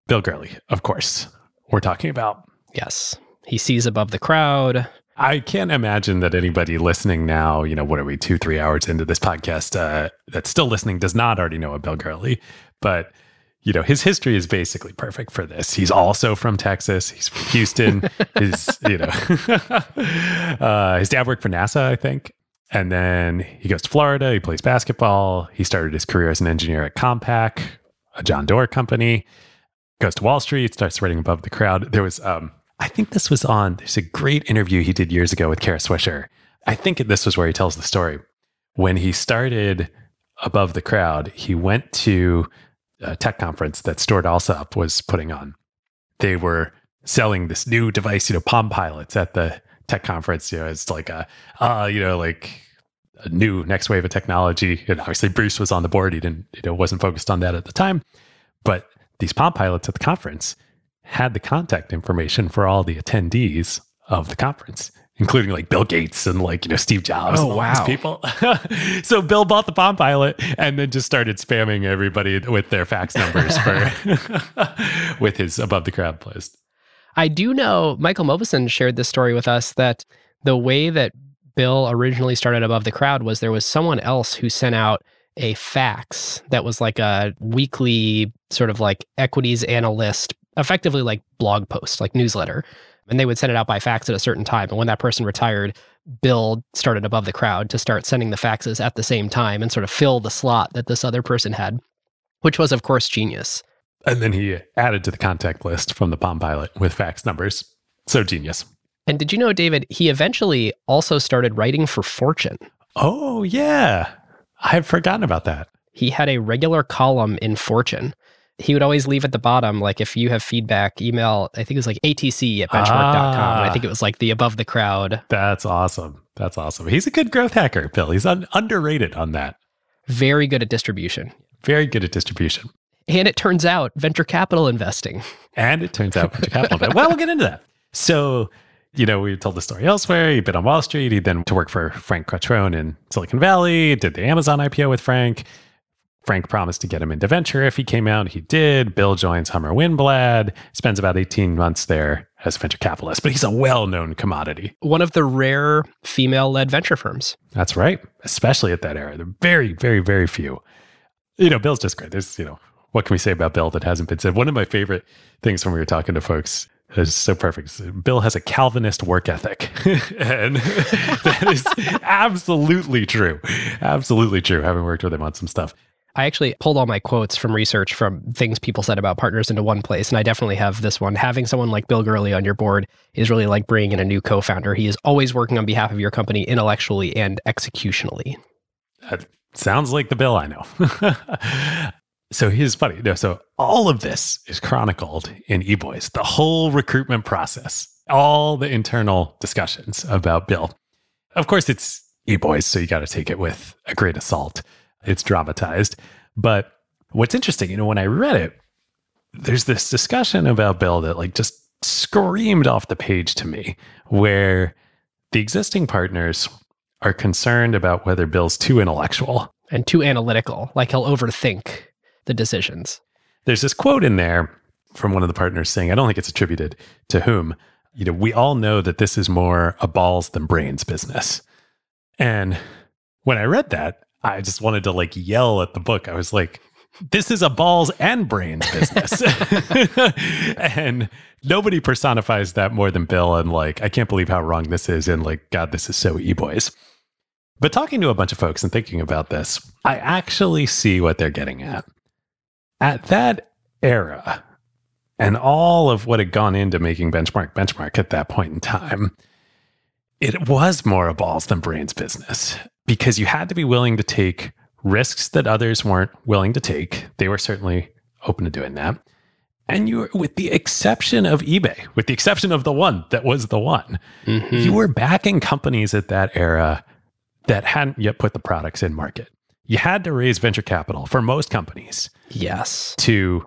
Bill Gurley, of course, we're talking about. Yes, he sees above the crowd. I can't imagine that anybody listening now, you know, what are we, two, three hours into this podcast, uh, that's still listening does not already know a Bill Gurley. But, you know, his history is basically perfect for this. He's also from Texas. He's from Houston. his, you know, uh, his dad worked for NASA, I think. And then he goes to Florida. He plays basketball. He started his career as an engineer at Compaq, a John Doerr company. Goes to Wall Street, starts writing above the crowd. There was um, I think this was on, there's a great interview he did years ago with Kara Swisher. I think this was where he tells the story. When he started above the crowd, he went to a tech conference that Stuart Alsop was putting on. They were selling this new device, you know, Palm Pilots at the tech conference. You know, it's like a, uh, you know, like a new next wave of technology. And obviously, Bruce was on the board. He didn't, you know, wasn't focused on that at the time. But these Palm Pilots at the conference had the contact information for all the attendees of the conference, including like Bill Gates and like, you know, Steve Jobs oh, and wow. these people. so Bill bought the Palm Pilot and then just started spamming everybody with their fax numbers for with his above the crowd list. I do know Michael Mauboussin shared this story with us that the way that Bill originally started above the crowd was there was someone else who sent out a fax that was like a weekly sort of like equities analyst effectively like blog post, like newsletter. And they would send it out by fax at a certain time. And when that person retired, Bill started above the crowd to start sending the faxes at the same time and sort of fill the slot that this other person had, which was, of course, genius. And then he added to the contact list from the Palm Pilot with fax numbers. So genius. And did you know, David, he eventually also started writing for Fortune. Oh, yeah. I had forgotten about that. He had a regular column in Fortune he would always leave at the bottom, like if you have feedback, email, I think it was like atc at benchmark.com. Ah, I think it was like the above the crowd. That's awesome. That's awesome. He's a good growth hacker, Bill. He's un- underrated on that. Very good at distribution. Very good at distribution. And it turns out venture capital investing. And it turns out venture capital. well, we'll get into that. So, you know, we told the story elsewhere. He'd been on Wall Street. He'd then to work for Frank Quattrone in Silicon Valley, did the Amazon IPO with Frank. Frank promised to get him into venture if he came out. He did. Bill joins Hummer Winblad, spends about 18 months there as a venture capitalist, but he's a well known commodity. One of the rare female led venture firms. That's right, especially at that era. There are very, very, very few. You know, Bill's just great. There's, you know, what can we say about Bill that hasn't been said? One of my favorite things when we were talking to folks is so perfect. Bill has a Calvinist work ethic. and that is absolutely true. Absolutely true, having worked with him on some stuff. I actually pulled all my quotes from research from things people said about partners into one place. And I definitely have this one. Having someone like Bill Gurley on your board is really like bringing in a new co founder. He is always working on behalf of your company intellectually and executionally. That sounds like the Bill I know. so here's funny. So all of this is chronicled in eBoys, the whole recruitment process, all the internal discussions about Bill. Of course, it's E Boys, so you got to take it with a grain of salt. It's dramatized. But what's interesting, you know, when I read it, there's this discussion about Bill that like just screamed off the page to me, where the existing partners are concerned about whether Bill's too intellectual. And too analytical, like he'll overthink the decisions. There's this quote in there from one of the partners saying, I don't think it's attributed to whom, you know, we all know that this is more a balls than brains business. And when I read that, I just wanted to like yell at the book. I was like, this is a balls and brains business. and nobody personifies that more than Bill. And like, I can't believe how wrong this is. And like, God, this is so e boys. But talking to a bunch of folks and thinking about this, I actually see what they're getting at. At that era, and all of what had gone into making Benchmark Benchmark at that point in time, it was more a balls than brains business because you had to be willing to take risks that others weren't willing to take. They were certainly open to doing that. And you were, with the exception of eBay, with the exception of the one that was the one, Mm-hmm. you were backing companies at that era that hadn't yet put the products in market. You had to raise venture capital for most companies Yes. to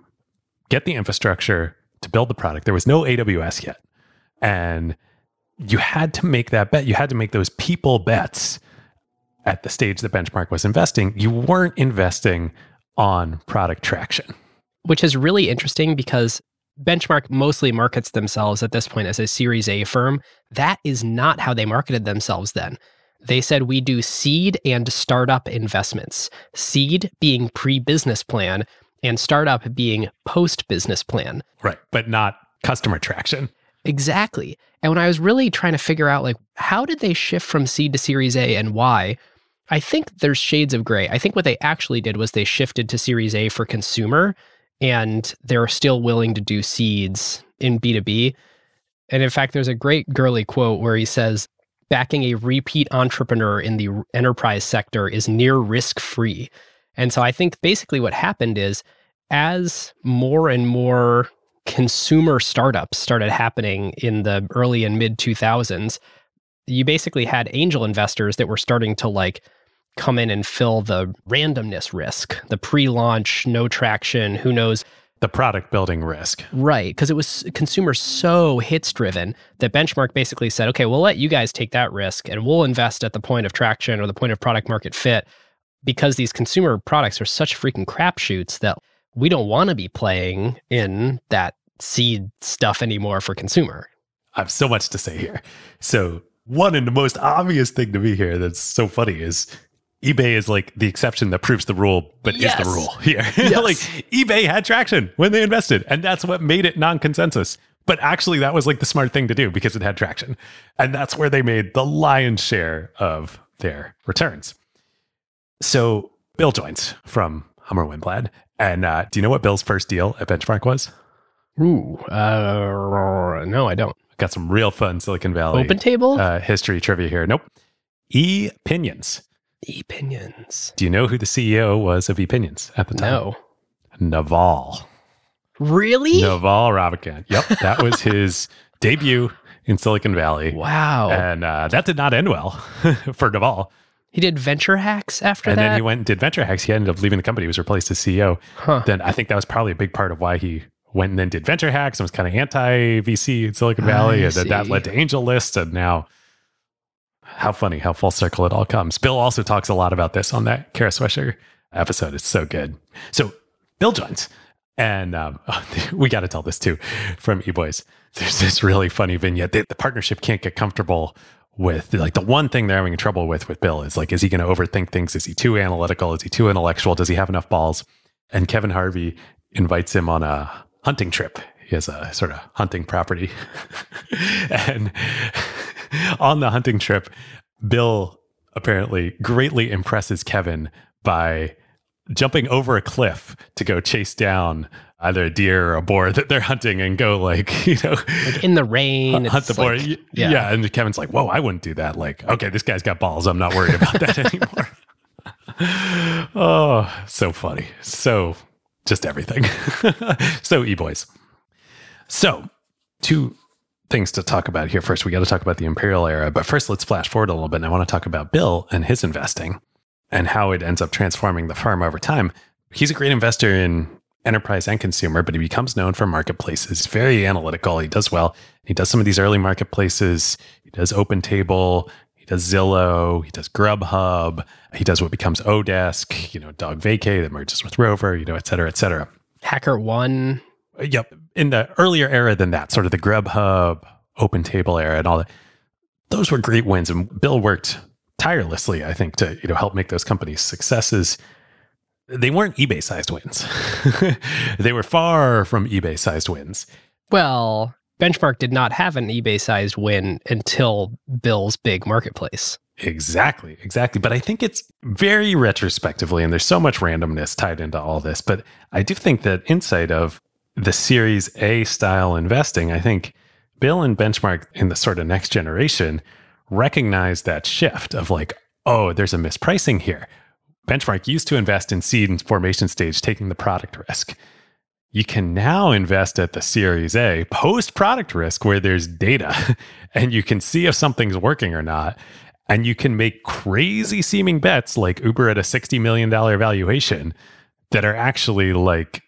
get the infrastructure to build the product. There was no AWS yet. And you had to make that bet. You had to make those people bets at the stage that Benchmark was investing. You weren't investing on product traction. Which is really interesting because Benchmark mostly markets themselves at this point as a Series A firm. That is not how they marketed themselves then. They said we do seed and startup investments, seed being pre business plan and startup being post business plan. Right. But not customer traction. Exactly. And when I was really trying to figure out like how did they shift from seed to series A and why, I think there's shades of gray. I think what they actually did was they shifted to series A for consumer and they're still willing to do seeds in B2B. And in fact, there's a great Gurley quote where he says, backing a repeat entrepreneur in the enterprise sector is near risk free. And so I think basically what happened is as more and more consumer startups started happening in the early and mid 2000s, you basically had angel investors that were starting to like come in and fill the randomness risk, the pre launch, no traction, who knows. The product building risk. Right. Because it was consumer so hits driven that Benchmark basically said, okay, we'll let you guys take that risk and we'll invest at the point of traction or the point of product market fit because these consumer products are such freaking crapshoots that we don't want to be playing in that seed stuff anymore for consumer. I have so much to say here. So, one and the most obvious thing to me here that's so funny is eBay is like the exception that proves the rule, but is the rule here. Yes. like eBay had traction when they invested, and that's what made it non consensus. But actually, that was like the smart thing to do because it had traction. And that's where they made the lion's share of their returns. So, Bill joins from Hummer Winblad. And uh, do you know what Bill's first deal at Benchmark was? Ooh, uh, no, I don't. Got some real fun Silicon Valley Open table? uh, history trivia here. Nope. E Pinions. Opinions. Do you know who the CEO was of E Pinions at the time? No. Naval. Really? Naval Ravikant. Yep. That was his debut in Silicon Valley. Wow. And uh, that did not end well for Naval. he did venture hacks after and that? And then he went and did venture hacks. He ended up leaving the company. He was replaced as CEO. Huh. Then I think that was probably a big part of why he went and then did venture hacks and was kind of anti VC in Silicon Valley. I and then that led to Angel List. And now, how funny how full circle it all comes. Bill also talks a lot about this on that Kara Swisher episode. It's so good. So, Bill joins. And um, we got to tell this too from E Boys. There's this really funny vignette. The, the partnership can't get comfortable with like the one thing they're having trouble with with Bill is like, is he going to overthink things? Is he too analytical? Is he too intellectual? Does he have enough balls? And Kevin Harvey invites him on a hunting trip. He has a sort of hunting property. and on the hunting trip, Bill apparently greatly impresses Kevin by jumping over a cliff to go chase down either a deer or a boar that they're hunting and go like, you know, like in the rain. hunt the boar. like- yeah. yeah. And Kevin's like, whoa, I wouldn't do that. Like, okay, this guy's got balls. I'm not worried about that anymore. oh, so funny. So just everything. so e boys. So to things to talk about here first. We got to talk about the Imperial era. But first, let's flash forward a little bit. And I want to talk about Bill and his investing and how it ends up transforming the firm over time. He's a great investor in enterprise and consumer, but he becomes known for marketplaces. He's very analytical. He does well. He does some of these early marketplaces. He does Open Table. He does Zillow. He does Grubhub. He does what becomes Odesk, you know, Dog Vacay that merges with Rover, you know, et cetera, et cetera. Hacker One. Uh, yep. In the earlier era than that, sort of the Grubhub, Open Table era and all that, those were great wins. And Bill worked tirelessly, I think, to you know help make those companies successes. They weren't eBay sized wins. they were far from eBay sized wins. Well, Benchmark did not have an eBay sized win until Bill's big marketplace. Exactly, exactly. But I think it's very retrospectively, and there's so much randomness tied into all this. But I do think that insight of the Series A style investing, I think Bill and Benchmark in the sort of next generation recognize that shift of like, oh, there's a mispricing here. Benchmark used to invest in seed and formation stage, taking the product risk. You can now invest at the Series A post product risk where there's data and you can see if something's working or not. And you can make crazy seeming bets like Uber at a $60 million valuation that are actually like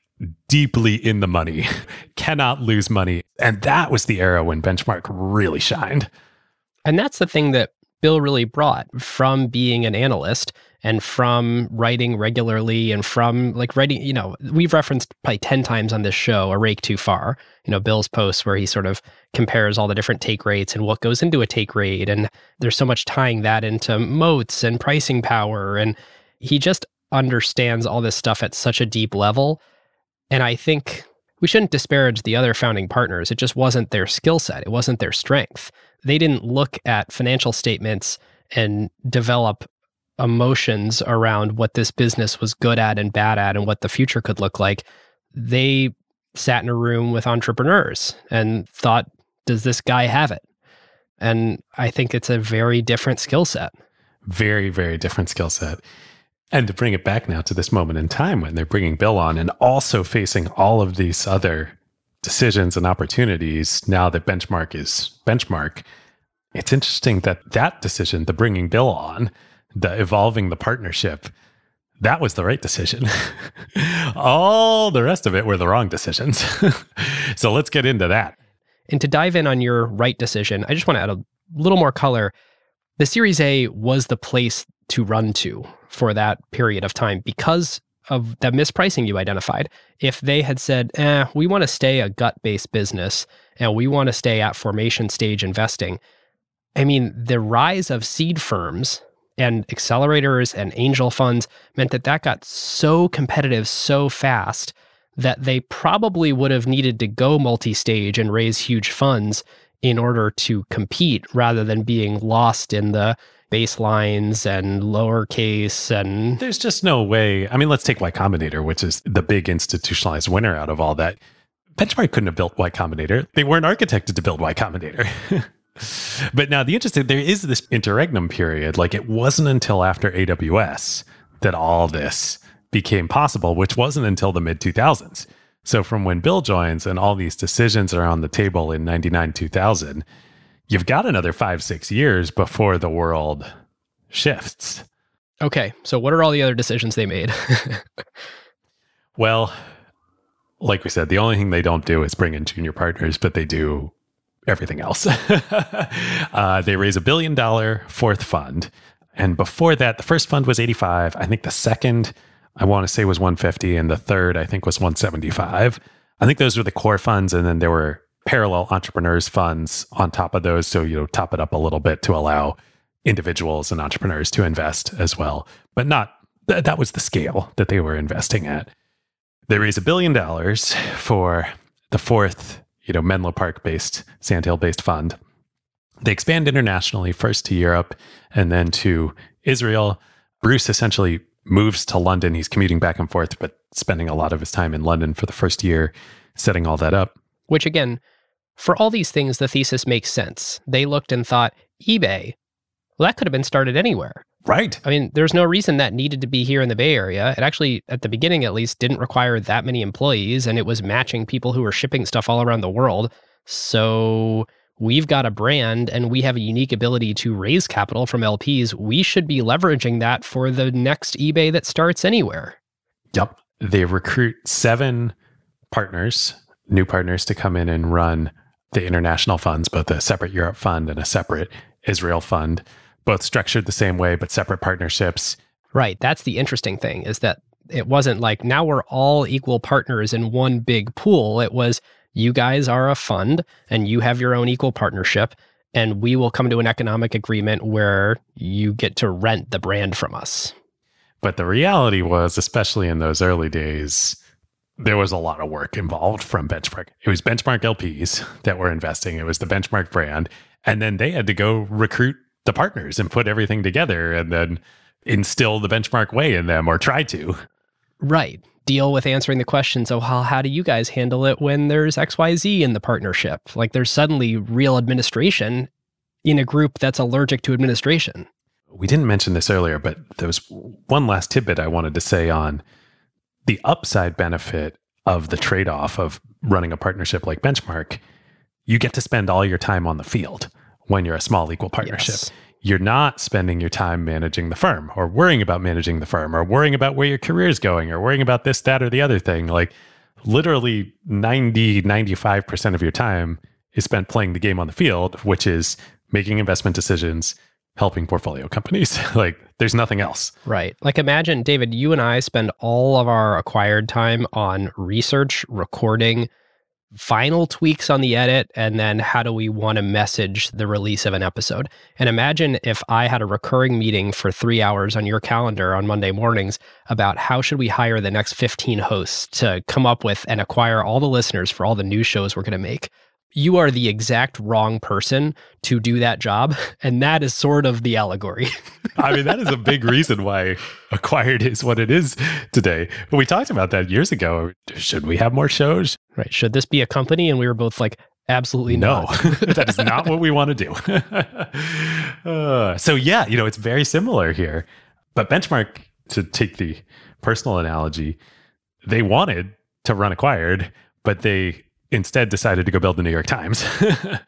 deeply in the money, cannot lose money. And that was the era when Benchmark really shined. And that's the thing that Bill really brought from being an analyst and from writing regularly and from like writing, you know, we've referenced probably 10 times on this show, A Rake Too Far, you know, Bill's posts where he sort of compares all the different take rates and what goes into a take rate. And there's so much tying that into moats and pricing power. And he just understands all this stuff at such a deep level. And I think we shouldn't disparage the other founding partners. It just wasn't their skill set, it wasn't their strength they didn't look at financial statements and develop emotions around what this business was good at and bad at and what the future could look like. They sat in a room with entrepreneurs and thought, does this guy have it? And I think it's a very different skill set. Very, very different skill set. And to bring it back now to this moment in time when they're bringing Bill on and also facing all of these other decisions and opportunities now that benchmark is benchmark it's interesting that that decision the bringing bill on the evolving the partnership that was the right decision. All the rest of it were the wrong decisions. So let's get into that. And to dive in on your right decision i just want to add a little more color. The series a was the place to run to for that period of time because of that mispricing you identified, if they had said, eh, we want to stay a gut based business and we want to stay at formation stage investing, I mean, the rise of seed firms and accelerators and angel funds meant that that got so competitive so fast that they probably would have needed to go multi stage and raise huge funds in order to compete rather than being lost in the baselines and lowercase and there's just no way. I mean, let's take Y Combinator, which is the big institutionalized winner out of all that. Benchmark couldn't have built Y Combinator. They weren't architected to build Y Combinator. but now the interesting there is this interregnum period. Like it wasn't until after AWS that all this became possible, which wasn't until the mid 2000s. So from when Bill joins and all these decisions are on the table in 99 2000, you've got another five, six years before the world shifts. Okay. So, what are all the other decisions they made? well, like we said, the only thing they don't do is bring in junior partners, but they do everything else. uh, they raise a billion dollar fourth fund. And before that, the first fund was 85. I think the second, I want to say, was 150. And the third, I think, was 175. I think those were the core funds. And then there were parallel entrepreneurs funds on top of those. So, you know, top it up a little bit to allow individuals and entrepreneurs to invest as well. But not th- that was the scale that they were investing at. They raised a billion dollars for the fourth, you know, Menlo Park based, Sandhill based fund. They expand internationally, first to Europe and then to Israel. Bruce essentially moves to London. He's commuting back and forth, but spending a lot of his time in London for the first year, setting all that up. Which again, for all these things, the thesis makes sense. They looked and thought, eBay, well, that could have been started anywhere. Right. I mean, there's no reason that needed to be here in the Bay Area. It actually, at the beginning at least, didn't require that many employees, and it was matching people who were shipping stuff all around the world. So we've got a brand and we have a unique ability to raise capital from LPs. We should be leveraging that for the next eBay that starts anywhere. Yep. They recruit seven partners, new partners to come in and run the international funds, both a separate Europe fund and a separate Israel fund, both structured the same way, but separate partnerships. Right. That's the interesting thing is that it wasn't like now we're all equal partners in one big pool. It was you guys are a fund and you have your own equal partnership and we will come to an economic agreement where you get to rent the brand from us. But the reality was, especially in those early days, there was a lot of work involved from Benchmark. It was Benchmark LPs that were investing, it was the Benchmark brand. And then they had to go recruit the partners and put everything together and then instill the benchmark way in them or try to. Right. Deal with answering the question. So, how, how do you guys handle it when there's XYZ in the partnership? Like, there's suddenly real administration in a group that's allergic to administration. We didn't mention this earlier, but there was one last tidbit I wanted to say on the upside benefit of the trade off of running a partnership like Benchmark. You get to spend all your time on the field when you're a small equal partnership. Yes. You're not spending your time managing the firm or worrying about managing the firm or worrying about where your career is going or worrying about this, that, or the other thing. Like literally 90, 95% of your time is spent playing the game on the field, which is making investment decisions, helping portfolio companies. like there's nothing else. Right. Like imagine, David, you and I spend all of our acquired time on research, recording, final tweaks on the edit, and then how do we want to message the release of an episode. And imagine if I had a recurring meeting for three hours on your calendar on Monday mornings about how should we hire the next 15 hosts to come up with and acquire all the listeners for all the new shows we're going to make you are the exact wrong person to do that job. And that is sort of the allegory. I mean, that is a big reason why acquired is what it is today. But we talked about that years ago. Should we have more shows? right. Should this be a company? And we were both like, absolutely No, not. that is not what we want to do. Uh, so, yeah, you know, it's very similar here. But Benchmark, to take the personal analogy, they wanted to run acquired, but they instead decided to go build the New York Times.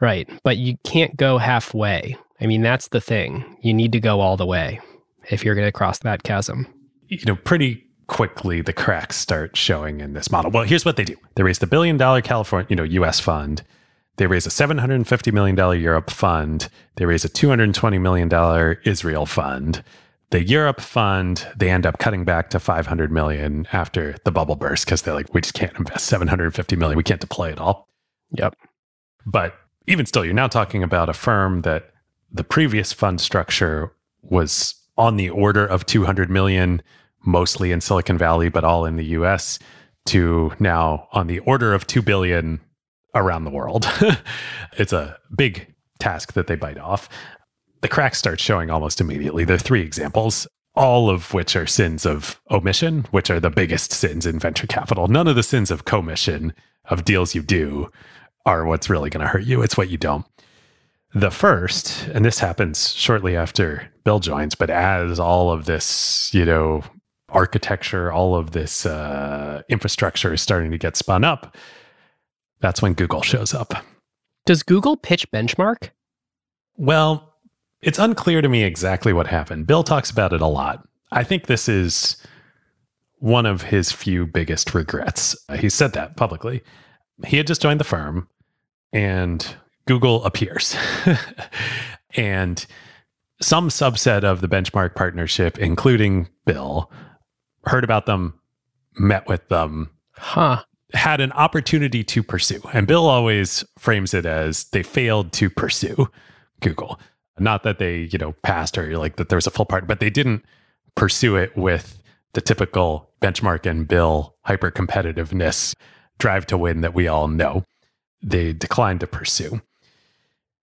Right. But you can't go halfway. I mean, that's the thing. You need to go all the way if you're going to cross that chasm. you know, pretty quickly the cracks start showing in this model. Well, here's what they do. They raised a billion dollar California, you know, US fund. They raise a $750 million Europe fund. They raise a $220 million Israel fund. The Europe fund, they end up cutting back to 500 million after the bubble burst because they're like, we just can't invest 750 million. We can't deploy it all. Yep. But even still, you're now talking about a firm that the previous fund structure was on the order of 200 million, mostly in Silicon Valley, but all in the US, to now on the order of 2 billion around the world. it's a big task that they bite off. The cracks start showing almost immediately. There are three examples, all of which are sins of omission, which are the biggest sins in venture capital. None of the sins of commission, of deals you do, are what's really going to hurt you. It's what you don't. The first, and this happens shortly after Bill joins, but as all of this, you know, architecture, all of this uh, infrastructure is starting to get spun up, that's when Google shows up. Does Google pitch benchmark? Well, it's unclear to me exactly what happened. Bill talks about it a lot. I think this is one of his few biggest regrets. He said that publicly. He had just joined the firm and Google appears. and some subset of the benchmark partnership, including Bill, heard about them, met with them, Huh. had an opportunity to pursue. And Bill always frames it as they failed to pursue Google. Not that they, you know, passed or like that there was a full part, but they didn't pursue it with the typical benchmark and Bill hyper competitiveness drive to win that we all know. They declined to pursue.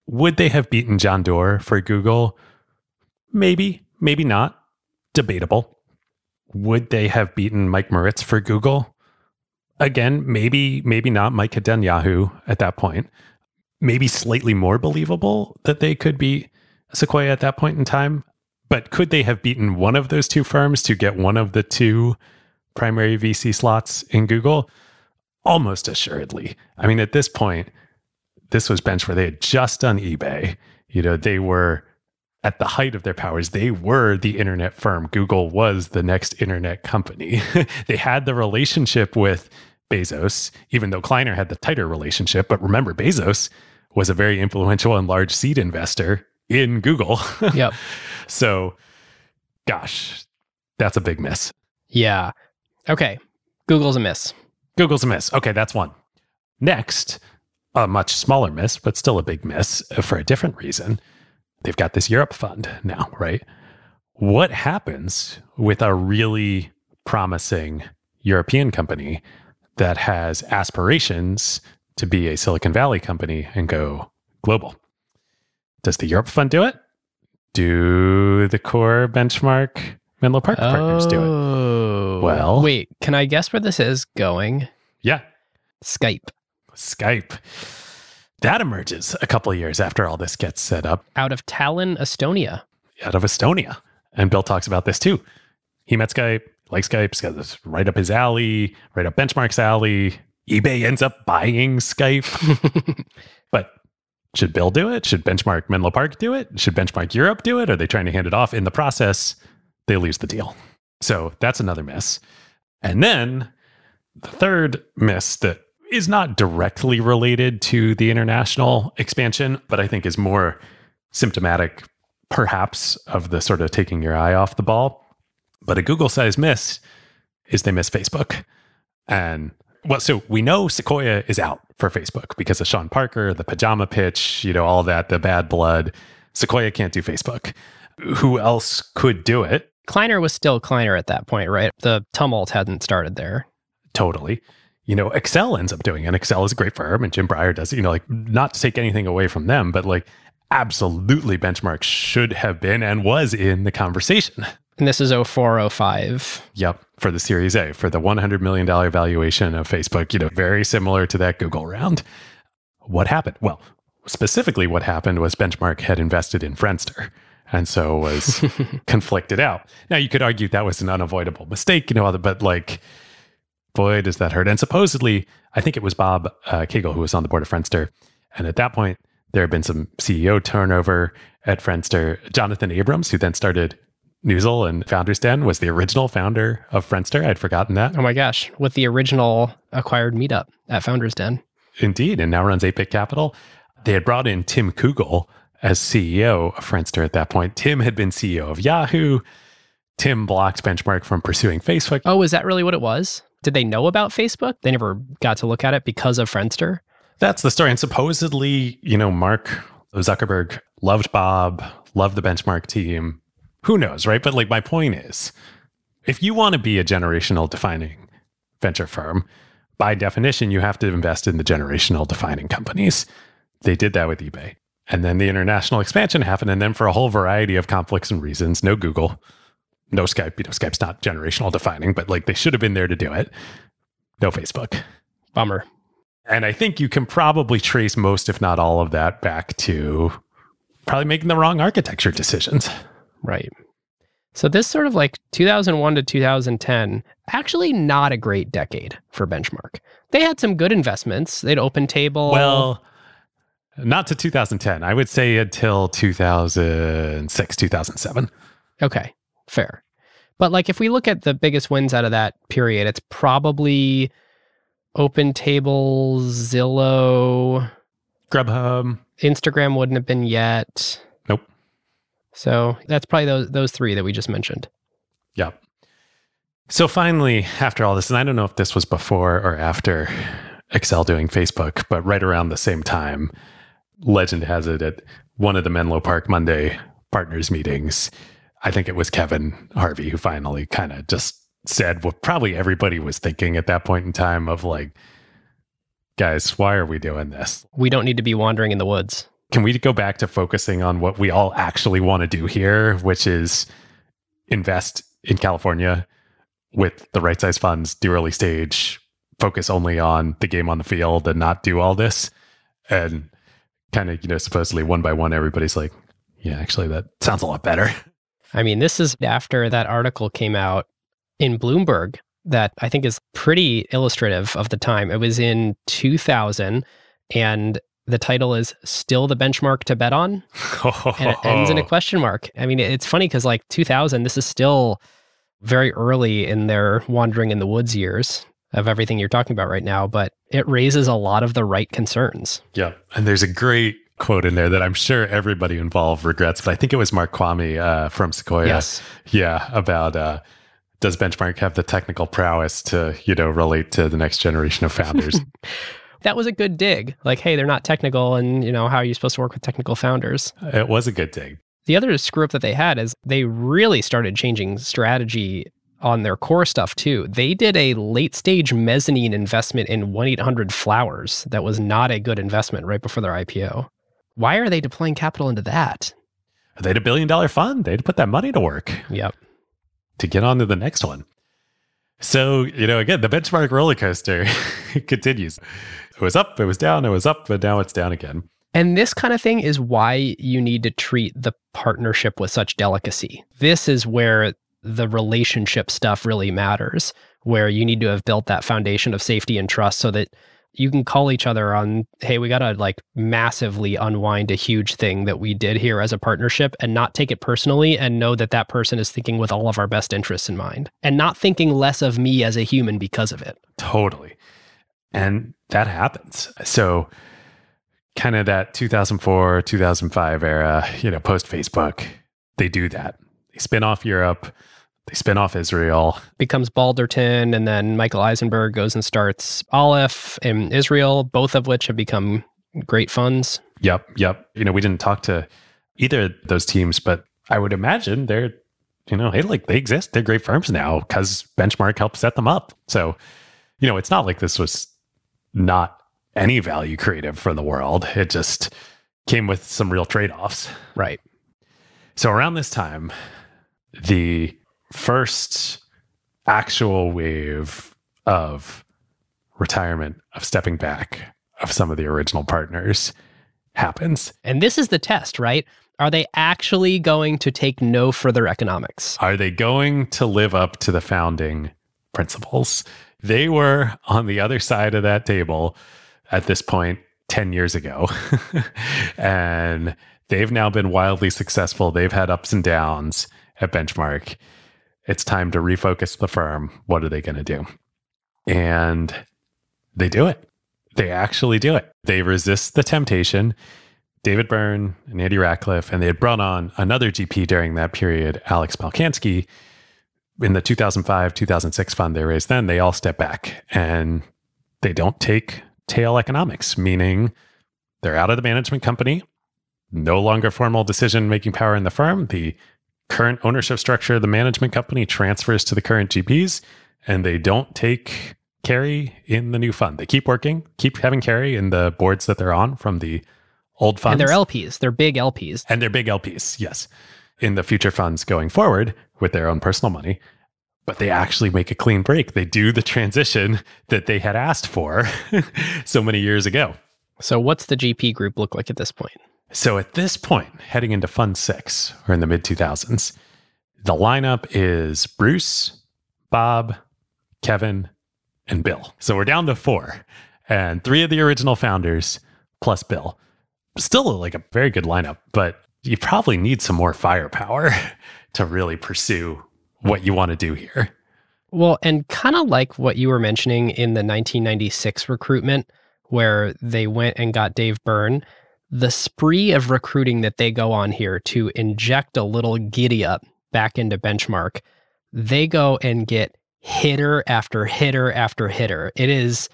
Would they have beaten John Doerr for Google? Maybe, maybe not. Debatable. Would they have beaten Mike Moritz for Google? again, maybe maybe not Mike had done Yahoo at that point. Maybe slightly more believable that they could be Sequoia at that point in time. But could they have beaten one of those two firms to get one of the two primary VC slots in Google? Almost assuredly. I mean, at this point, this was Bench where they had just done eBay. You know, they were at the height of their powers. They were the internet firm. Google was the next internet company. they had the relationship with Bezos, even though Kleiner had the tighter relationship. But remember, Bezos was a very influential and large seed investor in Google. Yep. so, gosh, that's a big miss. Yeah. Okay. Google's a miss. Google's a miss. Okay, that's one. Next, a much smaller miss, but still a big miss for a different reason. They've got this Europe fund now, right? What happens with a really promising European company that has aspirations to be a Silicon Valley company and go global? Does the Europe fund do it? Do the core benchmark Menlo Park partners do it? Oh. Well- wait, can I guess where this is going? Yeah, Skype. Skype. That emerges a couple of years after all this gets set up Out of Tallinn, Estonia. out of Estonia. And Bill talks about this too. He met Skype, likes Skype, this right up his alley, right up Benchmark's alley. eBay ends up buying Skype. should Bill do it? Should Benchmark Menlo Park do it? Should Benchmark Europe do it? Are they trying to hand it off? In the process, they lose the deal. So that's another miss. And then the third miss that is not directly related to the international expansion, but I think is more symptomatic, perhaps, of the sort of taking your eye off the ball. But a Google size miss is they miss Facebook. And well, so we know Sequoia is out for Facebook because of Sean Parker, the pajama pitch, you know, all that, the bad blood. Sequoia can't do Facebook. Who else could do it? Kleiner was still Kleiner at that point, right? The tumult hadn't started there. Totally. You know, Accel ends up doing it. And Accel is a great firm and Jim Breyer does it. You know, like not to take anything away from them, but like absolutely benchmark should have been and was in the conversation. And this is 0405. Yep. For the Series A, for the $100 million valuation of Facebook, you know, very similar to that Google round. What happened? Well, specifically, what happened was Benchmark had invested in Friendster and so was conflicted out. Now, you could argue that was an unavoidable mistake, you know, but like, boy, does that hurt. And supposedly, I think it was Bob uh, Kagle who was on the board of Friendster. And at that point, there had been some CEO turnover at Friendster. Jonathan Abrams, who then started Nuzzel and Founders Den, was the original founder of Friendster. I'd forgotten that. Oh my gosh, with the original acquired meetup at Founders Den. Indeed, and now runs 8-Bit Capital. They had brought in Tim Koogle as CEO of Friendster at that point. Tim had been CEO of Yahoo. Tim blocked Benchmark from pursuing Facebook. Oh, is that really what it was? Did they know about Facebook? They never got to look at it because of Friendster? That's the story. And supposedly, you know, Mark Zuckerberg loved Bob, loved the Benchmark team. Who knows, right? But like, my point is if you want to be a generational defining venture firm, by definition, you have to invest in the generational defining companies. They did that with eBay. And then the international expansion happened. And then for a whole variety of conflicts and reasons, no Google, no Skype. You know, Skype's not generational defining, but like they should have been there to do it. No Facebook. Bummer. And I think you can probably trace most, if not all of that, back to probably making the wrong architecture decisions. Right. So this sort of like 2001 to 2010, actually not a great decade for Benchmark. They had some good investments. They'd open table. Well, not to 2010. I would say until 2006, 2007. okay, fair. But like if we look at the biggest wins out of that period, it's probably open table, Zillow, Grubhub. Instagram wouldn't have been yet. So that's probably those those three that we just mentioned. Yeah. So finally, after all this, and I don't know if this was before or after Accel doing Facebook, but right around the same time, legend has it at one of the Menlo Park Monday partners meetings, I think it was Kevin Harvey who finally kind of just said what probably everybody was thinking at that point in time of like, guys, why are we doing this? We don't need to be wandering in the woods. Can we go back to focusing on what we all actually want to do here, which is invest in California with the right size funds, do early stage, focus only on the game on the field and not do all this? And kind of, you know, supposedly one by one, everybody's like, yeah, actually, that sounds a lot better. I mean, this is after that article came out in Bloomberg that I think is pretty illustrative of the time. It was in 2000 and The title is Still the Benchmark to Bet On, and it ends in a question mark. I mean, it's funny because, like 2000, this is still very early in their wandering in the woods years of everything you're talking about right now, but it raises a lot of the right concerns. Yeah. And there's a great quote in there that I'm sure everybody involved regrets, but I think it was Mark Kvamme uh, from Sequoia. Yes. Yeah. About uh, does Benchmark have the technical prowess to, you know, relate to the next generation of founders? that was a good dig. Like, hey, they're not technical, and you know, how are you supposed to work with technical founders? it was a good dig. The other screw up that they had is they really started changing strategy on their core stuff too. They did a late stage mezzanine investment in 1 800 Flowers that was not a good investment right before their IPO. Why are they deploying capital into that? They had a billion dollar fund. They had to put that money to work Yep. to get on to the next one. So, you know, again, the benchmark roller coaster continues. It was up, it was down, it was up, but now it's down again. And this kind of thing is why you need to treat the partnership with such delicacy. This is where the relationship stuff really matters, where you need to have built that foundation of safety and trust so that you can call each other on, hey, we got to like massively unwind a huge thing that we did here as a partnership and not take it personally and know that that person is thinking with all of our best interests in mind and not thinking less of me as a human because of it. Totally. And that happens. So, kind of that 2004, 2005 era, you know, post Facebook, they do that. They spin off Europe, they spin off Israel. Becomes Balderton, and then Michael Eisenberg goes and starts Aleph in Israel, both of which have become great funds. Yep, yep. You know, we didn't talk to either of those teams, but I would imagine they're, you know, hey, like they exist. They're great firms now because Benchmark helped set them up. So, you know, it's not like this was not any value creative for the world. It just came with some real trade offs. Right. So around this time, the first actual wave of retirement, of stepping back of some of the original partners happens. And this is the test, right? Are they actually going to take no further economics? Are they going to live up to the founding principles? They were on the other side of that table at this point 10 years ago. and they've now been wildly successful. They've had ups and downs at Benchmark. It's time to refocus the firm. What are they going to do? And they do it. They actually do it. They resist the temptation. David Beirne and Andy Ratcliffe, and they had brought on another GP during that period, Alex Balkanski. In the 2005 2006 fund they raised then, they all step back and they don't take tail economics, meaning they're out of the management company, no longer formal decision making power in the firm. The current ownership structure of the management company transfers to the current GPs, and they don't take carry in the new fund. They keep working, keep having carry in the boards that they're on from the old funds. And they're LPs, they're big LPs. And they're big LPs, yes, in the future funds going forward with their own personal money. But they actually make a clean break. They do the transition that they had asked for so many years ago. So, what's the GP group look like at this point? So, at this point, heading into Fund Six or in the mid 2000s, the lineup is Bruce, Bob, Kevin, and Bill. So, we're down to four, and three of the original founders plus Bill. Still like a very good lineup, but you probably need some more firepower to really pursue what you want to do here. Well, and kind of like what you were mentioning in the 1996 recruitment, where they went and got Dave Beirne, the spree of recruiting that they go on here to inject a little giddy up back into benchmark, they go and get hitter after hitter after hitter. It is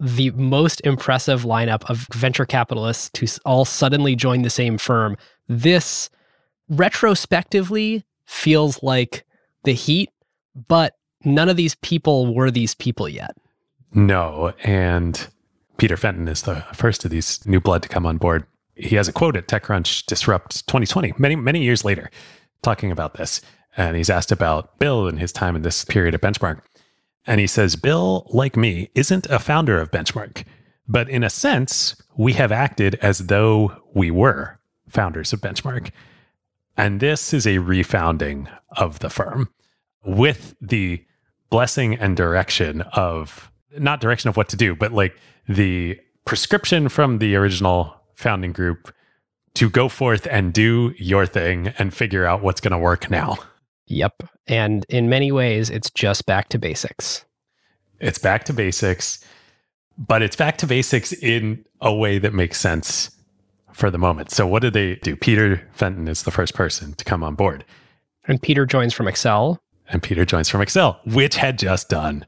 the most impressive lineup of venture capitalists to all suddenly join the same firm. This retrospectively feels like the heat, but none of these people were these people yet. No. And Peter Fenton is the first of these new blood to come on board. He has a quote at TechCrunch Disrupt 2020, many, many years later, talking about this. And he's asked about Bill and his time in this period at Benchmark. And he says, Bill, like me, isn't a founder of Benchmark, but in a sense, we have acted as though we were founders of Benchmark. And this is a refounding of the firm with the blessing and direction of not direction of what to do, but like the prescription from the original founding group to go forth and do your thing and figure out what's going to work now. Yep. And in many ways, it's just back to basics. It's back to basics, but it's back to basics in a way that makes sense for the moment. So, what did they do? Peter Fenton is the first person to come on board, And Peter joins from Accel, and Peter joins from Accel, which had just done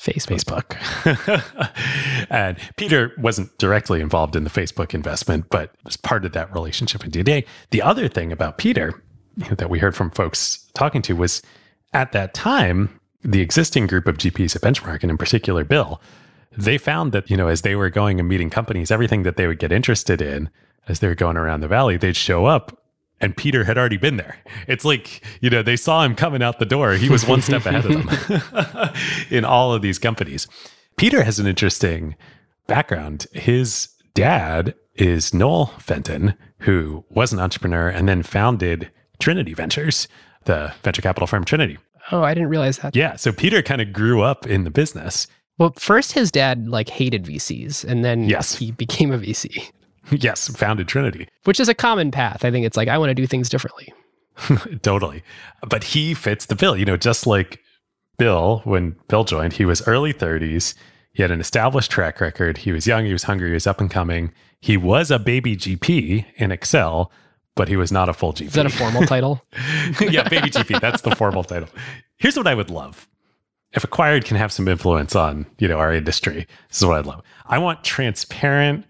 Facebook. Facebook. and Peter wasn't directly involved in the Facebook investment, but was part of that relationship in today. The other thing about Peter that we heard from folks talking to was at that time, the existing group of GPs at Benchmark, and in particular Bill, they found that, you know, as they were going and meeting companies, everything that they would get interested in as they were going around the valley, they'd show up and Peter had already been there. It's like, you know, they saw him coming out the door. He was one step ahead of them in all of these companies. Peter has an interesting background. His dad is Noel Fenton, who was an entrepreneur and then founded Trinity Ventures, the venture capital firm Trinity. Oh, I didn't realize that. Yeah. So Peter kind of grew up in the business. Well, first his dad like hated VCs and then Yes. he became a VC, yes, founded Trinity. which is a common path. I think it's like I want to do things differently. totally. But he fits the bill. You know, just like Bill, when Bill joined, he was early 30s. He had an established track record. He was young, he was hungry, he was up and coming. He was a baby GP in Accel, but he was not a full GP. Is that a formal title? yeah, baby GP. That's the formal title. Here's what I would love. If acquired can have some influence on, you know, our industry, this is what I'd love. I want transparent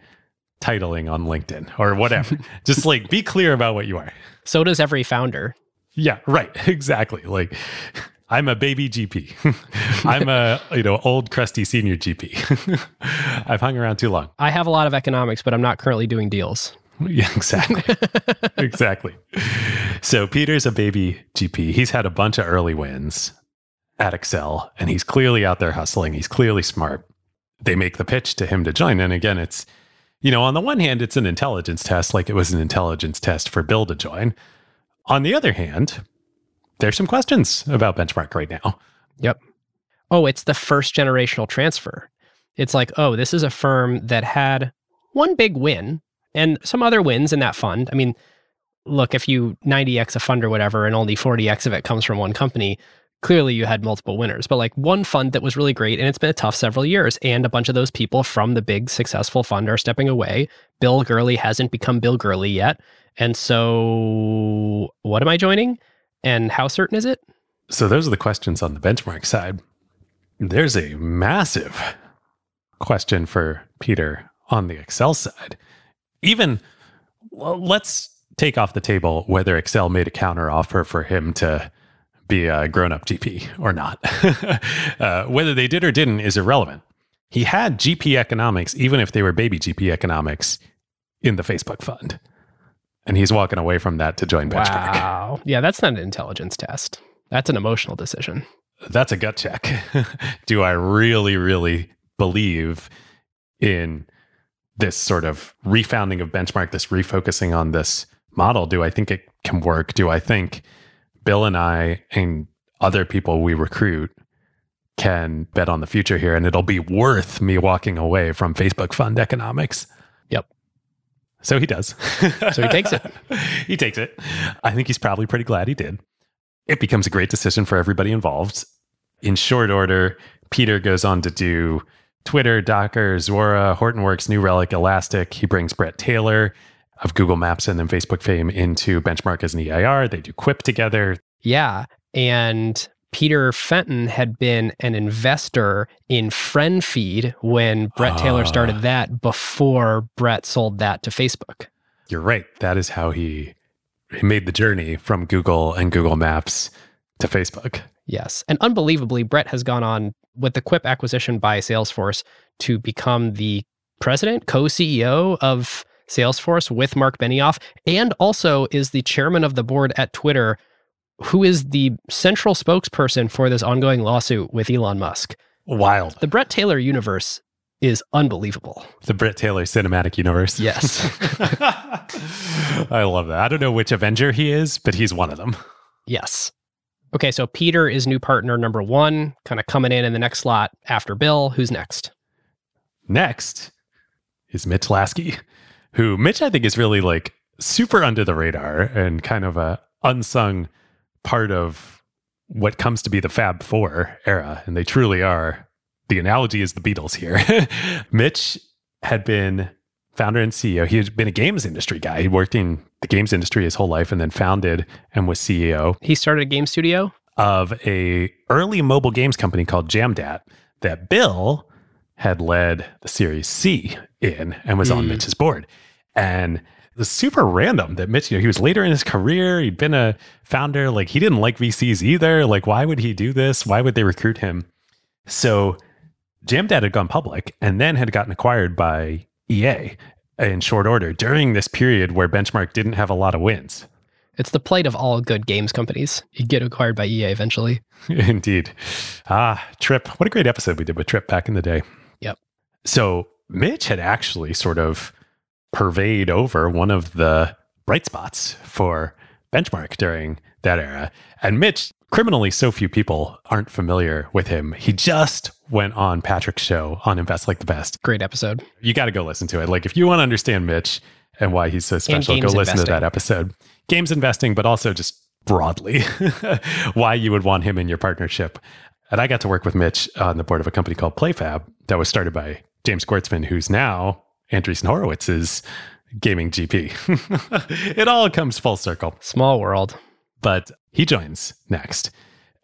titling on LinkedIn or whatever. Just like be clear about what you are. So does every founder. Yeah, right. Exactly. Like I'm a baby GP. I'm a, you know, old crusty senior GP. I've hung around too long. I have a lot of economics, but I'm not currently doing deals. Yeah, exactly. exactly. So Peter's a baby GP. He's had a bunch of early wins at Accel and he's clearly out there hustling. He's clearly smart. They make the pitch to him to join. And again, it's, you know, on the one hand, it's an intelligence test, like it was an intelligence test for Bill to join. On the other hand, there's some questions about Benchmark right now. Yep. Oh, it's the first generational transfer. It's like, oh, this is a firm that had one big win and some other wins in that fund. I mean, look, if you 90x a fund or whatever and only 40x of it comes from one company, clearly you had multiple winners. But like one fund that was really great and it's been a tough several years. And a bunch of those people from the big successful fund are stepping away. Bill Gurley hasn't become Bill Gurley yet. And so what am I joining? And how certain is it? So those are the questions on the benchmark side. There's a massive question for Peter on the Accel side. Even well, let's take off the table whether Accel made a counter offer for him to be a grown up GP or not. uh, whether they did or didn't is irrelevant. He had GP economics, even if they were baby GP economics, in the Facebook fund. And he's walking away from that to join Benchmark. Wow. Yeah, that's not an intelligence test. That's an emotional decision. that's a gut check. Do I really, really believe in this sort of refounding of benchmark, this refocusing on this model? Do I think it can work? Do I think Bill and I and other people we recruit can bet on the future here and it'll be worth me walking away from Facebook fund economics? Yep. So he does. So he takes it. he takes it. I think he's probably pretty glad he did. It becomes a great decision for everybody involved. In short order, Peter goes on to do Twitter, Docker, Zuora, Hortonworks, New Relic, Elastic. He brings Bret Taylor of Google Maps and then Facebook fame into Benchmark as an EIR. They do Quip together. Yeah. And Peter Fenton had been an investor in FriendFeed when Bret Taylor Ah. started that before Bret sold that to Facebook. You're right. That is how he, he made the journey from Google and Google Maps to Facebook. Yes. And unbelievably, Bret has gone on with the Quip acquisition by Salesforce to become the president, co CEO of Salesforce with Mark Benioff, and also is the chairman of the board at Twitter, who is the central spokesperson for this ongoing lawsuit with Elon Musk. Wild. The Bret Taylor universe is unbelievable. The Bret Taylor cinematic universe. Yes. I love that. I don't know which Avenger he is, but he's one of them. yes. Okay, so Peter is new partner number one, kind of coming in in the next slot after Bill. Who's next? Next is Mitch Lasky, who Mitch I think is really like super under the radar and kind of a unsung part of what comes to be the Fab Four era, and they truly are. The analogy is the Beatles here. Mitch had been founder and CEO. He had been a games industry guy. He worked in the games industry his whole life and then founded and was CEO He started a game studio. of a early mobile games company called Jamdat that Bill had led the Series C in and was on Hmm. Mitch's board. And it was super random that Mitch, you know, he was later in his career. He'd been a founder. Like he didn't like VCs either. Like, why would he do this? Why would they recruit him? So Jamdat had gone public and then had gotten acquired by EA in short order during this period where Benchmark didn't have a lot of wins. It's the plight of all good games companies. You get acquired by EA eventually. Indeed. Ah, Trip. What a great episode we did with Trip back in the day. Yep. So Mitch had actually sort of purveyed over one of the bright spots for Benchmark during that era. And Mitch, criminally, so few people aren't familiar with him. He just went on Patrick's show on Invest Like the Best. Great episode. You got to go listen to it. Like, if you want to understand Mitch and why he's so special, go listen to that episode. Games investing, but also just broadly why you would want him in your partnership. And I got to work with Mitch on the board of a company called PlayFab that was started by James Gwertzman, who's now Andreessen Horowitz's gaming GP. it all comes full circle. Small world. But he joins next.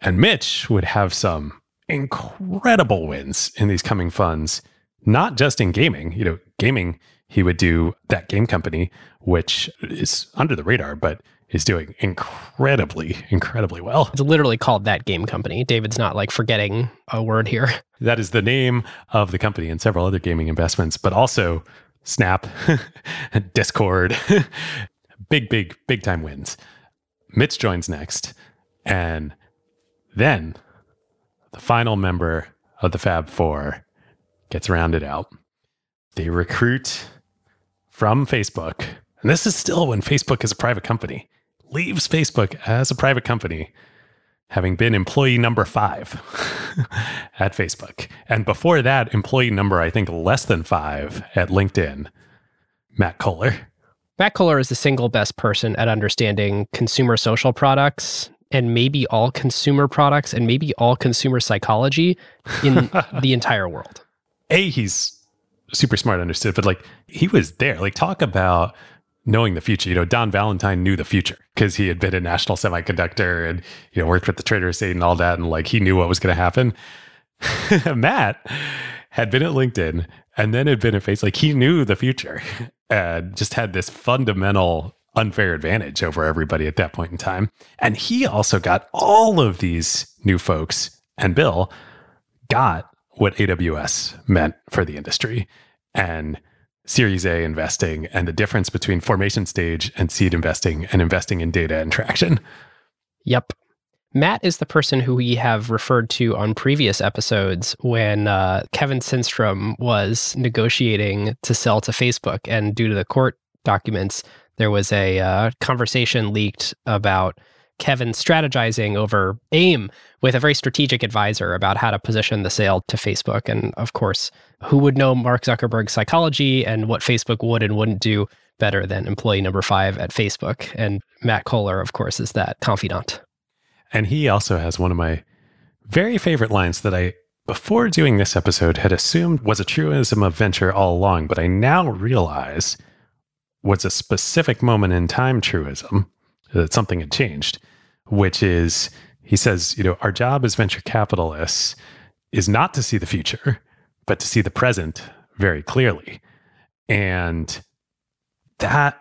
And Mitch would have some incredible wins in these coming funds, not just in gaming. You know, gaming, he would do that game company, which is under the radar, but is doing incredibly, incredibly well. It's literally called that game company. David's not like forgetting a word here. That is the name of the company and several other gaming investments, but also Snap, Discord, big, big, big time wins. Mitch joins next. And then the final member of the Fab Four gets rounded out. They recruit from Facebook. And this is still when Facebook is a private company, leaves Facebook as a private company having been employee number five at Facebook. And before that, employee number, I think, less than five at LinkedIn, Matt Cohler. Matt Cohler is the single best person at understanding consumer social products and maybe all consumer products and maybe all consumer psychology in the entire world. A, he's super smart, understood, but like he was there. Like, talk about knowing the future. You know, Don Valentine knew the future because he had been a national semiconductor and, you know, worked with the traitorous eight and all that. And like he knew what was going to happen. Matt had been at LinkedIn and then had been at Face. Like he knew the future and just had this fundamental unfair advantage over everybody at that point in time. And he also got all of these new folks and Bill got what AWS meant for the industry and Series A investing and the difference between formation stage and seed investing and investing in data and traction. Yep. Matt is the person who we have referred to on previous episodes when uh, Kevin Systrom was negotiating to sell to Facebook. And due to the court documents, there was a uh, conversation leaked about Kevin strategizing over AIM with a very strategic advisor about how to position the sale to Facebook. And of course, who would know Mark Zuckerberg's psychology and what Facebook would and wouldn't do better than employee number five at Facebook? And Matt Cohler, of course, is that confidant. And he also has one of my very favorite lines that I, before doing this episode, had assumed was a truism of venture all along, but I now realize was a specific moment in time truism that something had changed, which is he says, you know, our job as venture capitalists is not to see the future, but to see the present very clearly. And that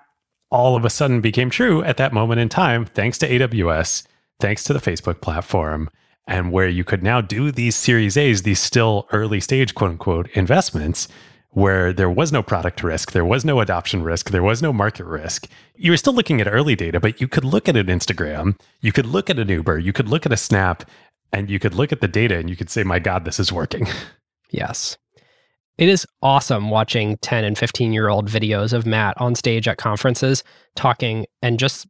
all of a sudden became true at that moment in time, thanks to AWS, thanks to the Facebook platform, and where you could now do these Series A's, these still early stage, quote unquote, investments, where there was no product risk, there was no adoption risk, there was no market risk. You were still looking at early data, but you could look at an Instagram, you could look at an Uber, you could look at a Snap, and you could look at the data and you could say, my God, this is working. Yes. It is awesome watching 10 and 15 year old videos of Matt on stage at conferences talking and just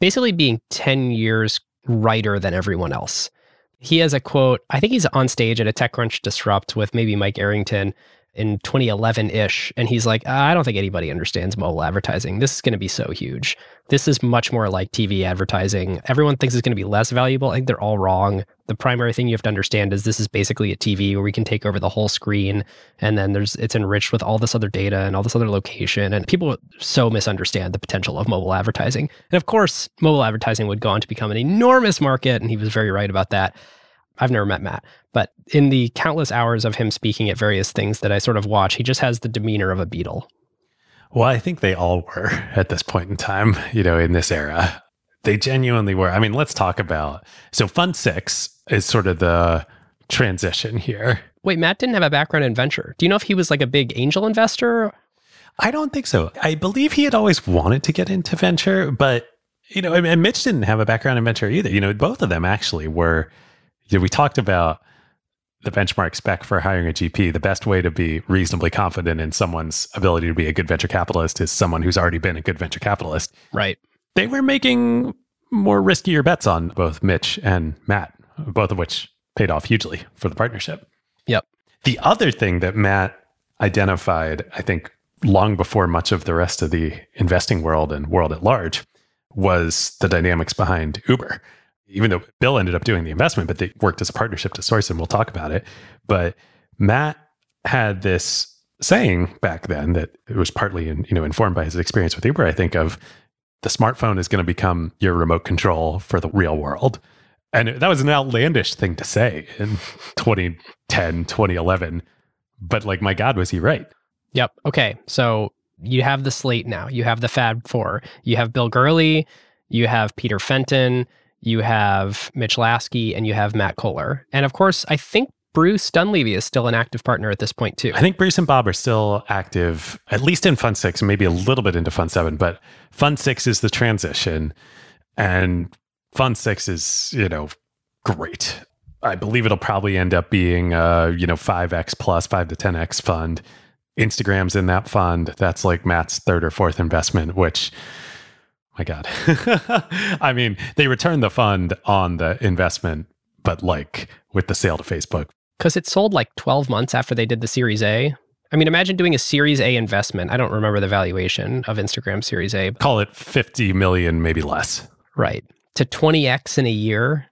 basically being 10 years righter than everyone else. He has a quote, I think he's on stage at a TechCrunch Disrupt with maybe Mike Arrington, in 2011 ish. And he's like, I don't think anybody understands mobile advertising. This is going to be so huge. This is much more like TV advertising. Everyone thinks it's going to be less valuable. I think they're all wrong. The primary thing you have to understand is this is basically a TV where we can take over the whole screen and then there's it's enriched with all this other data and all this other location and people so misunderstand the potential of mobile advertising. And of course, mobile advertising would go on to become an enormous market and he was very right about that. I've never met Matt, but in the countless hours of him speaking at various things that I sort of watch, he just has the demeanor of a Beatle. Well, I think they all were at this point in time, you know, in this era. They genuinely were. I mean, let's talk about so Fund Six is sort of the transition here. Wait, Matt didn't have a background in venture. Do you know if he was like a big angel investor? I don't think so. I believe he had always wanted to get into venture, but you know, and Mitch didn't have a background in venture either. You know, both of them actually were. Know, we talked about the benchmark spec for hiring a GP, the best way to be reasonably confident in someone's ability to be a good venture capitalist is someone who's already been a good venture capitalist. Right. They were making more riskier bets on both Mitch and Matt, both of which paid off hugely for the partnership. Yep. The other thing that Matt identified, I think, long before much of the rest of the investing world and world at large, was the dynamics behind Uber even though Bill ended up doing the investment, but they worked as a partnership to source, and we'll talk about it. But Matt had this saying back then that it was partly in, you know informed by his experience with Uber. I think of the smartphone is going to become your remote control for the real world. And that was an outlandish thing to say in 2010, 2011. But like, my God, was he right? Yep. Okay. So you have the slate now. You have the Fab Four. You have Bill Gurley. You have Peter Fenton you have Mitch Lasky, and you have Matt Cohler. And of course, I think Bruce Dunlevie is still an active partner at this point, too. I think Bruce and Bob are still active, at least in Fund Six, maybe a little bit into Fund Seven, but Fund Six is the transition. And Fund Six is, you know, great. I believe it'll probably end up being, uh, you know, 5x plus, 5 to 10x fund. Instagram's in that fund. That's like Matt's third or fourth investment, which my God. I mean, they returned the fund on the investment, but like with the sale to Facebook. Because it sold like 12 months after they did the Series A. I mean, imagine doing a Series A investment. I don't remember the valuation of Instagram Series A. Call it 50 million, maybe less. Right. To 20x in a year.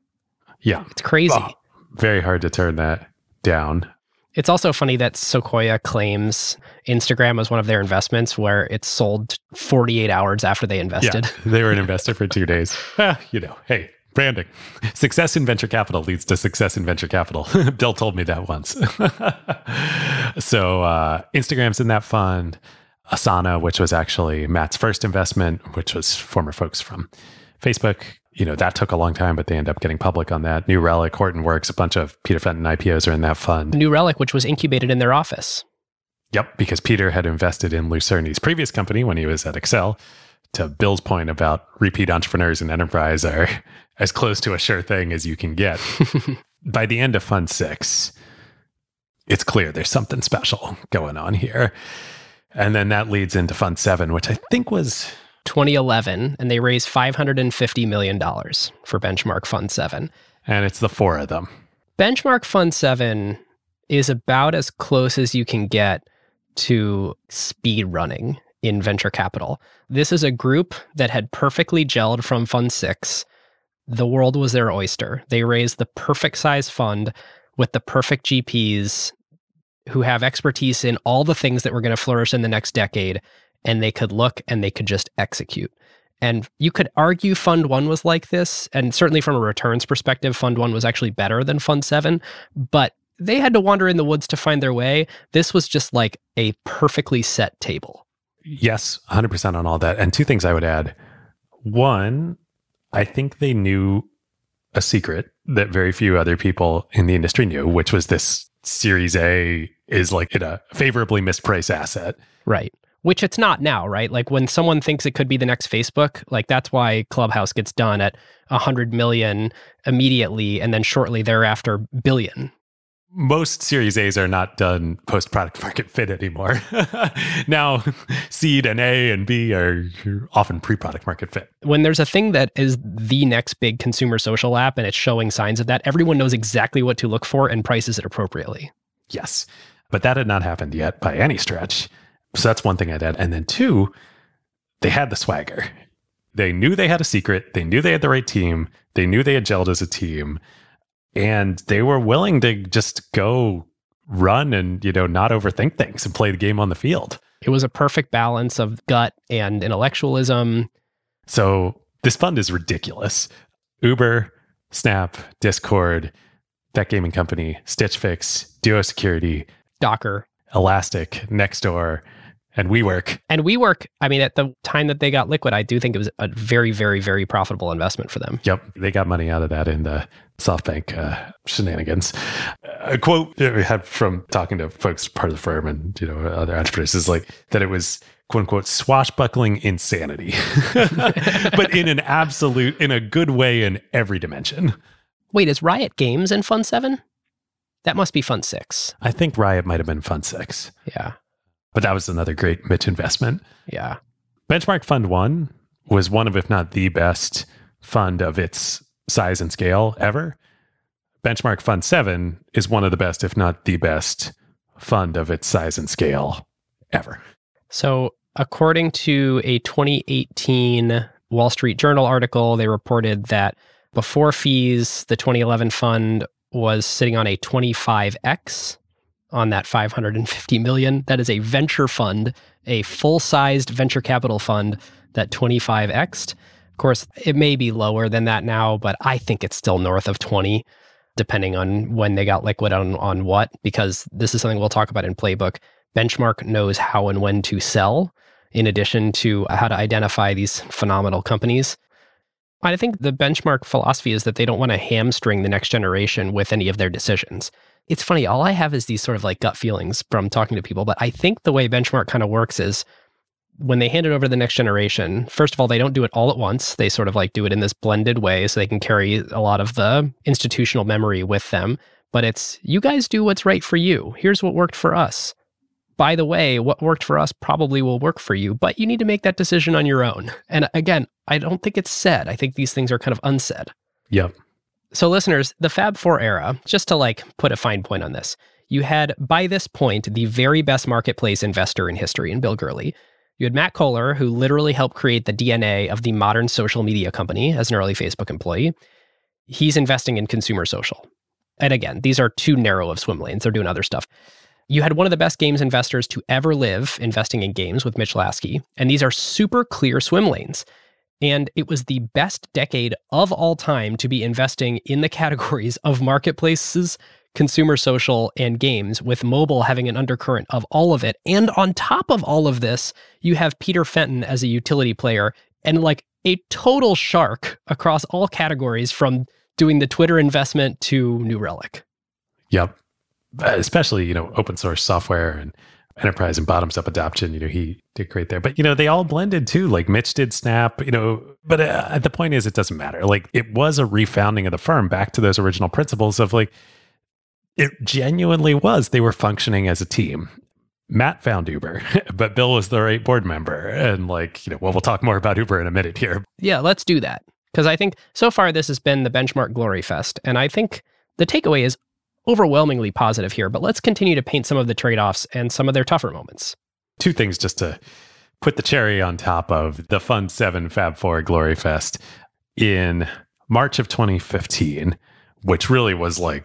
Yeah. It's crazy. Oh, very hard to turn that down. It's also funny that Sequoia claims Instagram was one of their investments where it sold 48 hours after they invested. Yeah, they were an investor for two days. you know, hey, branding. Success in venture capital leads to success in venture capital. Bill told me that once. so uh, Instagram's in that fund. Asana, which was actually Matt's first investment, which was former folks from Facebook, you know, that took a long time, but they end up getting public on that. New Relic, Hortonworks, a bunch of Peter Fenton IPOs are in that fund. New Relic, which was incubated in their office. Yep, because Peter had invested in Lew Cirne's previous company when he was at Accel. To Bill's point about repeat entrepreneurs and enterprise are as close to a sure thing as you can get. By the end of Fund Six, it's clear there's something special going on here. And then that leads into Fund Seven, which I think was 2011, and they raised $550 million for Benchmark Fund 7. And it's the four of them. Benchmark Fund 7 is about as close as you can get to speed running in venture capital. This is a group that had perfectly gelled from Fund 6. The world was their oyster. They raised the perfect size fund with the perfect GPs who have expertise in all the things that were going to flourish in the next decade and they could look and they could just execute. And you could argue Fund One was like this, and certainly from a returns perspective, Fund One was actually better than Fund Seven, but they had to wander in the woods to find their way. This was just like a perfectly set table. Yes, 100% on all that. And two things I would add. One, I think they knew a secret that very few other people in the industry knew, which was this Series A is like a favorably mispriced asset. Right which it's not now, right? Like when someone thinks it could be the next Facebook, like that's why Clubhouse gets done at 100 million immediately and then shortly thereafter billion. Most Series A's are not done post product market fit anymore. now, seed and A and B are often pre product market fit. When there's a thing that is the next big consumer social app and it's showing signs of that, everyone knows exactly what to look for and prices it appropriately. Yes. But that had not happened yet by any stretch. So that's one thing I'd add. And then two, they had the swagger. They knew they had a secret. They knew they had the right team. They knew they had gelled as a team. And they were willing to just go run and, you know, not overthink things and play the game on the field. It was a perfect balance of gut and intellectualism. So this fund is ridiculous. Uber, Snap, Discord, that gaming company, Stitch Fix, Duo Security, Docker. Elastic, Nextdoor, and WeWork. And WeWork, I mean, at the time that they got Liquid, I do think it was a very, very, very profitable investment for them. Yep, they got money out of that in the SoftBank uh, shenanigans. A quote that we had from talking to folks part of the firm and you know other entrepreneurs is like that it was quote unquote swashbuckling insanity, but in an absolute, in a good way in every dimension. Wait, is Riot Games in Fun 7? That must be Fun 6. I think Riot might have been Fun Six, Yeah. but that was another great Mitch investment. Yeah. Benchmark Fund One was one of, if not the best fund of its size and scale ever. Benchmark Fund Seven is one of the best, if not the best, fund of its size and scale ever. So, according to a 2018 Wall Street Journal article, they reported that before fees, the 2011 fund was sitting on a 25x on that 550 million. That is a venture fund, a full-sized venture capital fund that 25x'd. Course, it may be lower than that now, but I think it's still north of 20 depending on when they got liquid on on what because this is something we'll talk about in playbook. Benchmark knows how and when to sell in addition to how to identify these phenomenal companies. I think the benchmark philosophy is that they don't want to hamstring the next generation with any of their decisions. It's funny, all I have is these sort of like gut feelings from talking to people, but I think the way benchmark kind of works is when they hand it over to the next generation, first of all, they don't do it all at once. They sort of like do it in this blended way so they can carry a lot of the institutional memory with them. But it's you guys do what's right for you. Here's what worked for us. By the way, what worked for us probably will work for you, but you need to make that decision on your own. And again, I don't think it's said. I think these things are kind of unsaid. Yep. So, listeners, the Fab Four era, just to like put a fine point on this, you had by this point the very best marketplace investor in history in Bill Gurley. You had Matt Cohler, who literally helped create the DNA of the modern social media company as an early Facebook employee. He's investing in consumer social. And again, these are too narrow of swim lanes. They're doing other stuff. You had one of the best games investors to ever live investing in games with Mitch Lasky. And these are super clear swim lanes. And it was the best decade of all time to be investing in the categories of marketplaces, consumer social, and games, with mobile having an undercurrent of all of it. And on top of all of this, you have Peter Fenton as a utility player and like a total shark across all categories from doing the Twitter investment to New Relic. Yep. Uh, Especially, you know, open source software and enterprise and bottoms up adoption. You know, he did great there. But, you know, they all blended too. Like Mitch did Snap, you know, but uh, the point is, it doesn't matter. Like it was a refounding of the firm back to those original principles of like, it genuinely was. They were functioning as a team. Matt found Uber, but Bill was the right board member. And like, you know, well, we'll talk more about Uber in a minute here. Yeah, let's do that. Because I think so far this has been the benchmark glory fest. And I think the takeaway is overwhelmingly positive here, but let's continue to paint some of the trade offs and some of their tougher moments. two things just to put the cherry on top of the Fund 7 Fab 4 Glory Fest in March of 2015, which really was like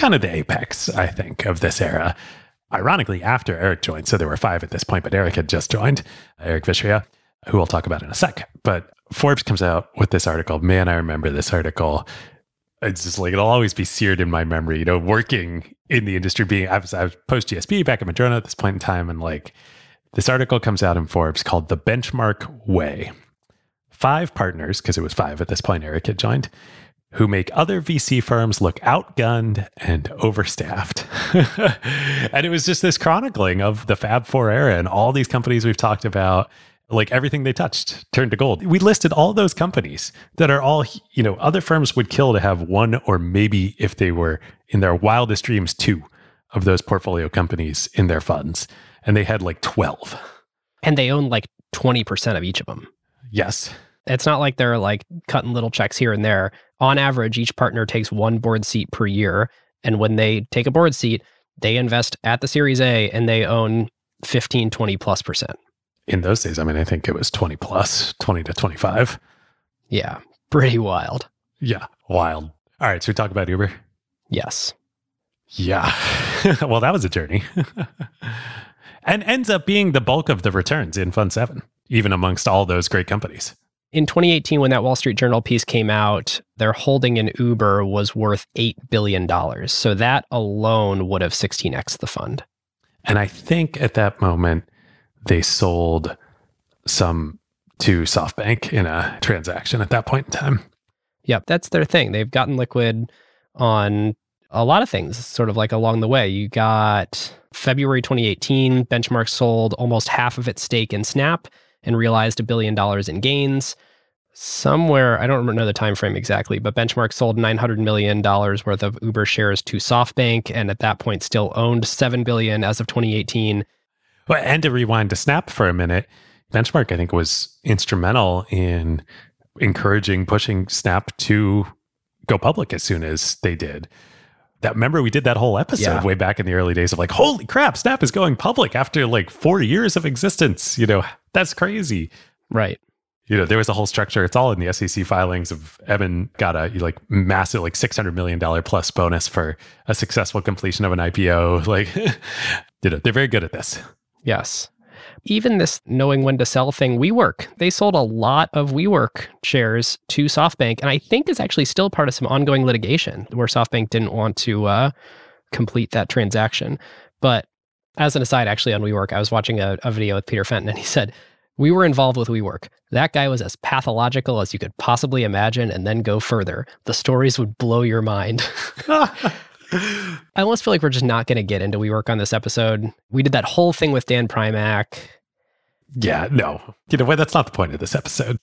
kind of the apex, I think, of this era. Ironically, after Eric joined, so there were five at this point, but Eric had just joined, Eric Vishria, who we'll talk about in a sec. But Forbes comes out with this article. Man, I remember this article. It's just like it'll always be seared in my memory. You know, working in the industry, being I was I was post GSB back at Madrona at this point in time, and like this article comes out in Forbes called "The Benchmark Way." Five partners, because it was five at this point. Eric had joined, who make other VC firms look outgunned and overstaffed. and it was just this chronicling of the Fab Four era and all these companies we've talked about. Like everything they touched turned to gold. We listed all those companies that are all, you know, other firms would kill to have one or maybe if they were in their wildest dreams, two of those portfolio companies in their funds. And they had like 12. And they own like 20% of each of them. Yes. It's not like they're like cutting little checks here and there. On average, each partner takes one board seat per year. And when they take a board seat, They invest at the Series A and they own 15, 20 plus percent. In those days, I mean, I think it was 20 plus, 20 to 25. Yeah, pretty wild. Yeah, wild. All right, so we talk about Uber. Yes. Yeah. well, that was a journey. and ends up being the bulk of the returns in Fund 7, even amongst all those great companies. In 2018, when that Wall Street Journal piece came out, their holding in Uber was worth $8 billion. So that alone would have 16x the fund. And I think at that moment, they sold some to SoftBank in a transaction at that point in time. Yep, that's their thing. They've gotten liquid on a lot of things, sort of like along the way. You got February 2018, Benchmark sold almost half of its stake in Snap and realized a billion dollars in gains. Somewhere, I don't know the time frame exactly, but Benchmark sold $900 million worth of Uber shares to SoftBank and at that point still owned 7 billion as of 2018. Well, and to rewind to Snap for a minute, Benchmark, I think, was instrumental in encouraging, pushing Snap to go public as soon as they did. That remember we did that whole episode Yeah. way back in the early days of like, holy crap, Snap is going public after like four years of existence. You know, that's crazy. Right. You know, there was a whole structure. It's all in the SEC filings of Evan got a like massive like six hundred million dollar plus bonus for a successful completion of an IPO. Like, you know, they're very good at this. Yes. Even this knowing when to sell thing, WeWork, they sold a lot of WeWork shares to SoftBank, and I think is actually still part of some ongoing litigation where SoftBank didn't want to uh, complete that transaction. But as an aside, actually on WeWork, I was watching a, a video with Peter Fenton, and he said, we were involved with WeWork. That guy was as pathological as you could possibly imagine, and then go further. The stories would blow your mind. I almost feel like we're just not going to get into WeWork on this episode. We did that whole thing with Dan Primack. Yeah, no. You know what? That's not the point of this episode.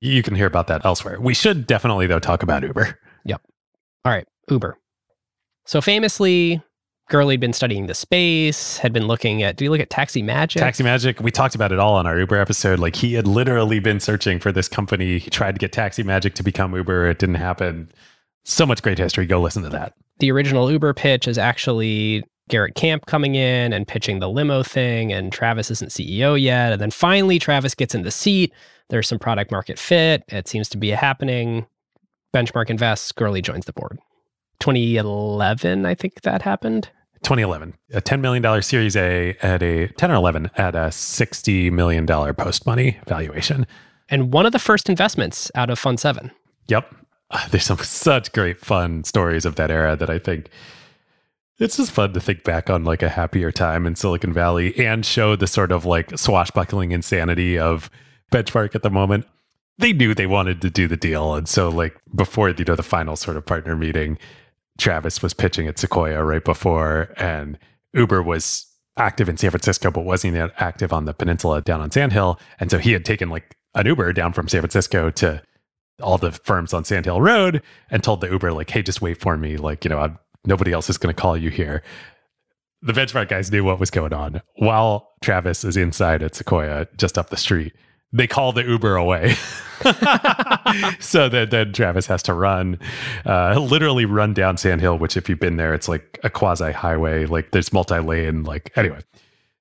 You can hear about that elsewhere. We should definitely, though, talk about Uber. Yep. All right, Uber. So famously, Gurley had been studying the space, had been looking at, do you look at Taxi Magic? Taxi Magic, we talked about it all on our Uber episode. Like, he had literally been searching for this company. He tried to get Taxi Magic to become Uber. It didn't happen. So much great history. Go listen to that. the original Uber pitch is actually Garrett Camp coming in and pitching the limo thing, and Travis isn't CEO yet. And then finally, Travis gets in the seat. There's some product market fit. It seems to be happening. Benchmark invests. Gurley joins the board. 2011, I think that happened. 2011, a $10 million Series A at a 10 or 11 at a $60 million post money valuation. And one of the first investments out of Fund 7. Yep. Uh, There's some such great fun stories of that era that I think it's just fun to think back on like a happier time in Silicon Valley and show the sort of like swashbuckling insanity of Benchmark at the moment. They knew they wanted to do the deal. And so like before, you know, the final sort of partner meeting, Travis was pitching at Sequoia right before and Uber was active in San Francisco, but wasn't active on the peninsula down on Sand Hill. And so he had taken like an Uber down from San Francisco to all the firms on Sand Hill Road and told the Uber, like, hey, just wait for me. Like, you know, I'm, nobody else is going to call you here. The benchmark guys knew what was going on. While Travis is inside at Sequoia, just up the street, they call the Uber away. so that then Travis has to run, uh, literally run down Sand Hill, which if you've been there, it's like a quasi highway. Like there's multi lane. Like anyway,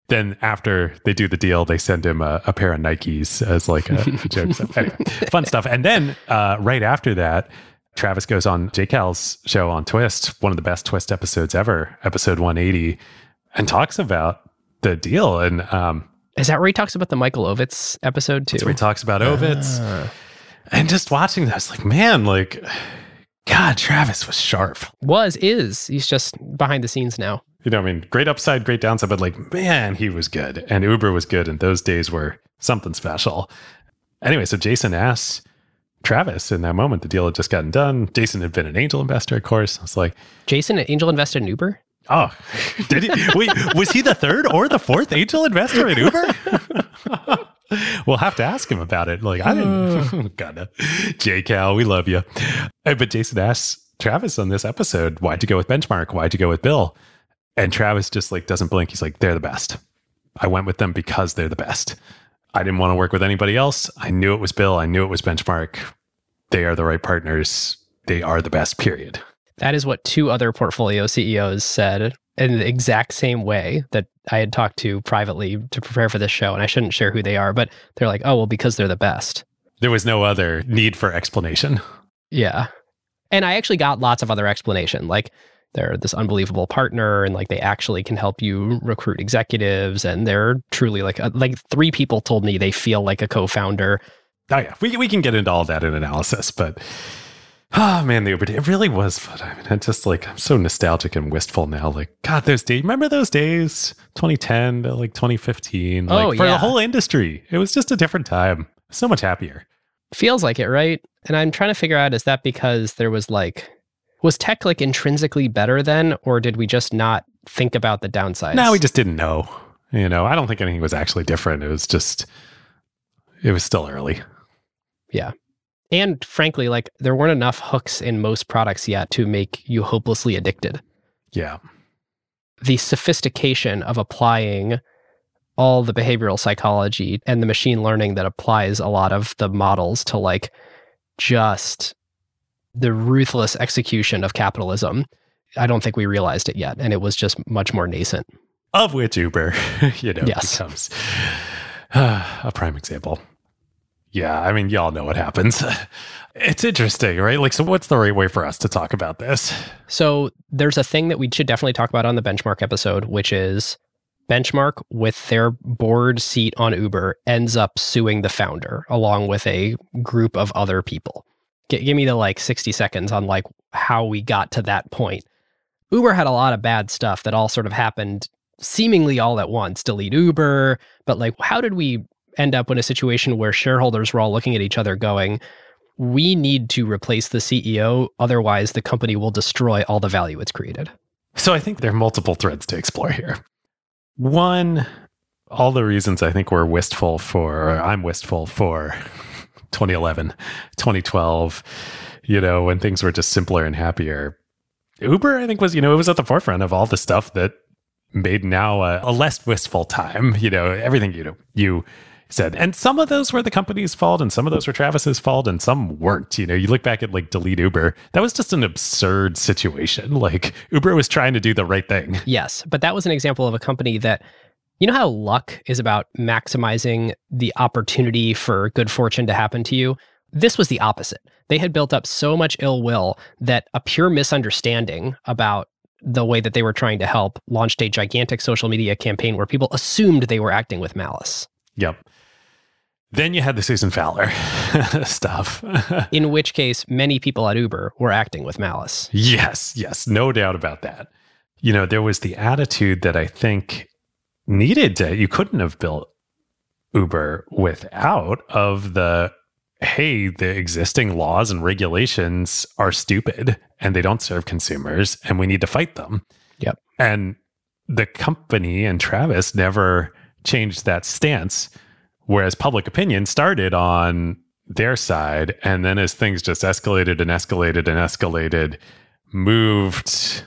then after they do the deal, they send him a, a pair of Nikes as like a, a joke. So anyway, fun stuff. And then uh, right after that, Travis goes on J Cal's show on Twist, one of the best Twist episodes ever, episode 180, and talks about the deal. And um, Is that where he talks about the Michael Ovitz episode too? that's where he talks about ah. Ovitz. And just watching that, I was like, man, like, God, Travis was sharp. Was, is. He's just behind the scenes now. You know, I mean, great upside, great downside, but like, man, he was good. And Uber was good. And those days were something special. Anyway, so Jason asks Travis in that moment, the deal had just gotten done. Jason had been an angel investor, of course. I was like, Jason, an Angel invested in Uber? Oh, did he? Wait, was he the third or the fourth angel investor at Uber? we'll have to ask him about it. Like, I didn't, gotta. J Cal, we love you. Uh, But Jason asks Travis on this episode, why'd you go with Benchmark? Why'd you go with Bill? And Travis just like doesn't blink. He's like, they're the best. I went with them because they're the best. I didn't want to work with anybody else. I knew it was Bill. I knew it was Benchmark. They are the right partners. They are the best, period. That is what two other portfolio CEOs said in the exact same way that I had talked to privately to prepare for this show, and I shouldn't share who they are, but they're like, oh, well, because they're the best. There was no other need for explanation. Yeah. And I actually got lots of other explanation. Like they're this unbelievable partner and like they actually can help you recruit executives and they're truly like uh, like three people told me they feel like a co-founder. Oh yeah, we we can get into all that in analysis, but oh man, the Uber day, it really was fun. I mean, I'm just like I'm so nostalgic and wistful now. Like God, those days. Remember those days, 2010 to like 2015. Like Oh, for yeah. the whole industry, it was just a different time. So much happier. Feels like it, right? And I'm trying to figure out is that because there was like was tech like intrinsically better then or did we just not think about the downsides? No, we just didn't know. You know, I don't think anything was actually different. It was just, it was still early. And frankly, like there weren't enough hooks in most products yet to make you hopelessly addicted. Yeah. The sophistication of applying all the behavioral psychology and the machine learning that applies a lot of the models to like just the ruthless execution of capitalism. I don't think we realized it yet. And it was just much more nascent. Of which Uber, you know, Yes. becomes a prime example. Yeah. I mean, y'all know what happens. It's interesting, right? Like, so what's the right way for us to talk about this? So there's a thing that we should definitely talk about on the benchmark episode, which is Benchmark with their board seat on Uber ends up suing the founder along with a group of other people. G- give me the like 60 seconds on like how we got to that point. Uber had a lot of bad stuff that all sort of happened seemingly all at once. Delete Uber, but like how did we end up in a situation where shareholders were all looking at each other going, we need to replace the CEO, otherwise the company will destroy all the value it's created. So I think there are multiple threads to explore here. One, all the reasons I think we're wistful for, or I'm wistful for 2011, 2012, you know, when things were just simpler and happier. Uber, I think, was, you know, it was at the forefront of all the stuff that made now a, a less wistful time, you know, everything, you know, you said. And some of those were the company's fault, and some of those were Travis's fault, and some weren't. You know, you look back at like delete Uber, that was just an absurd situation. Like Uber was trying to do the right thing. Yes, but that was an example of a company that, you know, how luck is about maximizing the opportunity for good fortune to happen to you? This was the opposite. They had built up so much ill will that a pure misunderstanding about the way that they were trying to help launched a gigantic social media campaign where people assumed they were acting with malice. Yep. Then you had the Susan Fowler stuff. In which case, many people at Uber were acting with malice. yes, yes, no doubt about that. You know, there was the attitude that I think needed to, you couldn't have built Uber without of the hey, the existing laws and regulations are stupid and they don't serve consumers and we need to fight them. Yep. And the company and Travis never changed that stance, whereas public opinion started on their side. And then as things just escalated and escalated and escalated, moved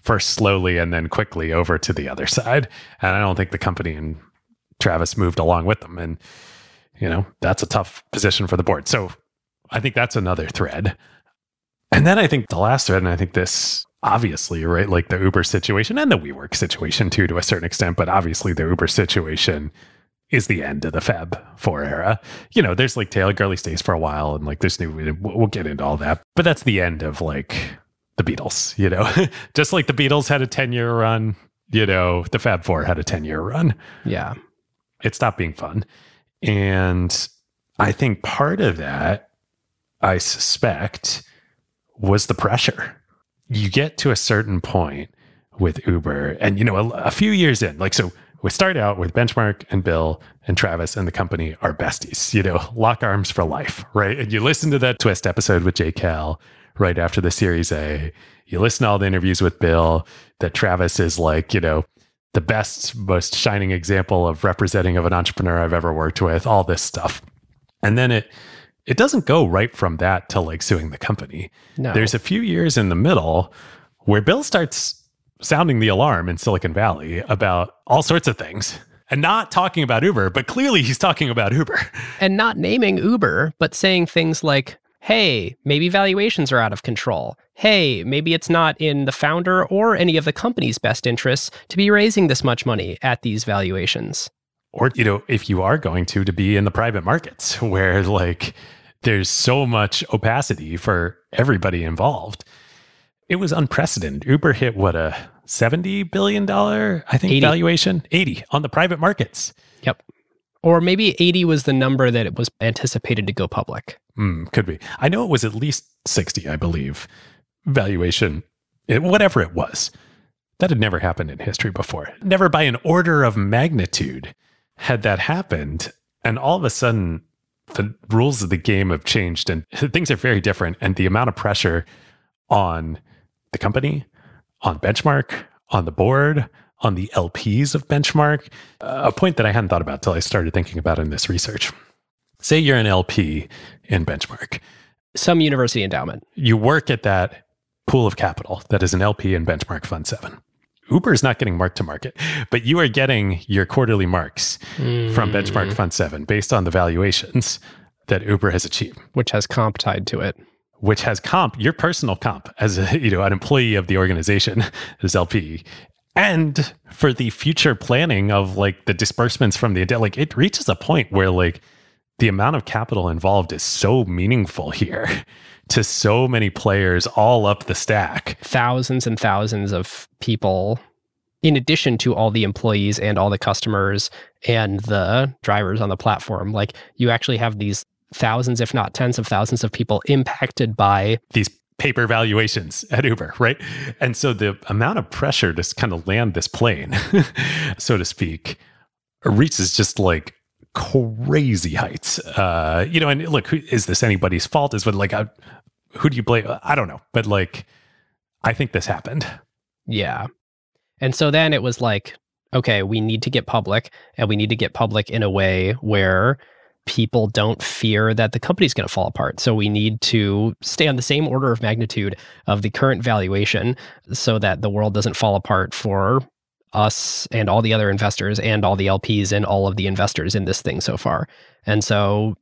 first slowly and then quickly over to the other side. And I don't think the company and Travis moved along with them. And, you know, that's a tough position for the board. So I think that's another thread. And then I think the last thread, and I think this obviously, right, like the Uber situation and the WeWork situation too, to a certain extent, but obviously the Uber situation is the end of the Fab 4 era. You know, there's like Taylor Gurley stays for a while and like there's new, we'll get into all that, but that's the end of like the Beatles, you know, just like the Beatles had a 10 year run, you know, the Fab 4 had a 10 year run Yeah. it stopped being fun. And I think part of that, I suspect, was the pressure. You get to a certain point with Uber, and you know, a, a few years in, like, so we start out with Benchmark and Bill and Travis and the company are besties, you know, lock arms for life, right? And you listen to that twist episode with Jay Cal right after the Series A. You listen to all the interviews with Bill that Travis is like, you know, the best, most shining example of representing of an entrepreneur I've ever worked with, all this stuff. And then it it doesn't go right from that to like suing the company. No. There's a few years in the middle where Bill starts sounding the alarm in Silicon Valley about all sorts of things. And not talking about Uber, but clearly he's talking about Uber. and not naming Uber, but saying things like, hey, maybe valuations are out of control. Hey, maybe it's not in the founder or any of the company's best interests to be raising this much money at these valuations. Or, you know, if you are going to, to be in the private markets where like there's so much opacity for everybody involved. It was unprecedented. Uber hit what a $70 billion, I think, 80. valuation? 80 on the private markets. Yep. Or maybe 80 was the number that it was anticipated to go public. Hmm, could be. I know it was at least 60, I believe, valuation, whatever it was. That had never happened in history before. Never by an order of magnitude had that happened. And all of a sudden, the rules of the game have changed and things are very different. And the amount of pressure on the company, on Benchmark, on the board, on the LPs of Benchmark, a point that I hadn't thought about till I started thinking about in this research. Say you're an LP in Benchmark Some university endowment. you work at that pool of capital that is an LP in Benchmark Fund 7. Uber is not getting mark to market, but you are getting your quarterly marks from Benchmark mm. Fund 7 based on the valuations that Uber has achieved, which has comp tied to it. Which has comp, your personal comp as a, you know, an employee of the organization as LP. And for the future planning of like the disbursements from the like it reaches a point where like the amount of capital involved is so meaningful here to so many players all up the stack. Thousands and thousands of people, in addition to all the employees and all the customers and the drivers on the platform. Like you actually have these thousands, if not tens of thousands of people impacted by these paper valuations at Uber, right? And so the amount of pressure to kind of land this plane, so to speak, reaches just like crazy heights. Uh, you know, and look, who, is this anybody's fault? Is what like, uh, who do you blame? I don't know, but like, I think this happened. Yeah. And so then it was like, okay, we need to get public and we need to get public in a way where people don't fear that the company's going to fall apart. So we need to stay on the same order of magnitude of the current valuation so that the world doesn't fall apart for us and all the other investors and all the LPs and all of the investors in this thing so far. And so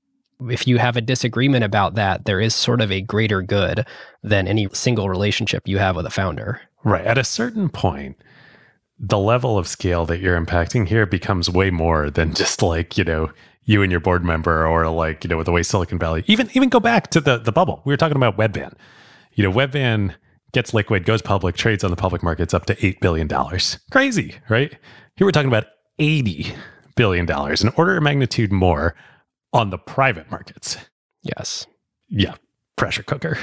if you have a disagreement about that, there is sort of a greater good than any single relationship you have with a founder. Right. At a certain point, the level of scale that you're impacting here becomes way more than just like, you know, you and your board member or like, you know, with the way Silicon Valley, even even go back to the the bubble. We were talking about Webvan. You know, Webvan gets liquid, goes public, trades on the public markets up to $8 billion. Crazy, right? Here we're talking about $80 billion, an order of magnitude more on the private markets. Yes. Yeah, pressure cooker.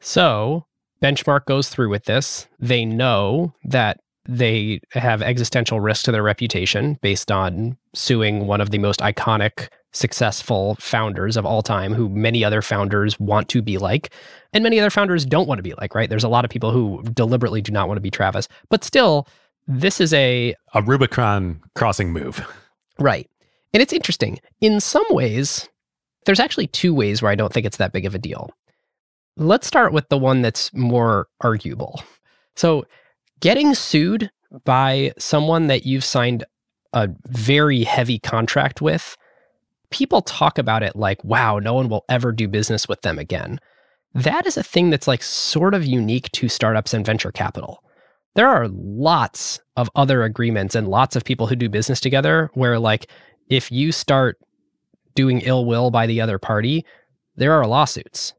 So Benchmark goes through with this. They know that they have existential risk to their reputation based on suing one of the most iconic, successful founders of all time, who many other founders want to be like, and many other founders don't want to be like, right? There's a lot of people who deliberately do not want to be Travis, but still, this is a A Rubicon crossing move. Right. And it's interesting. In some ways, there's actually two ways where I don't think it's that big of a deal. Let's start with the one that's more arguable. So, getting sued by someone that you've signed a very heavy contract with, people talk about it like, wow, no one will ever do business with them again. That is a thing that's like sort of unique to startups and venture capital there are lots of other agreements and lots of people who do business together where like if you start doing ill will by the other party there are lawsuits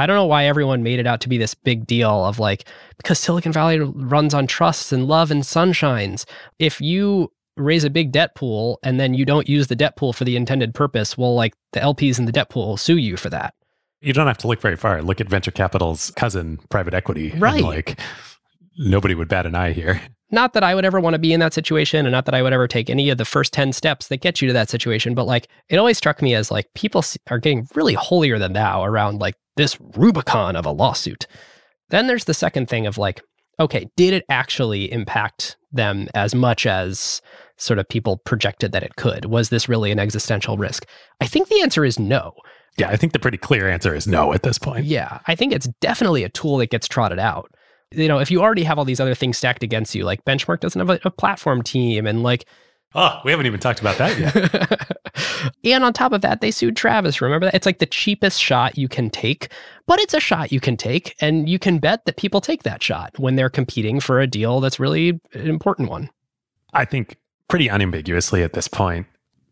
i don't know why everyone made it out to be this big deal of like because silicon valley runs on trust and love and sunshines if you raise a big debt pool and then you don't use the debt pool for the intended purpose well like the lps in the debt pool will sue you for that You don't have to look very far. Look at venture capital's cousin, private equity. and, Right. like nobody would bat an eye here. not that I would ever want to be in that situation and not that I would ever take any of the first 10 steps that get you to that situation. But like, it always struck me as like people are getting really holier than thou around like this Rubicon of a lawsuit. Then there's the second thing of like, okay, did it actually impact them as much as sort of people projected that it could? Was this really an existential risk? I think the answer is no. Yeah, I think the pretty clear answer is no at this point. Yeah, I think it's definitely a tool that gets trotted out. You know, if you already have all these other things stacked against you, like Benchmark doesn't have a, a platform team, and like Oh, we haven't even talked about that yet. and on top of that, they sued Travis. Remember that? It's like the cheapest shot you can take, but it's a shot you can take. And you can bet that people take that shot when they're competing for a deal that's really an important one. I think pretty unambiguously at this point,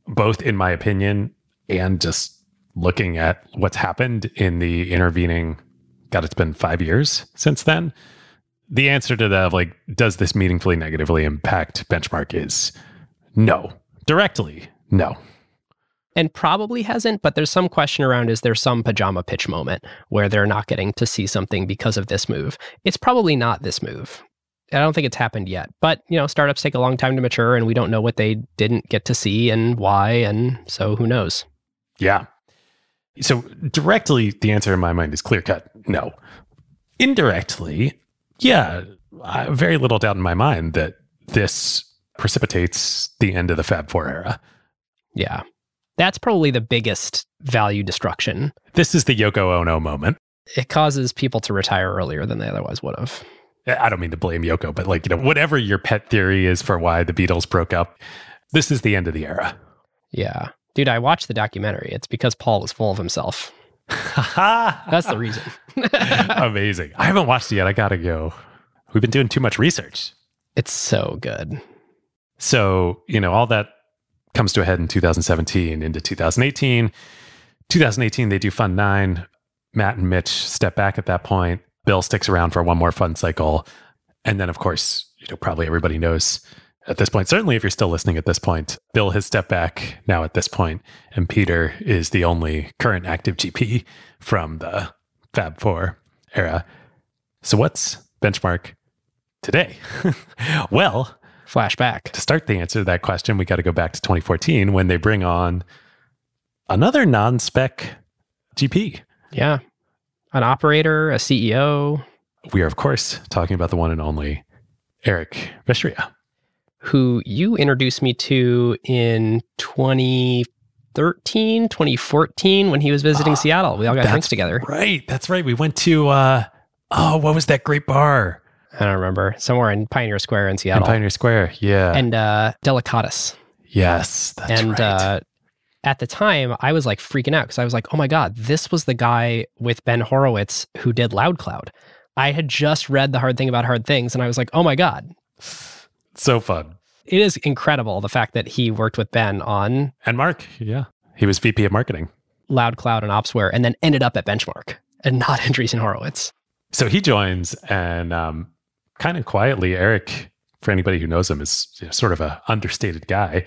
both in my opinion and just looking at what's happened in the intervening, God, it's been five years since then. The answer to that, of like, does this meaningfully negatively impact benchmark is no. Directly, no. And probably hasn't, but there's some question around is there some pajama pitch moment where they're not getting to see something because of this move? It's probably not this move. I don't think it's happened yet. But, you know, startups take a long time to mature and we don't know what they didn't get to see and why. And so who knows? Yeah. So directly, the answer in my mind is clear cut no. Indirectly, yeah, uh, very little doubt in my mind that this precipitates the end of the Fab Four era. Yeah. That's probably the biggest value destruction. This is the Yoko Ono moment. It causes people to retire earlier than they otherwise would have. I don't mean to blame Yoko, but like, you know, whatever your pet theory is for why the Beatles broke up, this is the end of the era. Yeah. Dude, I watched the documentary. It's because Paul was full of himself. That's the reason. Amazing. I haven't watched it yet. I got to go. We've been doing too much research. It's so good. So, you know, all that comes to a head in 2017 into 2018. 2018, they do Fund Nine. Matt and Mitch step back at that point. Bill sticks around for one more fund cycle. And then, of course, you know, probably everybody knows at this point, certainly if you're still listening at this point, Bill has stepped back now at this point, and Peter is the only current active GP from the Fab Four era. So, what's benchmark today? well, Flashback. to start the answer to that question, we got to go back to 2014 when they bring on another non spec GP. Yeah. An operator, a CEO We are, of course, talking about the one and only Eric Vishria. who you introduced me to in 2013, 2014 when he was visiting Ah, Seattle. We all got drinks together. Right. That's right. We went to, uh, oh, what was that great bar? I don't remember. Somewhere in Pioneer Square in In Seattle. Pioneer Square. Yeah. and uh, Delicatus. yes. That's and right. uh, at the time, I was like freaking out because I was like, oh my God, this was the guy with Ben Horowitz who did LoudCloud. I had just read The Hard Thing About Hard Things, and I was like, oh my God, so fun. it is incredible the fact that he worked with Ben on And Mark. Yeah. He was VP of marketing. LoudCloud and Opsware and then ended up at Benchmark and not Andreessen Horowitz. So he joins, and um, kind of quietly, Eric, for anybody who knows him, is you know, sort of a understated guy.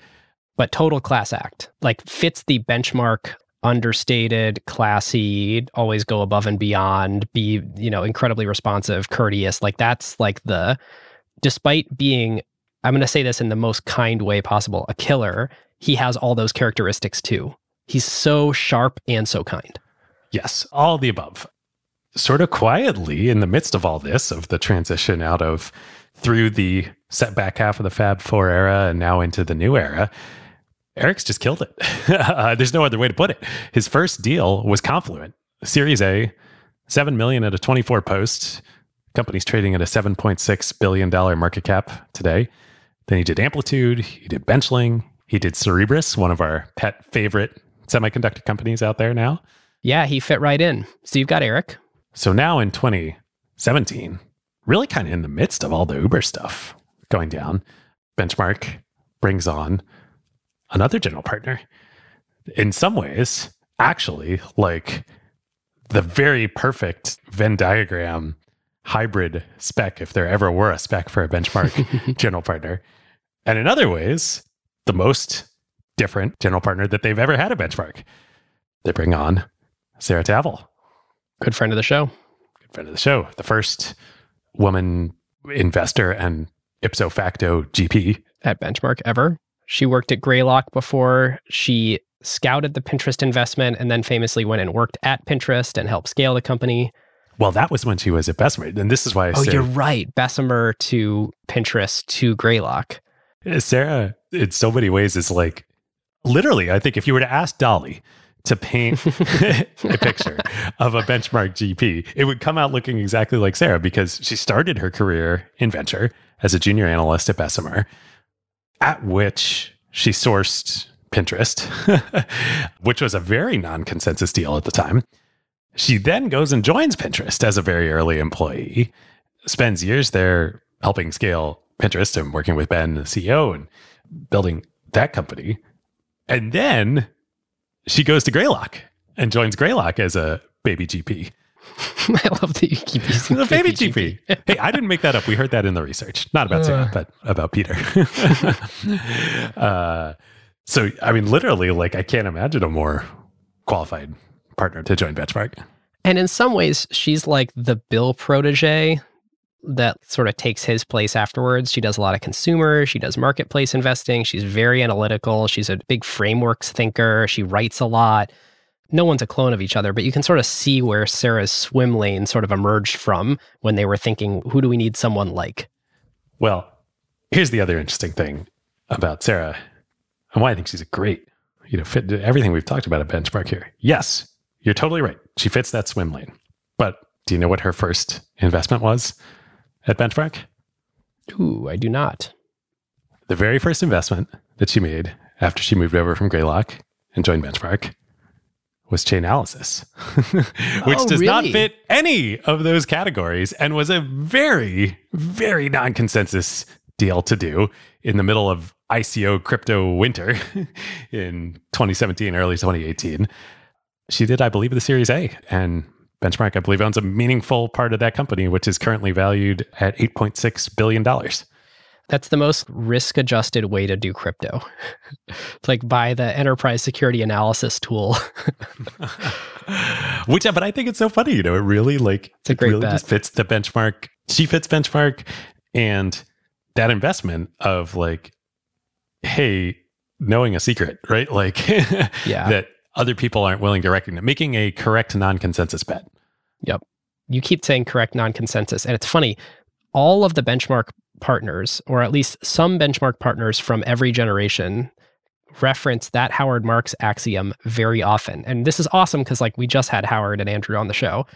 But total class act, like fits the benchmark understated, classy, always go above and beyond, be, you know, incredibly responsive, courteous. Like that's like the, despite being, I'm going to say this in the most kind way possible, a killer, he has all those characteristics too. He's so sharp and so kind. Yes, all the above. Sort of quietly in the midst of all this, of the transition out of through the setback half of the Fab Four era and now into the new era, Eric's just killed it. uh, there's no other way to put it. His first deal was Confluent, Series A, seven million at a 24 post. Company's trading at a 7.6 billion dollar market cap today. Then he did Amplitude, he did Benchling, he did Cerebras, one of our pet favorite semiconductor companies out there now. Yeah, he fit right in. So you've got Eric. So now in 2017, really kind of in the midst of all the Uber stuff going down, Benchmark brings on another general partner. In some ways, actually, like the very perfect Venn diagram hybrid spec, if there ever were a spec for a benchmark general partner. And in other ways, the most different general partner that they've ever had a benchmark. They bring on Sarah Tavel Good friend of the show. good friend of the show, the first woman investor and ipso facto GP. at Benchmark ever. She worked at Greylock before. She scouted the Pinterest investment and then famously went and worked at Pinterest and helped scale the company. Well, that was when she was at Bessemer. And this is why I Oh, say you're right. Bessemer to Pinterest to Greylock. Sarah, in so many ways, is like literally, I think if you were to ask DALL-E to paint a picture of a benchmark GP, it would come out looking exactly like Sarah because she started her career in venture as a junior analyst at Bessemer, at which she sourced Pinterest, which was a very non consensus deal at the time. She then goes and joins Pinterest as a very early employee, spends years there helping scale Pinterest and working with Ben, the CEO, and building that company. And then she goes to Greylock and joins Greylock as a baby GP. I love that you keep using The baby GP. hey, I didn't make that up. We heard that in the research. Not about Sarah, but about Peter. uh, so, I mean, literally, like, I can't imagine a more qualified partner to join Benchmark. And in some ways, she's like the Bill protege that sort of takes his place afterwards. She does a lot of consumer, she does marketplace investing, she's very analytical, she's a big frameworks thinker, she writes a lot. No one's a clone of each other, but you can sort of see where Sarah's swim lane sort of emerged from when they were thinking, who do we need someone like? Well, here's the other interesting thing about Sarah and why I think she's a great, you know, fit everything we've talked about a Benchmark here. Yes, you're totally right. She fits that swim lane. But do you know what her first investment was at Benchmark? Ooh, I do not. The very first investment that she made after she moved over from Greylock and joined Benchmark was Chainalysis, which Oh, does not fit any of those categories and was a very, very non consensus deal to do in the middle of ICO crypto winter in 2017, early 2018. She did, I believe, the Series A, and Benchmark, I believe, owns a meaningful part of that company, which is currently valued at $8.6 billion. That's the most risk adjusted way to do crypto. it's like buy the enterprise security analysis tool. Which, but I think it's so funny, you know, it really like It's a it great really bet. just fits the benchmark. She fits benchmark, and that investment of like, hey, knowing a secret, right? Like, Yeah. that other people aren't willing to recognize, making a correct non-consensus bet. You keep saying correct non-consensus and it's funny all of the benchmark partners or at least some benchmark partners from every generation reference that howard marks axiom very often. And this is awesome because like we just had howard and andrew on the show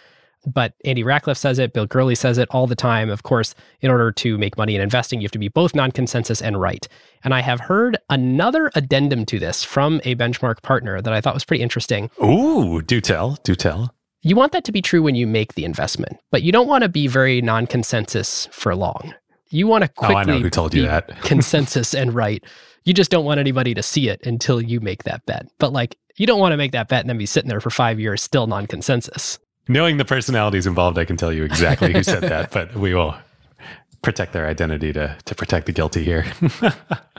but andy rachleff says it bill gurley says it all the time. Of course in order to make money in investing you have to be both non-consensus and right. And i have heard another addendum to this from a benchmark partner that i thought was pretty interesting. Ooh, do tell, do tell. You want that to be true when you make the investment, but you don't want to be very non-consensus for long. You want to Oh, quickly I know who told you that. consensus and right. You just don't want anybody to see it until you make that bet. But like, you don't want to make that bet and then be sitting there for five years still non-consensus. Knowing the personalities involved, I can tell you exactly who said that, but we will protect their identity to to protect the guilty here.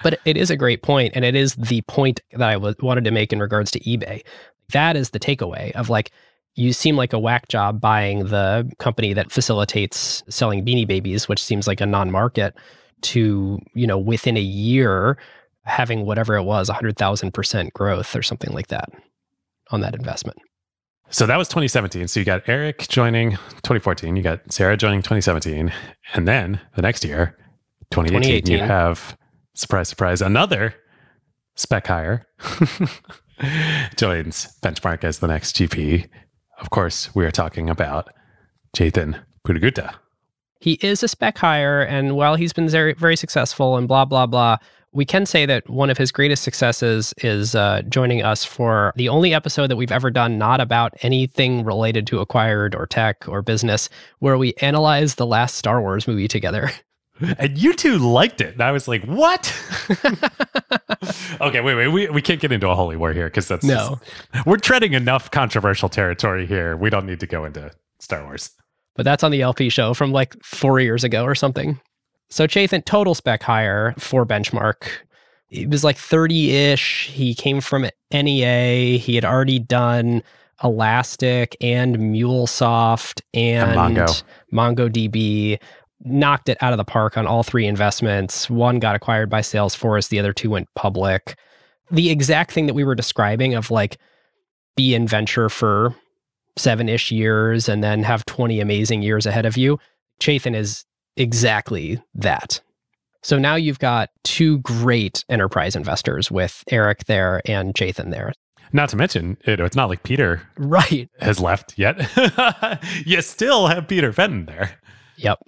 But it is a great point, and it is the point that I wanted to make in regards to eBay. That is the takeaway of like, you seem like a whack job buying the company that facilitates selling Beanie Babies, which seems like a non-market, to you know within a year having whatever it was, hundred thousand percent growth or something like that on that investment. So that was 2017. So you got Eric joining 2014. You got Sarah joining 2017. And then the next year, 2018, 2018. you have, surprise, surprise, another spec hire joins Benchmark as the next GP. Of course, we are talking about Chetan Puttagunta. He is a spec hire, and while he's been very, very successful and blah, blah, blah, we can say that one of his greatest successes is uh, joining us for the only episode that we've ever done not about anything related to acquired or tech or business, where we analyze the last Star Wars movie together. And you two liked it. And I was like, what? okay, wait, wait. We, we can't get into a holy war here because that's No. just- we're treading enough controversial territory here. We don't need to go into Star Wars. but that's on the LP show from like four years ago or something. So Chetan, total spec hire for Benchmark. It was like 30 ish. He came from NEA. He had already done Elastic and MuleSoft and, And Mongo. MongoDB. Knocked it out of the park on all three investments. One got acquired by Salesforce, the other two went public. The exact thing that we were describing of like be in venture for seven ish years and then have 20 amazing years ahead of you. Chetan is exactly that. So now you've got two great enterprise investors with Eric there and Chetan there. Not to mention, you know, it's not like Peter Right. has left yet. you still have Peter Fenton there. Yep.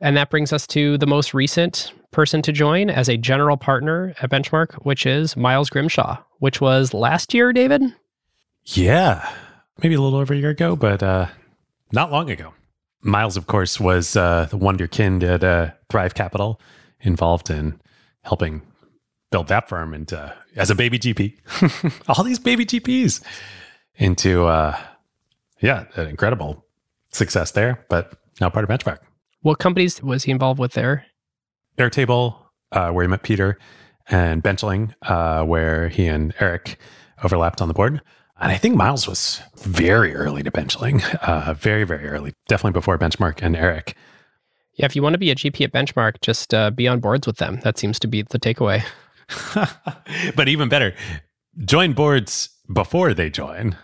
And that brings us to the most recent person to join as a general partner at Benchmark, which is Miles Grimshaw, which was last year, David? Yeah, maybe a little over a year ago, but uh, not long ago. Miles, of course, was uh, the wonderkind at uh, Thrive Capital, involved in helping build that firm into as a baby GP. All these baby GPs into uh, yeah, an incredible success there, but now part of Benchmark. What companies was he involved with there? Airtable, uh, where he met Peter, and Benchling, uh, where he and Eric overlapped on the board. And I think Miles was very early to Benchling, uh, very, very early, definitely before Benchmark and Eric. Yeah, if you want to be a GP at Benchmark, just uh, be on boards with them. That seems to be the takeaway. but even better, join boards before they join.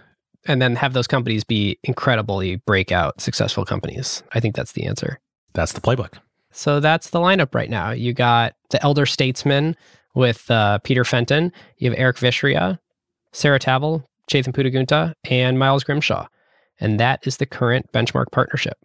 And then have those companies be incredibly breakout, successful companies. I think that's the answer. That's the playbook. So that's the lineup right now. You got the elder statesman with uh, Peter Fenton. You have Eric Vishria, Sarah Tavel, Chetan Puttagunta, and Miles Grimshaw. And that is the current benchmark partnership.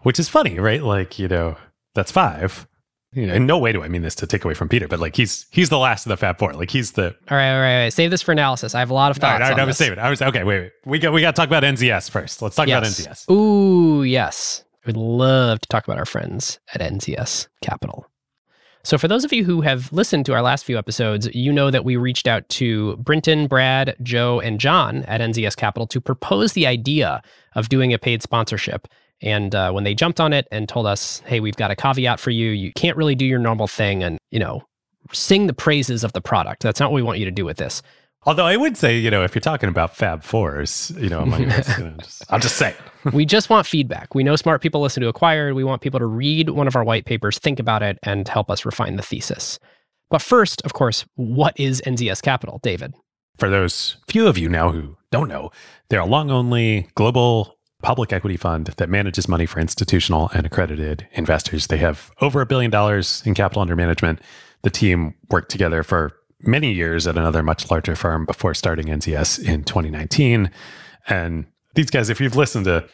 Which is funny, right? Like, you know, that's five. You know, in no way do I mean this to take away from Peter, but like he's he's the last of the Fab Four. Like he's the all right, all right, all right. Save this for analysis. I have a lot of thoughts. All right, all right, I was saving. I was okay. Wait, wait. We got we got to talk about NZS first. Let's talk yes. about NZS. Ooh, yes. We'd love to talk about our friends at NZS Capital. So, for those of you who have listened to our last few episodes, you know that we reached out to Brinton, Brad, Joe, and John at NZS Capital to propose the idea of doing a paid sponsorship. And uh, when they jumped on it and told us, hey, we've got a caveat for you, you can't really do your normal thing and, you know, sing the praises of the product. That's not what we want you to do with this. Although I would say, you know, if you're talking about Fab Fours, you know, among us, you know, just, I'll just say we just want feedback. We know smart people listen to Acquired. We want people to read one of our white papers, think about it, and help us refine the thesis. But first, of course, what is NZS Capital, David? For those few of you now who don't know, they're a long only global public equity fund that manages money for institutional and accredited investors. They have over a billion dollars in capital under management. The team worked together for many years at another much larger firm before starting NZS in 2019. And these guys, if you've listened to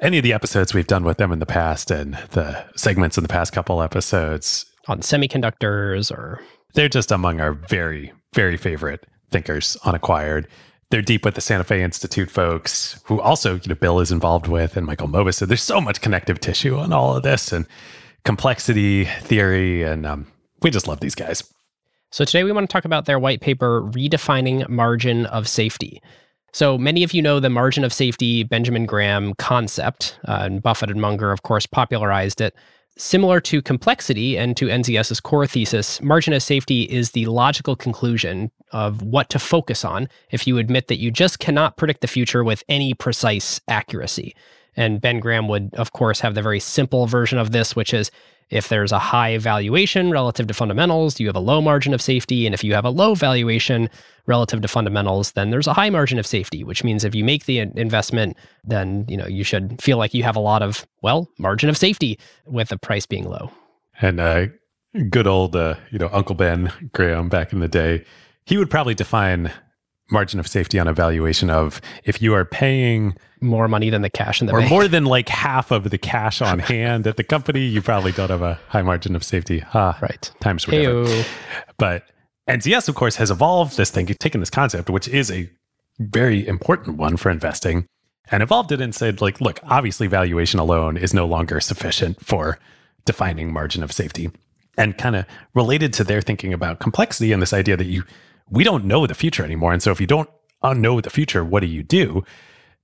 any of the episodes we've done with them in the past and the segments in the past couple episodes on semiconductors or they're just among our very, very favorite thinkers on acquired. They're deep with the Santa Fe Institute folks, who also, you know, Bill is involved with and Michael Mauboussin. So there's so much connective tissue on all of this and complexity theory. And um, we just love these guys. So today we want to talk about their white paper, Redefining Margin of Safety. So many of you know the margin of safety Benjamin Graham concept, uh, and Buffett and Munger, of course, popularized it. Similar to complexity and to NZS's core thesis, margin of safety is the logical conclusion of what to focus on if you admit that you just cannot predict the future with any precise accuracy. And Ben Graham would, of course, have the very simple version of this, which is if there's a high valuation relative to fundamentals, you have a low margin of safety. And if you have a low valuation relative to fundamentals, then there's a high margin of safety, which means if you make the investment, then you know you should feel like you have a lot of, well, margin of safety with the price being low. And uh, good old, uh, you know, Uncle Ben Graham back in the day, he would probably define margin of safety on a valuation of if you are paying more money than the cash in the or bank. more than like half of the cash on hand at the company, you probably don't have a high margin of safety. Ah, right. Times were different. But NZS, of course, has evolved this thing, taken this concept, which is a very important one for investing, and evolved it and said, like, look, obviously valuation alone is no longer sufficient for defining margin of safety. And kind of related to their thinking about complexity and this idea that you we don't know the future anymore. And so if you don't know the future, what do you do?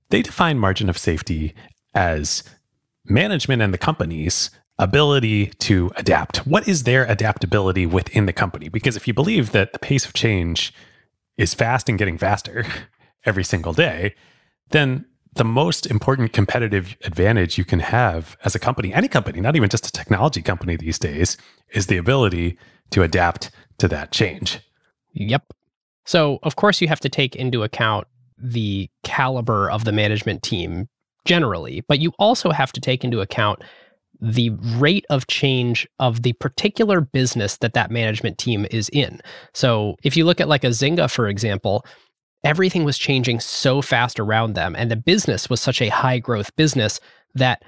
They define margin of safety as management and the company's ability to adapt. What is their adaptability within the company? Because if you believe that the pace of change is fast and getting faster every single day, then the most important competitive advantage you can have as a company, any company, not even just a technology company these days, is the ability to adapt to that change. Yep. So, of course, you have to take into account the caliber of the management team generally, but you also have to take into account the rate of change of the particular business that that management team is in. So, if you look at like a Zynga, for example, everything was changing so fast around them, and the business was such a high growth business that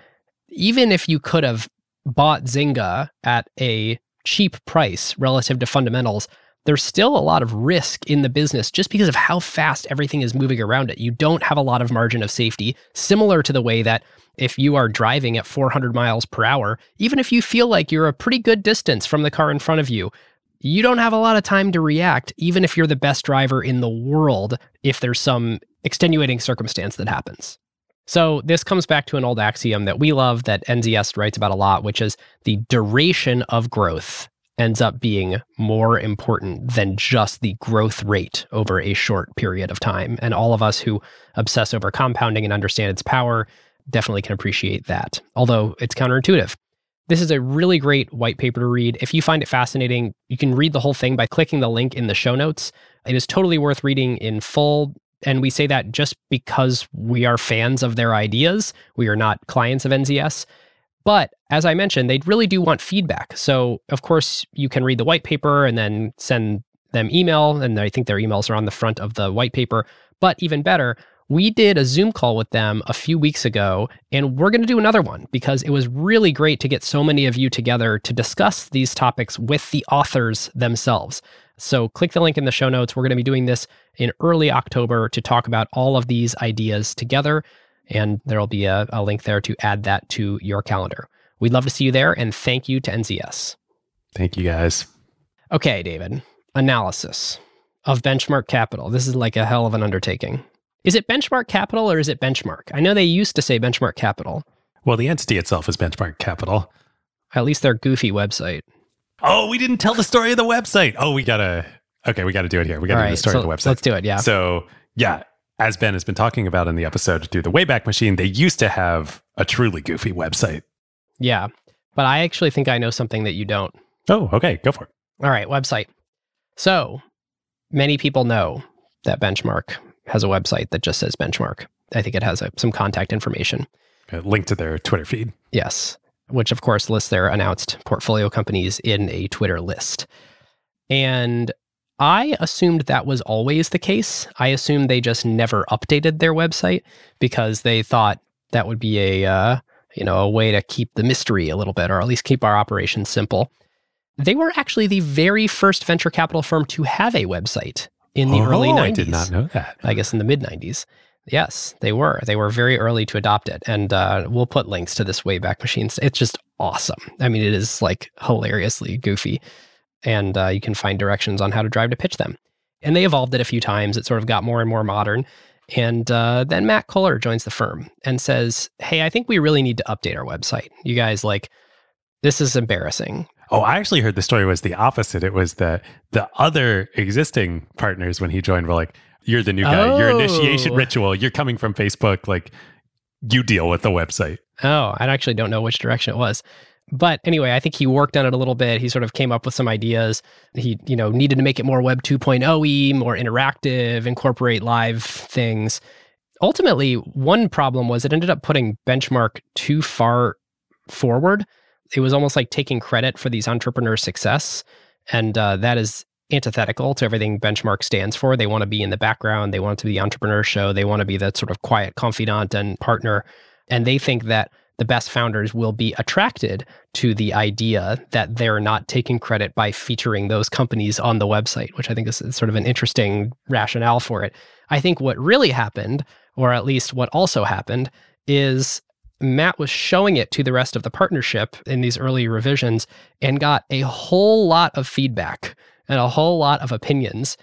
even if you could have bought Zynga at a cheap price relative to fundamentals, there's still a lot of risk in the business just because of how fast everything is moving around it. You don't have a lot of margin of safety, similar to the way that if you are driving at 400 miles per hour, even if you feel like you're a pretty good distance from the car in front of you, you don't have a lot of time to react, even if you're the best driver in the world, if there's some extenuating circumstance that happens. So, this comes back to an old axiom that we love that NZS writes about a lot, which is the duration of growth ends up being more important than just the growth rate over a short period of time. And all of us who obsess over compounding and understand its power definitely can appreciate that, although it's counterintuitive. This is a really great white paper to read. If you find it fascinating, you can read the whole thing by clicking the link in the show notes. It is totally worth reading in full. And we say that just because we are fans of their ideas. We are not clients of NZS. But as I mentioned, they really do want feedback. So, of course, you can read the white paper and then send them email. And I think their emails are on the front of the white paper. But even better, we did a Zoom call with them a few weeks ago, and we're going to do another one because it was really great to get so many of you together to discuss these topics with the authors themselves. So, click the link in the show notes. We're going to be doing this in early October to talk about all of these ideas together and there'll be a, a link there to add that to your calendar. We'd love to see you there, and thank you to NZS. Thank you guys. Okay, David. Analysis of benchmark capital. This is like a hell of an undertaking. Is it benchmark capital or is it benchmark? I know they used to say benchmark capital. Well, the entity itself is benchmark capital. At least their goofy website. Oh, we didn't tell the story of the website. Oh, we gotta. Okay, we gotta do it here. We gotta do the story so of the website. Let's do it. Yeah. So yeah, as Ben has been talking about in the episode through the Wayback Machine, they used to have a truly goofy website. Yeah. But I actually think I know something that you don't. Oh, okay. Go for it. All right. Website. So many people know that Benchmark has a website that just says Benchmark. I think it has a, some contact information. A link to their Twitter feed. Yes. Which, of course, lists their announced portfolio companies in a Twitter list. And I assumed that was always the case. I assumed they just never updated their website because they thought that would be a uh, you know a way to keep the mystery a little bit, or at least keep our operations simple. They were actually the very first venture capital firm to have a website in the oh, early 90s. I did not know that. I guess in the mid 90s. Yes, they were. They were very early to adopt it. And uh, we'll put links to this Wayback Machines. It's just awesome. I mean, it is like hilariously goofy and uh, you can find directions on how to drive to pitch them. And they evolved it a few times. It sort of got more and more modern. And uh, then Matt Cohler joins the firm and says, Hey, I think we really need to update our website. You guys, like, this is embarrassing. Oh, I actually heard the story was the opposite. It was that the other existing partners when he joined were like, You're the new guy. Oh. Your initiation ritual. You're coming from Facebook. Like, you deal with the website. Oh, I actually don't know which direction it was. But anyway, I think he worked on it a little bit. He sort of came up with some ideas. He, you know, needed to make it more web 2.0 more interactive, incorporate live things. Ultimately, one problem was it ended up putting benchmark too far forward. It was almost like taking credit for these entrepreneurs' success. And uh, that is antithetical to everything benchmark stands for. They want to be in the background. They want to be the entrepreneur show. They want to be that sort of quiet confidant and partner. And they think that the best founders will be attracted to the idea that they're not taking credit by featuring those companies on the website, which I think is sort of an interesting rationale for it. I think what really happened, or at least what also happened, is Matt was showing it to the rest of the partnership in these early revisions and got a whole lot of feedback and a whole lot of opinions.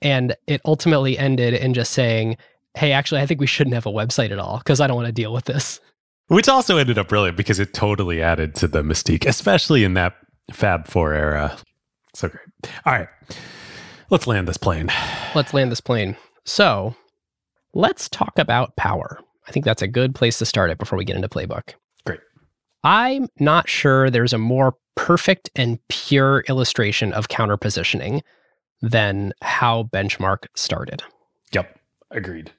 And it ultimately ended in just saying, hey, actually, I think we shouldn't have a website at all because I don't want to deal with this. Which also ended up brilliant because it totally added to the mystique, especially in that Fab Four era. So great. All right. Let's land this plane. Let's land this plane. So let's talk about power. I think that's a good place to start it before we get into playbook. Great. I'm not sure there's a more perfect and pure illustration of counterpositioning than how benchmark started. Yep. Agreed.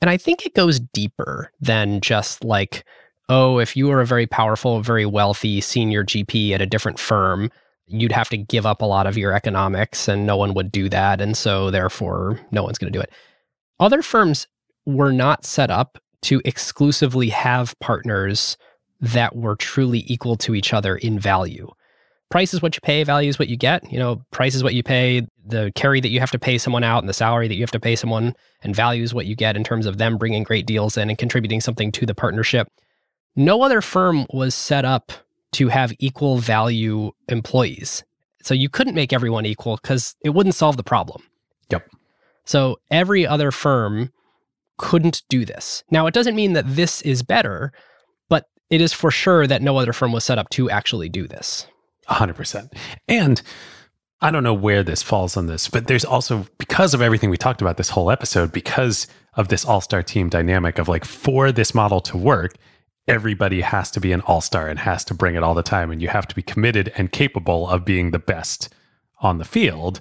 And I think it goes deeper than just like, oh, if you were a very powerful, very wealthy senior GP at a different firm, you'd have to give up a lot of your economics and no one would do that. And so therefore, no one's going to do it. Other firms were not set up to exclusively have partners that were truly equal to each other in value. Price is what you pay, value is what you get. You know, price is what you pay, the carry that you have to pay someone out and the salary that you have to pay someone, and value is what you get in terms of them bringing great deals in and contributing something to the partnership. No other firm was set up to have equal value employees. So you couldn't make everyone equal because it wouldn't solve the problem. Yep. So every other firm couldn't do this. Now, it doesn't mean that this is better, but it is for sure that no other firm was set up to actually do this. 100%. And I don't know where this falls on this, but there's also, because of everything we talked about this whole episode, because of this all star team dynamic of like, for this model to work, everybody has to be an all star and has to bring it all the time. And you have to be committed and capable of being the best on the field.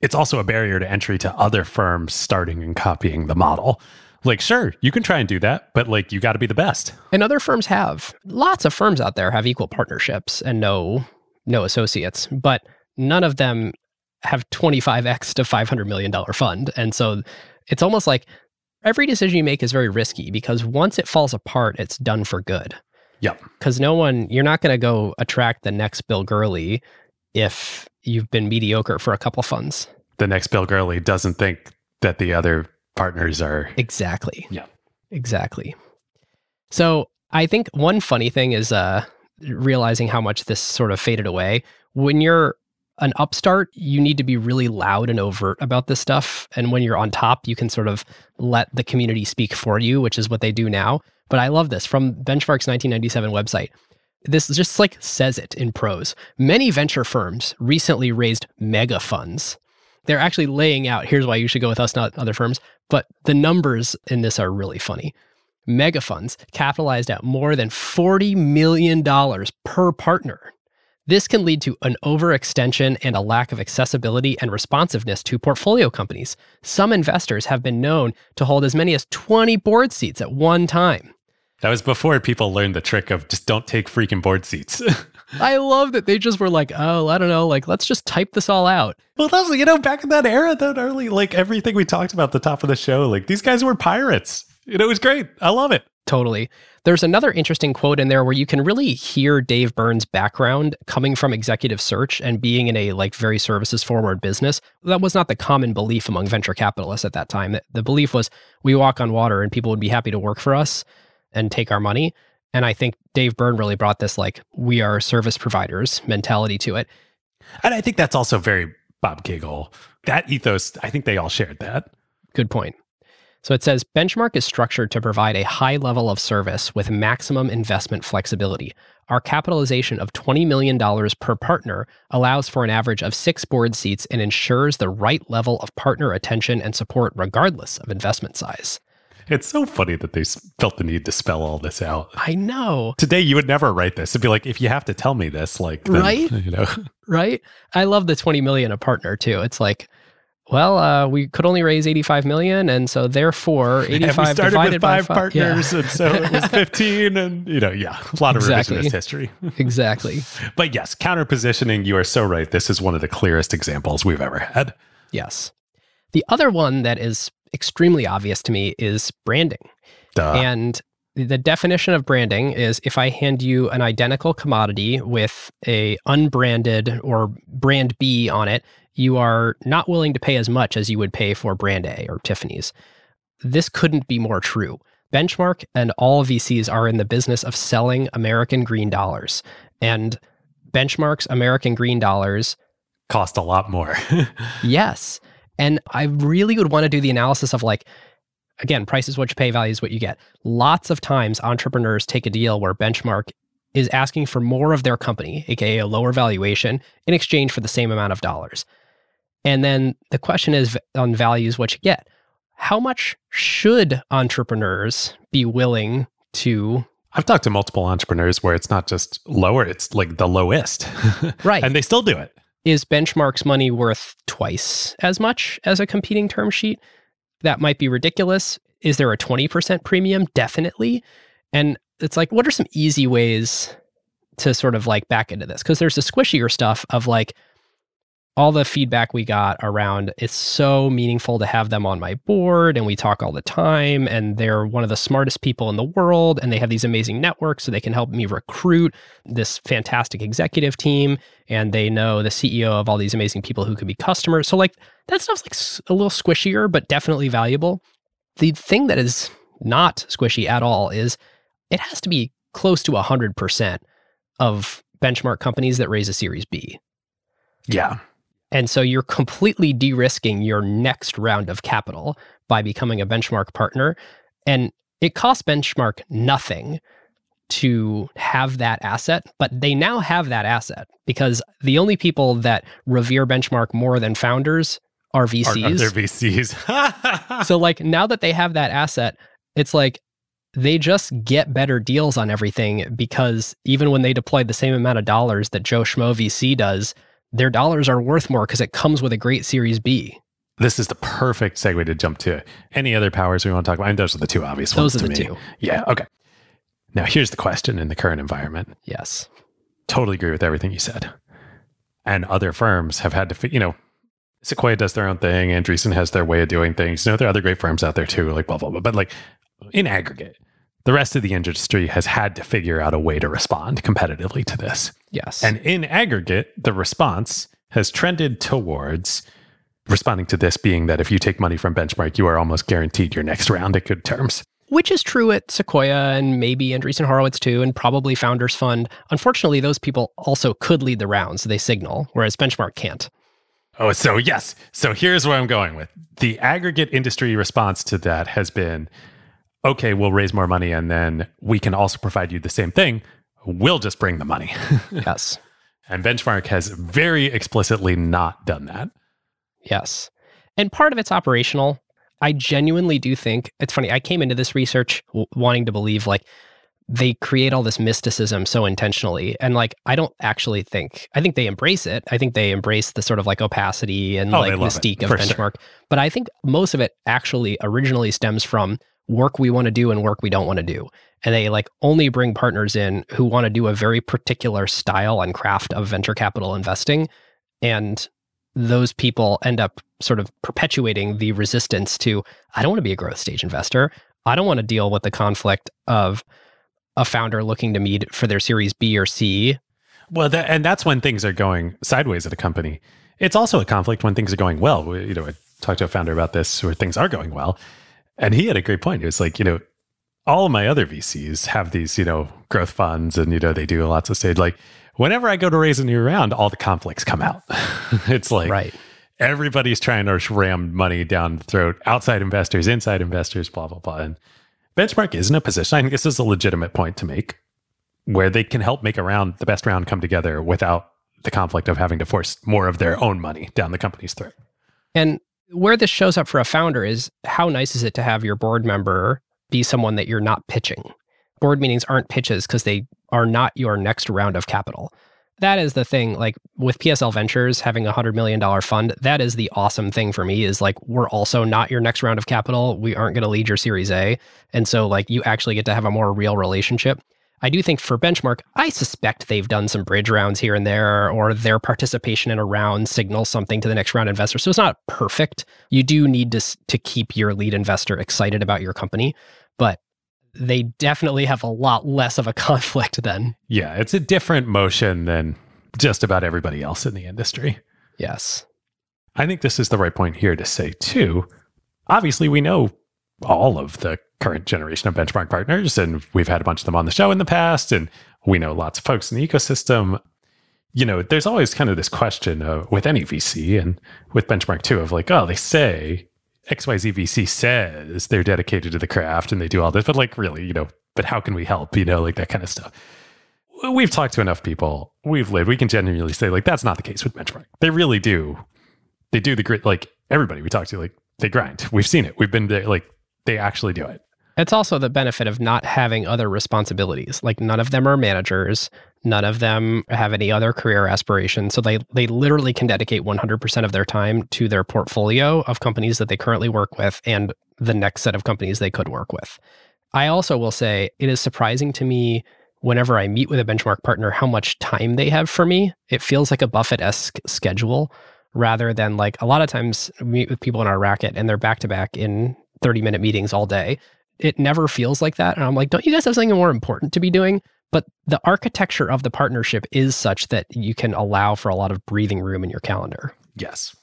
It's also a barrier to entry to other firms starting and copying the model. Like, sure, you can try and do that, but like, you got to be the best. And other firms have. Lots of firms out there have equal partnerships and no no associates, but none of them have 25x to 500 million dollar fund. And so it's almost like every decision you make is very risky because once it falls apart, it's done for good. Yep. Because no one, you're not going to go attract the next Bill Gurley if you've been mediocre for a couple funds. The next Bill Gurley doesn't think that the other partners are. Exactly. Yeah. Exactly. So I think one funny thing is uh, realizing how much this sort of faded away. When you're an upstart, you need to be really loud and overt about this stuff. And when you're on top, you can sort of let the community speak for you, which is what they do now. But I love this from Benchmark's 1997 website. This just like says it in prose. Many venture firms recently raised mega funds. They're actually laying out here's why you should go with us, not other firms. But the numbers in this are really funny. Mega funds capitalized at more than $40 million per partner. This can lead to an overextension and a lack of accessibility and responsiveness to portfolio companies. Some investors have been known to hold as many as 20 board seats at one time. That was before people learned the trick of just don't take freaking board seats. I love that they just were like, oh, I don't know, like let's just type this all out. well, that was, you know, back in that era, that early, like everything we talked about at the top of the show, like these guys were pirates. You know, it was great. I love it. Totally. There's another interesting quote in there where you can really hear Dave Beirne's background coming from executive search and being in a like very services forward business. That was not the common belief among venture capitalists at that time. The belief was we walk on water and people would be happy to work for us and take our money. And I think Dave Beirne really brought this like we are service providers mentality to it. And I think that's also very Bob Kagle. That ethos, I think they all shared that. Good point. So it says Benchmark is structured to provide a high level of service with maximum investment flexibility. Our capitalization of $20 million per partner allows for an average of six board seats and ensures the right level of partner attention and support regardless of investment size. It's so funny that they felt the need to spell all this out. I know, Today, you would never write this. It'd be like, if you have to tell me this, like, then, Right? You know, right? I love the 20 million a partner too. It's like, well, uh, we could only raise 85 million, and so therefore 85 and we started divided with by five five. Yeah. partners, and so it was 15, and, you know, yeah, a lot of Exactly. revisionist history. exactly. But yes, counter positioning, you are so right. This is one of the clearest examples we've ever had. Yes. The other one that is extremely obvious to me is branding. Duh. And the definition of branding is if I hand you an identical commodity with a unbranded or brand B on it, you are not willing to pay as much as you would pay for brand A or Tiffany's. This couldn't be more true. Benchmark and all VCs are in the business of selling American green dollars. And Benchmark's American green dollars Cost a lot more. Yes. And I really would want to do the analysis of like, again, price is what you pay, value is what you get. Lots of times entrepreneurs take a deal where benchmark is asking for more of their company, aka a lower valuation, in exchange for the same amount of dollars. And then the question is on values what you get. How much should entrepreneurs be willing to I've talked to multiple entrepreneurs where it's not just lower, it's like the lowest. Right. and they still do it. is benchmark's money worth twice as much as a competing term sheet? That might be ridiculous. Is there a 20% premium? Definitely. And it's like, what are some easy ways to sort of like back into this? Because there's the squishier stuff of like, all the feedback we got around it's so meaningful to have them on my board and we talk all the time and they're one of the smartest people in the world and they have these amazing networks so they can help me recruit this fantastic executive team and they know the CEO of all these amazing people who could be customers. So like that stuff's like a little squishier but definitely valuable. The thing that is not squishy at all is it has to be close to 100% of benchmark companies that raise a series B. Yeah. And so you're completely de risking your next round of capital by becoming a benchmark partner. And it costs benchmark nothing to have that asset, but they now have that asset because the only people that revere benchmark more than founders are VCs. Are, are VCs? so, like, now that they have that asset, it's like they just get better deals on everything because even when they deploy the same amount of dollars that Joe Schmo VC does, their dollars are worth more because it comes with a great Series B. This is the perfect segue to jump to any other powers we want to talk about. And those are the two obvious those ones. Those are the me. two. Yeah. Okay. Now, here's the question in the current environment. Yes. Totally agree with everything you said. And other firms have had to, you know, Sequoia does their own thing. Andreessen has their way of doing things. You know, there are other great firms out there too, like blah, blah, blah. But like in aggregate, the rest of the industry has had to figure out a way to respond competitively to this. Yes. And in aggregate, the response has trended towards responding to this being that if you take money from Benchmark, you are almost guaranteed your next round at good terms. Which is true at Sequoia and maybe Andreessen Horowitz too, and probably Founders Fund. Unfortunately, those people also could lead the rounds. They signal, whereas Benchmark can't. Oh, so yes. So here's where I'm going with the aggregate industry response to that has been okay, we'll raise more money and then we can also provide you the same thing. We'll just bring the money. yes. And Benchmark has very explicitly not done that. Yes. And part of it's operational. I genuinely do think it's funny. I came into this research w- wanting to believe like they create all this mysticism so intentionally. And like, I don't actually think, I think they embrace it. I think they embrace the sort of like opacity and Oh, like mystique it, of for sure. Benchmark. But I think most of it actually originally stems from work we want to do and work we don't want to do. And they like only bring partners in who want to do a very particular style and craft of venture capital investing. And those people end up sort of perpetuating the resistance to, I don't want to be a growth stage investor. I don't want to deal with the conflict of a founder looking to meet for their series B or C. Well, that, and that's when things are going sideways at a company. It's also a conflict when things are going well. We- You know, I talked to a founder about this where things are going well. And he had a great point. He was like, you know, all of my other VCs have these, you know, growth funds and, you know, they do lots of stage. Like, whenever I go to raise a new round, all the conflicts come out. it's like Right. everybody's trying to ram money down the throat, outside investors, inside investors, blah, blah, blah. And Benchmark isn't a position, I think this is a legitimate point to make, where they can help make a round, the best round come together without the conflict of having to force more of their own money down the company's throat. And where this shows up for a founder is how nice is it to have your board member be someone that you're not pitching? Board meetings aren't pitches because they are not your next round of capital. That is the thing. Like with PSL Ventures having a $100 million fund, that is the awesome thing for me is like, we're also not your next round of capital. We aren't going to lead your Series A. And so, like, you actually get to have a more real relationship. I do think for Benchmark, I suspect they've done some bridge rounds here and there, or their participation in a round signals something to the next round investor. So it's not perfect. You do need to, to keep your lead investor excited about your company, but they definitely have a lot less of a conflict than. Yeah, it's a different motion than just about everybody else in the industry. Yes. I think this is the right point here to say, too. Obviously, we know all of the current generation of benchmark partners, and we've had a bunch of them on the show in the past, and we know lots of folks in the ecosystem. You know, there's always kind of this question uh, with any VC and with benchmark too of like, oh, they say XYZ VC says they're dedicated to the craft and they do all this, but like, really, you know, but how can we help? You know, like that kind of stuff. We've talked to enough people. We've lived. We can genuinely say like that's not the case with benchmark. They really do they do the grit like everybody we talk to like they grind we've seen it we've been there like they actually do it It's also the benefit of not having other responsibilities. Like none of them are managers, none of them have any other career aspirations. So they they literally can dedicate 100% of their time to their portfolio of companies that they currently work with and the next set of companies they could work with. I also will say it is surprising to me whenever I meet with a benchmark partner how much time they have for me. It feels like a Buffett-esque schedule rather than like a lot of times meet with people in our racket and they're back to back in 30 minute meetings all day. It never feels like that. And I'm like, don't you guys have something more important to be doing? But the architecture of the partnership is such that you can allow for a lot of breathing room in your calendar. Yes.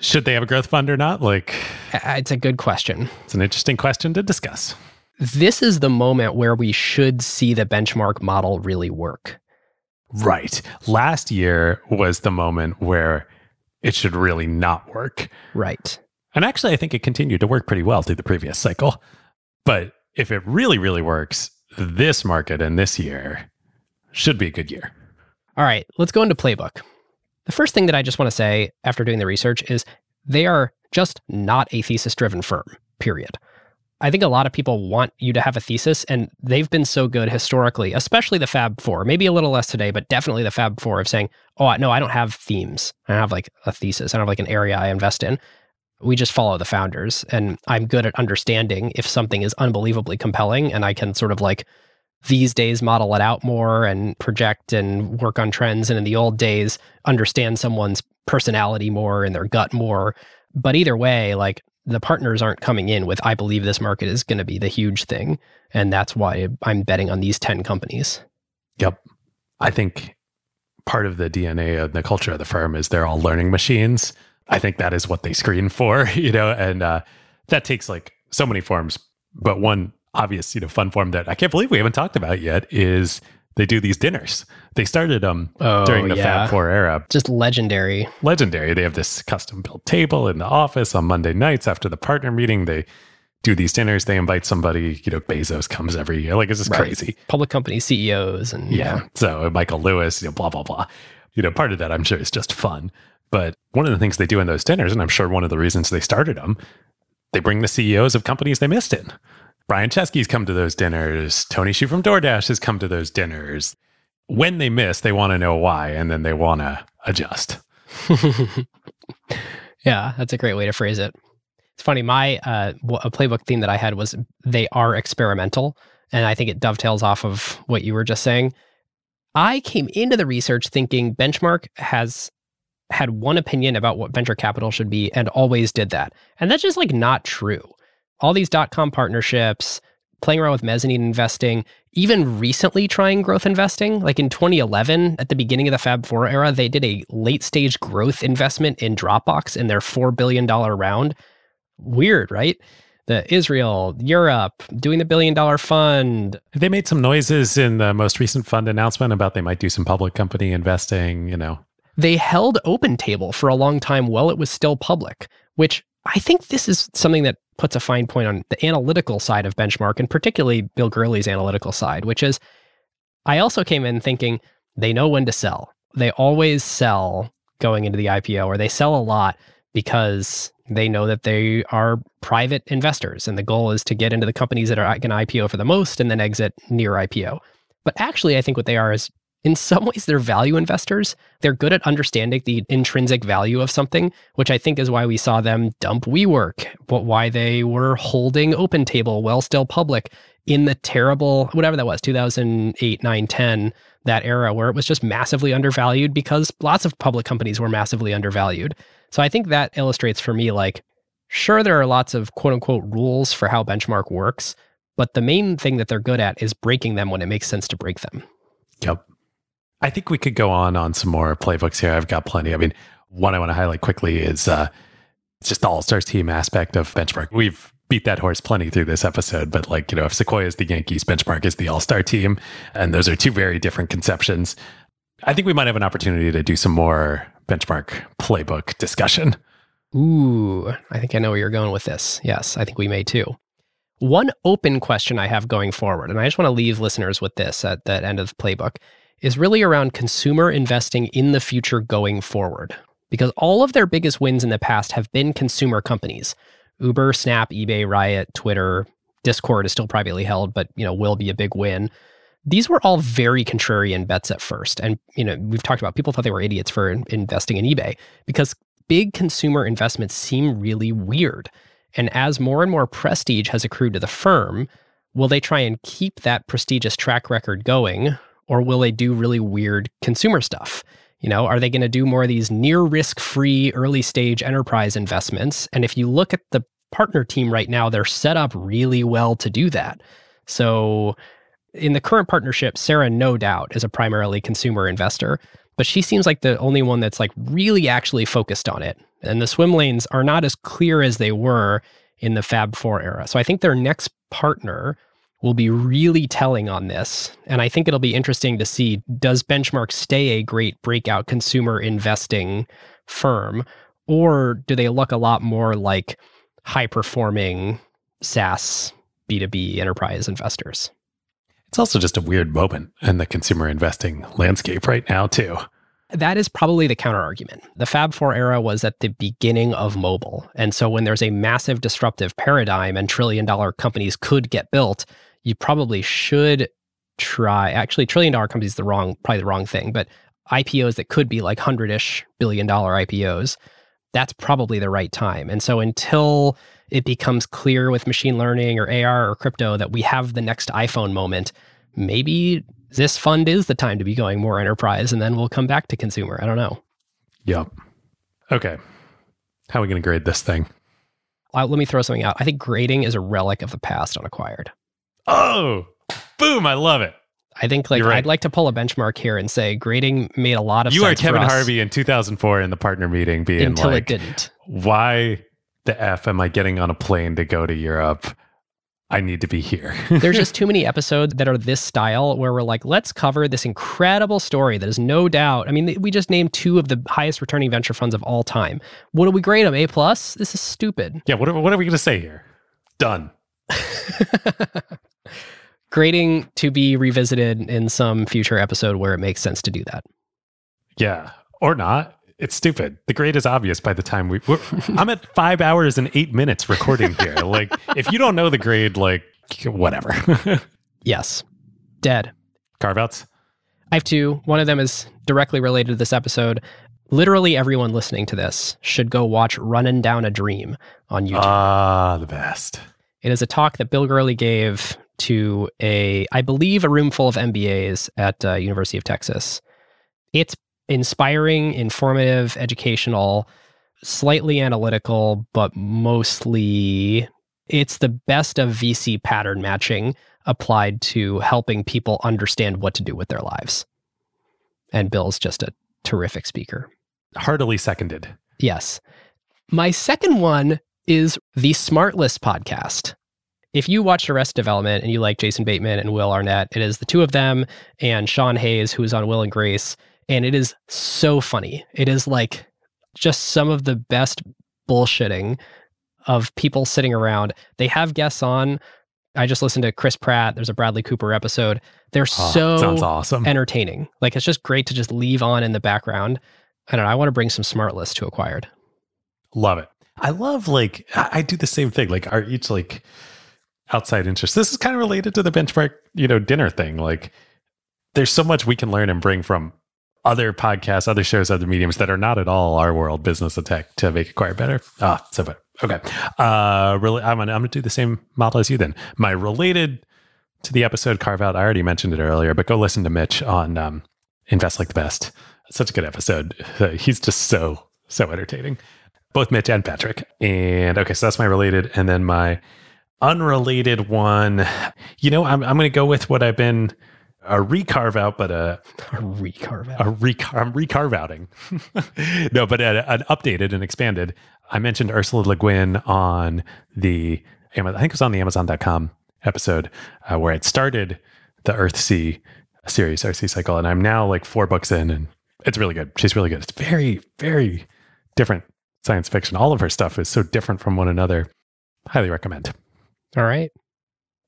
Should they have a growth fund or not? Like, It's a good question. it's an interesting question to discuss. This is the moment where we should see the benchmark model really work. Right. Last year was the moment where it should really not work. Right. And actually, I think it continued to work pretty well through the previous cycle. But if it really, really works, this market and this year should be a good year. All right, let's go into playbook. The first thing that I just want to say after doing the research is they are just not a thesis driven firm, period. I think a lot of people want you to have a thesis, and they've been so good historically, especially the Fab Four, maybe a little less today, but definitely the Fab Four of saying, oh, no, I don't have themes. I have like a thesis. I don't have like an area I invest in. We just follow the founders, and I'm good at understanding if something is unbelievably compelling, and I can sort of like these days model it out more and project and work on trends and in the old days understand someone's personality more and their gut more but either way like the partners aren't coming in with i believe this market is going to be the huge thing and that's why i'm betting on these 10 companies Yep. I think part of the DNA of the culture of the firm is they're all learning machines. I think that is what they screen for, you know, and uh, that takes like so many forms. But one obvious, you know, fun form that I can't believe we haven't talked about yet is they do these dinners. They started them Oh, during the yeah. Fab Four era. just legendary Legendary. They have this custom built table in the office on Monday nights after the partner meeting. They do these dinners. They invite somebody. You know, Bezos comes every year. Like it's just Right. crazy. public company ceos and Yeah. So Michael Lewis, you know, blah, blah, blah. You know, part of that I'm sure is just fun. But one of the things they do in those dinners, and I'm sure one of the reasons they started them, they bring the CEOs of companies they missed in. Brian Chesky's come to those dinners. Tony Xu from DoorDash has come to those dinners. When they miss, they want to know why, and then they want to adjust. yeah, that's a great way to phrase it. It's funny. My uh, a playbook theme that I had was they are experimental, and I think it dovetails off of what you were just saying. I came into the research thinking Benchmark has had one opinion about what venture capital should be and always did that. And that's just like not true. All these dot com partnerships, playing around with mezzanine investing, even recently trying growth investing, like in 2011 at the beginning of the Fab 4 era, they did a late stage growth investment in Dropbox in their 4 billion dollar round. Weird, right? The Israel, Europe, doing the billion dollar fund, They made some noises in the most recent fund announcement about they might do some public company investing, you know. They held OpenTable for a long time while it was still public, which I think this is something that puts a fine point on the analytical side of benchmark and particularly Bill Gurley's analytical side, which is I also came in thinking they know when to sell. They always sell going into the IPO or they sell a lot because they know that they are private investors and the goal is to get into the companies that are uh, going to IPO for the most and then exit near IPO. But actually, I think what they are is in some ways they're value investors. They're good at understanding the intrinsic value of something, which I think is why we saw them dump WeWork, but why they were holding OpenTable while still public in the terrible whatever that was 2008 9 10 that era where it was just massively undervalued because lots of public companies were massively undervalued so i think that illustrates for me like sure there are lots of quote unquote rules for how benchmark works but the main thing that they're good at is breaking them when it makes sense to break them Yep. I think we could go on on some more playbooks here. I've got plenty. I mean, one I want to highlight quickly is uh, it's just the All Stars team aspect of Benchmark. We've beat that horse plenty through this episode, but like, you know, if Sequoia is the Yankees, Benchmark is the All Star team. And those are two very different conceptions. I think we might have an opportunity to do some more Benchmark playbook discussion. Ooh, I think I know where you're going with this. Yes, I think we may too. One open question I have going forward, and I just want to leave listeners with this at the end of the playbook, is really around consumer investing in the future going forward. Because all of their biggest wins in the past have been consumer companies. Uber, Snap, eBay, Riot, Twitter, Discord is still privately held, but you know, will be a big win. These were all very contrarian bets at first. And you know, we've talked about people thought they were idiots for in- investing in eBay because big consumer investments seem really weird. And as more and more prestige has accrued to the firm, will they try and keep that prestigious track record going or will they do really weird consumer stuff? You know, are they going to do more of these near risk free early stage enterprise investments? And if you look at the partner team right now, they're set up really well to do that. So in the current partnership, Sarah, no doubt, is a primarily consumer investor, but she seems like the only one that's like really actually focused on it. And the swim lanes are not as clear as they were in the Fab 4 era. So I think their next partner will be really telling on this. And I think it'll be interesting to see does Benchmark stay a great breakout consumer investing firm, or do they look a lot more like high performing SaaS B2B enterprise investors? It's also just a weird moment in the consumer investing landscape right now, too. That is probably the counter argument. The Fab 4 era was at the beginning of mobile. And so when there's a massive disruptive paradigm and trillion dollar companies could get built, you probably should try actually trillion dollar companies is the wrong probably the wrong thing, but IPOs that could be like hundred ish billion dollar IPOs, that's probably the right time. And so until it becomes clear with machine learning or AR or crypto that we have the next iPhone moment, maybe this fund is the time to be going more enterprise and then we'll come back to consumer. I don't know. Yep. Okay. How are we going to grade this thing? Uh, let me throw something out. I think grading is a relic of the past on acquired. Oh, boom. I love it. I think like right. I'd like to pull a benchmark here and say grading made a lot of You are sense for Kevin Harvey in 2004 in the partner meeting being until like, it didn't. why the F am I getting on a plane to go to Europe? I need to be here. There's just too many episodes that are this style where we're like, let's cover this incredible story that is no doubt. I mean, we just named two of the highest returning venture funds of all time. What do we grade them? A plus? This is stupid. yeah, what are, what are we going to say here? Done. Grading to be revisited in some future episode where it makes sense to do that. Yeah. Or not. It's stupid. The grade is obvious by the time we. I'm at five hours and eight minutes recording here. like, if you don't know the grade, like, whatever. Yes. Dead. Carve outs? I have two. One of them is directly related to this episode. Literally everyone listening to this should go watch Running Down a Dream on YouTube. Ah, the best. It is a talk that Bill Gurley gave to a, I believe, a room full of MBAs at uh, University of Texas. It's inspiring, informative, educational, slightly analytical, but mostly it's the best of VC pattern matching applied to helping people understand what to do with their lives. And Bill's just a terrific speaker. Heartily seconded. Yes. My second one is the SmartLess podcast. If you watch Arrest Development and you like Jason Bateman and Will Arnett, it is the two of them and Sean Hayes, who is on Will and Grace. And it is so funny. It is like just some of the best bullshitting of people sitting around. They have guests on. I just listened to Chris Pratt. There's a Bradley Cooper episode. They're Oh, so sounds awesome. entertaining. Like it's just great to just leave on in the background. I don't know. I want to bring some SmartLess to acquired. Love it. I love like I, I do the same thing. Like our each like outside interest. This is kind of related to the benchmark, you know, dinner thing. Like there's so much we can learn and bring from other podcasts, other shows, other mediums that are not at all our world, business tech, to make acquire better. Ah, so but okay. Uh really I'm gonna I'm gonna do the same model as you then. My related to the episode carve out, I already mentioned it earlier, but go listen to Mitch on um Invest Like the Best. Such a good episode. He's just so, so entertaining both Mitch and Patrick. And okay, so that's my related. And then my unrelated one, you know, I'm, I'm going to go with what I've been a recarve out, but a, A recarve a out. recar- I'm recarve outing. no, but a, an updated and expanded. I mentioned Ursula Le Guin on the, I think it was on the Amazon.com episode uh, where it started the Earthsea series, Earthsea cycle. And I'm now like four books in and it's really good. She's really good. It's very, very different science fiction. All of her stuff is so different from one another. Highly recommend. All right.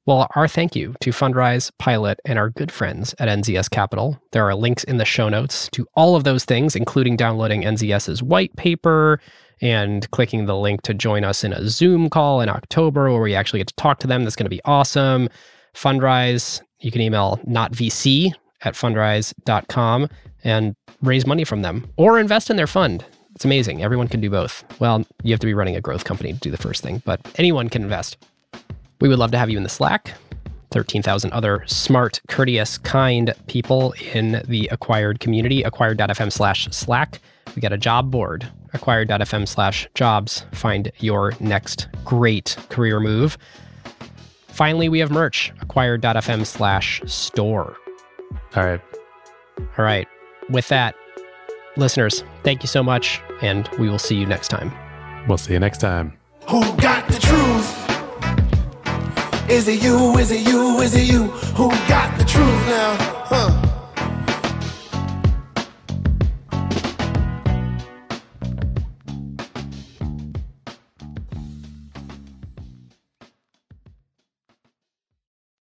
Well, our thank you to Fundrise, Pilot, and our good friends at NZS Capital. There are links in the show notes to all of those things, including downloading NZS's white paper and clicking the link to join us in a Zoom call in October where we actually get to talk to them. That's going to be awesome. Fundrise, you can email notvc at fundrise.com and raise money from them or invest in their fund. It's amazing. Everyone can do both. Well, you have to be running a growth company to do the first thing, but anyone can invest. We would love to have you in the Slack. 13,000 other smart, courteous, kind people in the acquired community, acquired.fm slash slack. We got a job board, acquired.fm slash jobs. Find your next great career move. Finally, we have merch, acquired.fm slash store. All right. All right. With that, listeners, thank you so much, and we will see you next time. We'll see you next time. Who got the truth? Is it you? Is it you? Is it you who got the truth now? Huh?